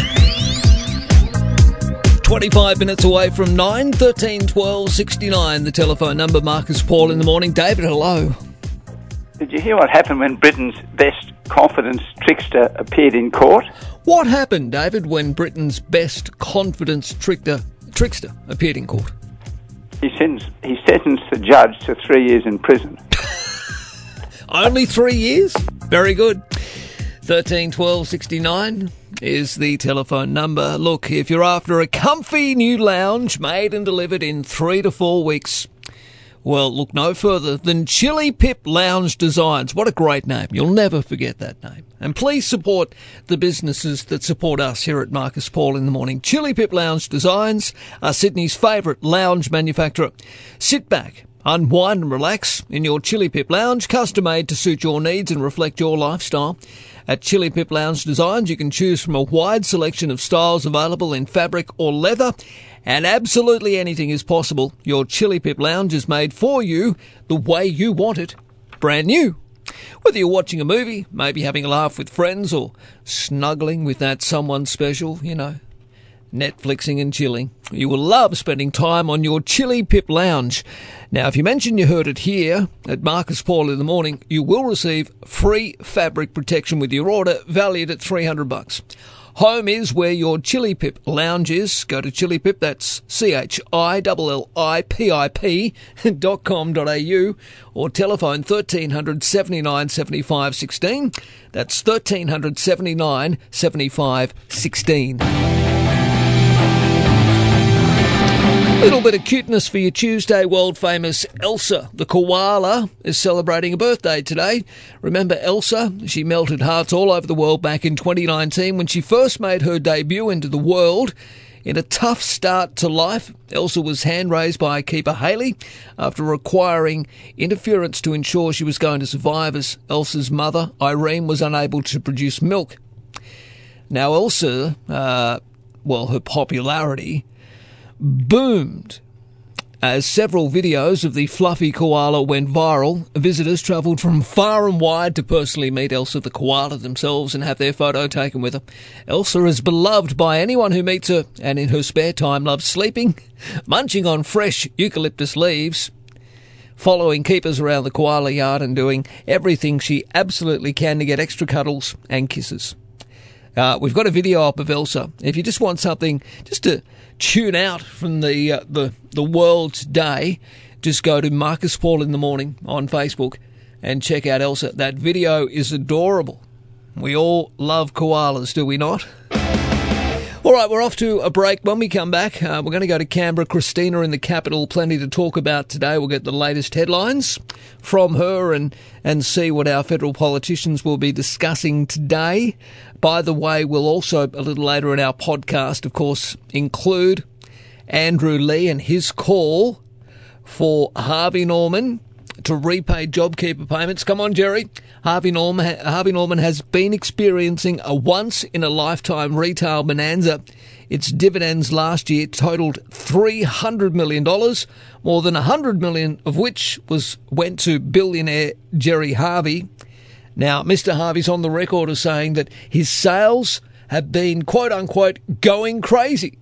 25 minutes away from 9, 13 12 69, the telephone number. Marcus Paul in the morning. David, hello. Did you hear what happened when Britain's best confidence trickster appeared in court? What happened, David, when Britain's best confidence trickster, trickster appeared in court? He sentenced, he sentenced the judge to three years in prison. [laughs] Only three years? Very good. 13 12 69 is the telephone number. Look, if you're after a comfy new lounge made and delivered in three to four weeks, well, look no further than Chilli Pip Lounge Designs. What a great name. You'll never forget that name. And please support the businesses that support us here at Marcus Paul in the morning. Chilli Pip Lounge Designs are Sydney's favourite lounge manufacturer. Sit back, Unwind and relax in your Chilli Pip Lounge, custom made to suit your needs and reflect your lifestyle. At Chilli Pip Lounge Designs, you can choose from a wide selection of styles available in fabric or leather, and absolutely anything is possible. Your Chilli Pip Lounge is made for you the way you want it, brand new. Whether you're watching a movie, maybe having a laugh with friends, or snuggling with that someone special, you know, Netflixing and chilling. You will love spending time on your Chilli Pip Lounge. Now, if you mention you heard it here at Marcus Paul in the morning, you will receive free fabric protection with your order, valued at 300 bucks. Home is where your Chilli Pip lounge is. Go to Chilli Pip, that's C-H-I-L-L-I-P-I-P [laughs] dot com dot au or telephone 1300 79 75 16. That's 1300 79 75 16. Little bit of cuteness for your Tuesday. World famous Elsa the koala is celebrating a birthday today. Remember Elsa? She melted hearts all over the world back in 2019 when she first made her debut into the world. In a tough start to life, Elsa was hand raised by keeper Haley after requiring interference to ensure she was going to survive as Elsa's mother, Irene, was unable to produce milk. Now, Elsa, uh, well, her popularity boomed as several videos of the fluffy koala went viral. Visitors travelled from far and wide to personally meet Elsa the koala themselves and have their photo taken with her. Elsa is beloved by anyone who meets her and in her spare time loves sleeping, [laughs] munching on fresh eucalyptus leaves, following keepers around the koala yard and doing everything she absolutely can to get extra cuddles and kisses. Uh, we've got a video up of Elsa. If you just want something just to tune out from the uh, the the world today, just go to Marcus Paul in the morning on Facebook and check out Elsa. That video is adorable. We all love koalas, do we not? All right, we're off to a break. When we come back, uh, we're going to go to Canberra. Christina in the capital. Plenty to talk about today. We'll get the latest headlines from her and, and see what our federal politicians will be discussing today. By the way, we'll also, a little later in our podcast, of course, include Andrew Leigh and his call for Harvey Norman to repay JobKeeper payments. Come on, Gerry. Harvey Norman, Harvey Norman has been experiencing a once in a lifetime retail bonanza. Its dividends last year totaled $300 million, more than 100 million of which was went to billionaire Gerry Harvey. Now, Mr. Harvey's on the record as saying that his sales have been quote unquote going crazy.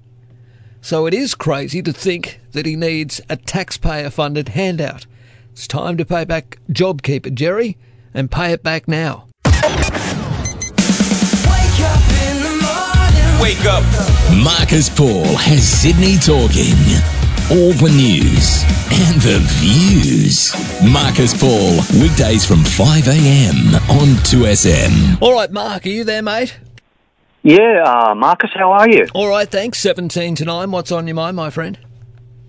So it is crazy to think that he needs a taxpayer funded handout. It's time to pay back JobKeeper, Gerry, and pay it back now. Wake up. Marcus Paul has Sydney talking. All the news and the views. Marcus Paul, weekdays from 5 a.m. on 2SM. All right, Mark, are you there, mate? Yeah, uh, Marcus, how are you? All right, thanks. 17 to 9. What's on your mind, my friend?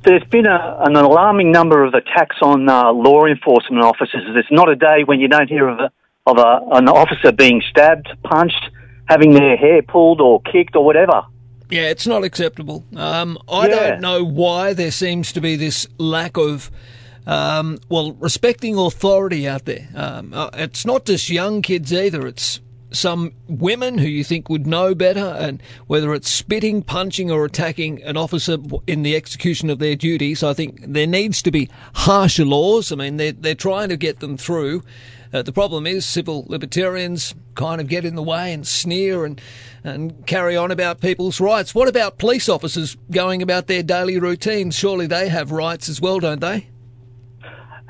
There's been a, an alarming number of attacks on uh, law enforcement officers. There's not a day when you don't hear of, a, of a, an officer being stabbed, punched, having their hair pulled or kicked or whatever. Yeah, it's not acceptable. Um, I Yeah. don't know why there seems to be this lack of, um, well, respecting authority out there. Um, uh, it's not just young kids either. It's some women who you think would know better, and whether it's spitting, punching, or attacking an officer in the execution of their duties, I think there needs to be harsher laws. I mean, they're, they're trying to get them through. Uh, the problem is civil libertarians kind of get in the way and sneer and, and carry on about people's rights. What about police officers going about their daily routines? Surely they have rights as well, don't they?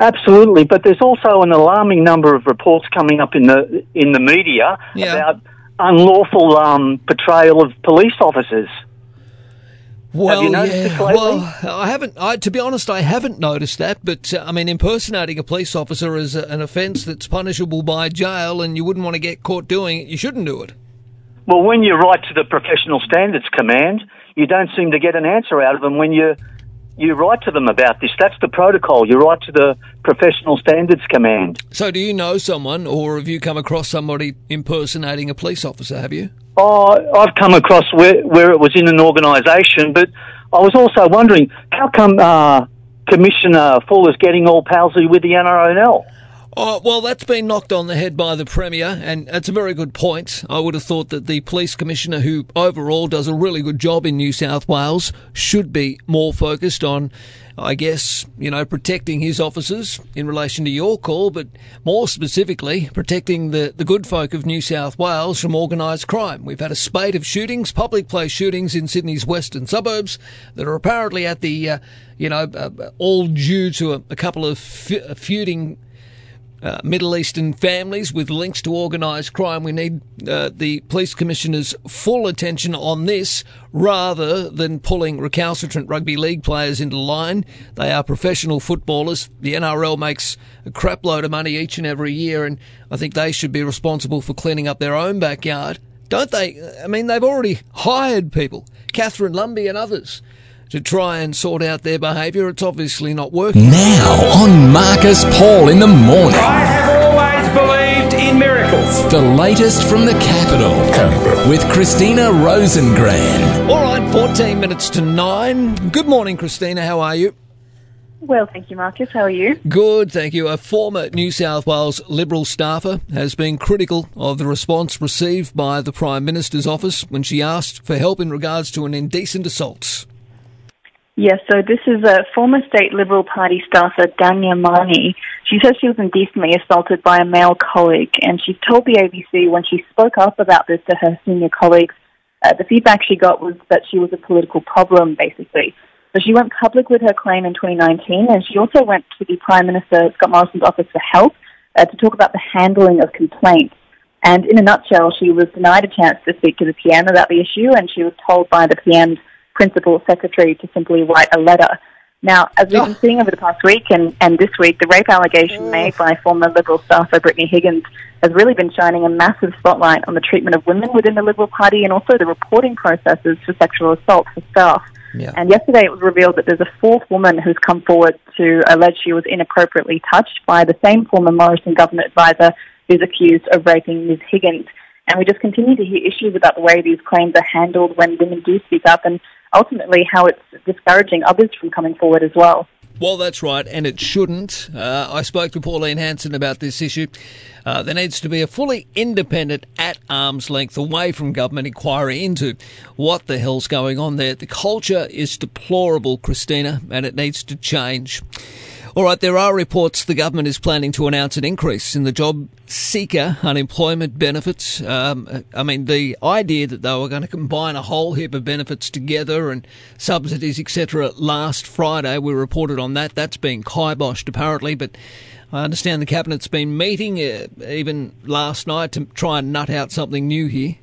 Absolutely, but there's also an alarming number of reports coming up in the in the media about unlawful um, portrayal of police officers. Well, Have you noticed yeah. Well, I haven't. I, to be honest, I haven't noticed that. But uh, I mean, impersonating a police officer is a, an offence that's punishable by jail, and you wouldn't want to get caught doing it. You shouldn't do it. Well, when you write to the Professional Standards Command, you don't seem to get an answer out of them when you you write to them about this. That's the protocol. You write to the Professional Standards Command. So, do you know someone, or have you come across somebody impersonating a police officer? Have you? Oh, I've come across where where it was in an organisation, but I was also wondering how come uh, Commissioner Fuller's getting all palsy with the NRL. Oh, well, that's been knocked on the head by the Premier, and it's a very good point. I would have thought that the Police Commissioner, who overall does a really good job in New South Wales, should be more focused on, I guess, you know, protecting his officers in relation to your call, but more specifically, protecting the, the good folk of New South Wales from organised crime. We've had a spate of shootings, public place shootings in Sydney's western suburbs that are apparently at the, uh, you know, uh, all due to a, a couple of fe- feuding uh, Middle Eastern families with links to organised crime. We need uh, the police commissioner's full attention on this rather than pulling recalcitrant rugby league players into line. They are professional footballers. The NRL makes a crap load of money each and every year, and I think they should be responsible for cleaning up their own backyard. Don't they? I mean, they've already hired people, Catherine Lumby and others to try and sort out their behaviour. It's obviously not working. Now on Marcus Paul in the morning. I have always believed in miracles. The latest from the capital with Christina Rosengren. All right, 14 minutes to 9. Good morning, Christina. How are you? Well, thank you, Marcus. How are you? Good, thank you. A former New South Wales Liberal staffer has been critical of the response received by the Prime Minister's office when she asked for help in regards to an indecent assault. Yes, so this is a former state Liberal Party staffer, Dhanya Mani. She says she was indecently assaulted by a male colleague, and she told the ABC when she spoke up about this to her senior colleagues, uh, the feedback she got was that she was a political problem, basically. So she went public with her claim in 2019, and she also went to the Prime Minister Scott Morrison's office for help uh, to talk about the handling of complaints. And in a nutshell, she was denied a chance to speak to the PM about the issue, and she was told by the PM's principal secretary to simply write a letter. Now, as we've been oh. seeing over the past week and, and this week, the rape allegation oh. made by former Liberal staffer Brittany Higgins has really been shining a massive spotlight on the treatment of women within the Liberal Party and also the reporting processes for sexual assault for staff. Yeah. And yesterday it was revealed that there's a fourth woman who's come forward to allege she was inappropriately touched by the same former Morrison government advisor who's accused of raping Ms. Higgins. And we just continue to hear issues about the way these claims are handled when women do speak up and ultimately how it's discouraging others from coming forward as well. Well, that's right, and it shouldn't. Uh, I spoke to Pauline Hanson about this issue. Uh, there needs to be a fully independent, at arm's length, away from government inquiry into what the hell's going on there. The culture is deplorable, Christina, and it needs to change. All right, there are reports the government is planning to announce an increase in the job seeker unemployment benefits. Um, I mean, the idea that they were going to combine a whole heap of benefits together and subsidies, etc., last Friday, we reported on that. That's been kiboshed apparently, but I understand the cabinet's been meeting uh, even last night to try and nut out something new here.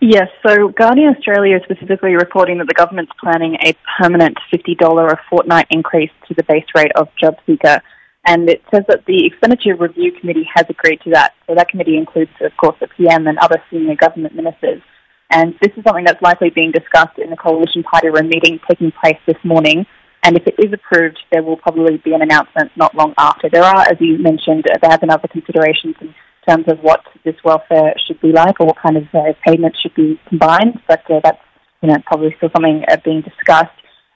Yes, so Guardian Australia is specifically reporting that the government's planning a permanent $50 a fortnight increase to the base rate of JobSeeker. And it says that the Expenditure Review Committee has agreed to that. So that committee includes, of course, the PM and other senior government ministers. And this is something that's likely being discussed in the Coalition Party room meeting taking place this morning. And if it is approved, there will probably be an announcement not long after. There are, as you mentioned, there have other considerations terms of what this welfare should be like or what kind of uh, payments should be combined, but uh, that's you know probably still something uh, being discussed.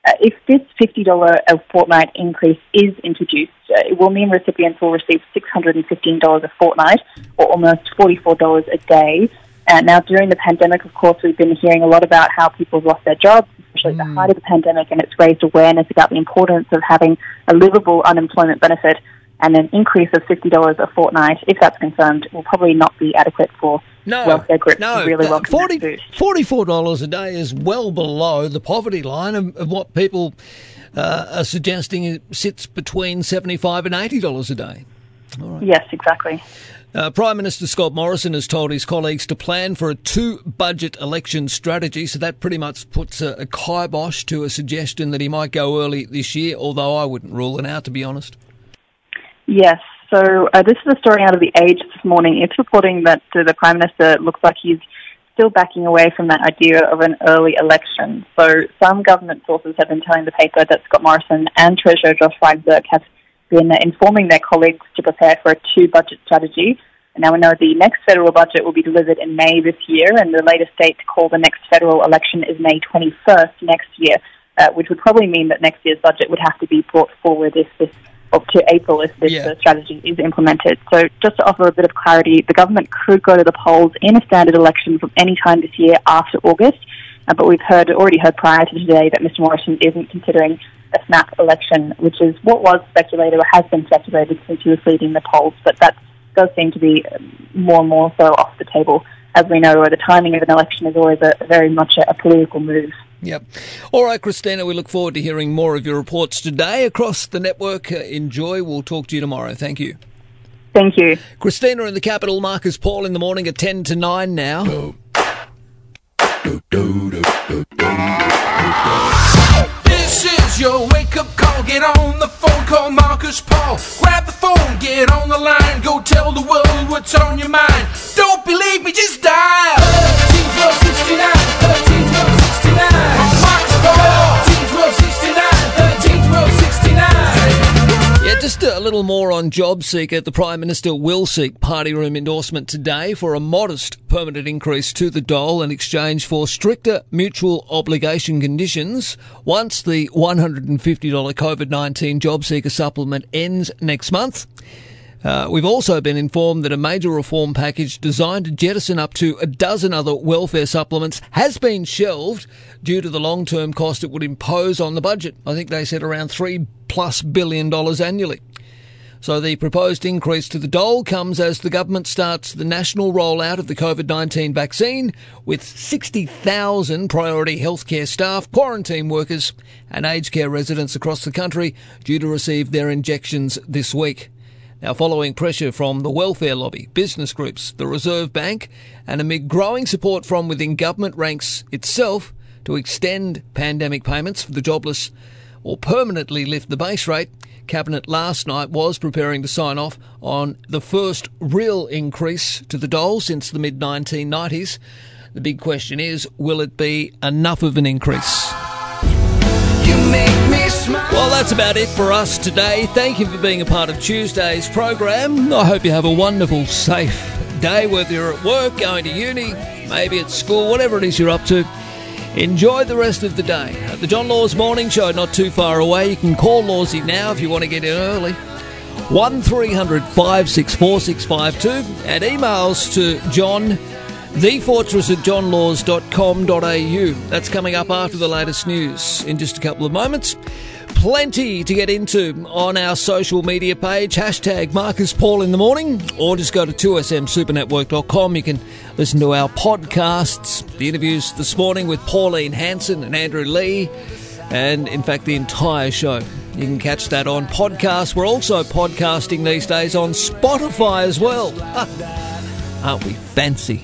Uh, if this $50 a fortnight increase is introduced, uh, it will mean recipients will receive $615 a fortnight, or almost $44 a day. Uh, now, during the pandemic, of course, we've been hearing a lot about how people have lost their jobs, especially at the height of the pandemic, and it's raised awareness about the importance of having a livable unemployment benefit and an increase of $50 a fortnight, if that's confirmed, will probably not be adequate for no, welfare groups no, to really uh, welcome 40, that boost. $44 a day is well below the poverty line of, of what people uh, are suggesting it sits between 75 and $80 a day. Yes, exactly. Uh, Prime Minister Scott Morrison has told his colleagues to plan for a two budget election strategy, so that pretty much puts a, a kibosh to a suggestion that he might go early this year, although I wouldn't rule it out, to be honest. Yes. So uh, this is a story out of the Age this morning. It's reporting that uh, the Prime Minister looks like he's still backing away from that idea of an early election. So some government sources have been telling the paper that Scott Morrison and Treasurer Josh Frydenberg have been informing their colleagues to prepare for a two-budget strategy. And now we know the next federal budget will be delivered in May this year, and the latest date to call the next federal election is May 21st next year. uh, which would probably mean that next year's budget would have to be brought forward if this up to April if this Yeah. uh, strategy is implemented. So just to offer a bit of clarity, the government could go to the polls in a standard election from any time this year after August. Uh, but we've heard already heard prior to today that Mr Morrison isn't considering a snap election, which is what was speculated or has been speculated since he was leading the polls. But that does seem to be um, more and more so off the table. As we know, the timing of an election is always a, very much a, a political move. Yep. All right, Christina, we look forward to hearing more of your reports today across the network. Uh, enjoy. We'll talk to you tomorrow. Thank you. Thank you. Christina in the capital, Marcus Paul in the morning at 10 to 9 now. This is your wake up call. Get on the phone, call Marcus Paul. Grab the phone, get on the line. Go tell the world what's on your mind. Don't believe me, just dial 13 69. 13 just a little more on JobSeeker. The Prime Minister will seek party room endorsement today for a modest permanent increase to the dole in exchange for stricter mutual obligation conditions once the $150 COVID 19 JobSeeker supplement ends next month. Uh, we've also been informed that a major reform package designed to jettison up to a dozen other welfare supplements has been shelved due to the long-term cost it would impose on the budget. I think they said around three plus billion dollars annually. So the proposed increase to the dole comes as the government starts the national rollout of the COVID-19 vaccine with 60,000 priority healthcare staff, quarantine workers and aged care residents across the country due to receive their injections this week. Now, following pressure from the welfare lobby, business groups, the Reserve Bank, and amid growing support from within government ranks itself to extend pandemic payments for the jobless or permanently lift the base rate, Cabinet last night was preparing to sign off on the first real increase to the dole since the mid 1990s. The big question is, will it be enough of an increase? Well, that's about it for us today. Thank you for being a part of Tuesday's program. I hope you have a wonderful, safe day, whether you're at work, going to uni, maybe at school, whatever it is you're up to. Enjoy the rest of the day. At the John Laws Morning Show, not too far away. You can call Lawsy now if you want to get in early. 1300 564 652 and emails to John thefortress at johnlaws.com.au. That's coming up after the latest news in just a couple of moments. Plenty to get into on our social media page. Hashtag Marcus Paul in the morning, or just go to 2smsupernetwork.com. You can listen to our podcasts, the interviews this morning with Pauline Hanson and Andrew Leigh, and in fact, the entire show. You can catch that on podcast. We're also podcasting these days on Spotify as well. [laughs] Aren't we fancy?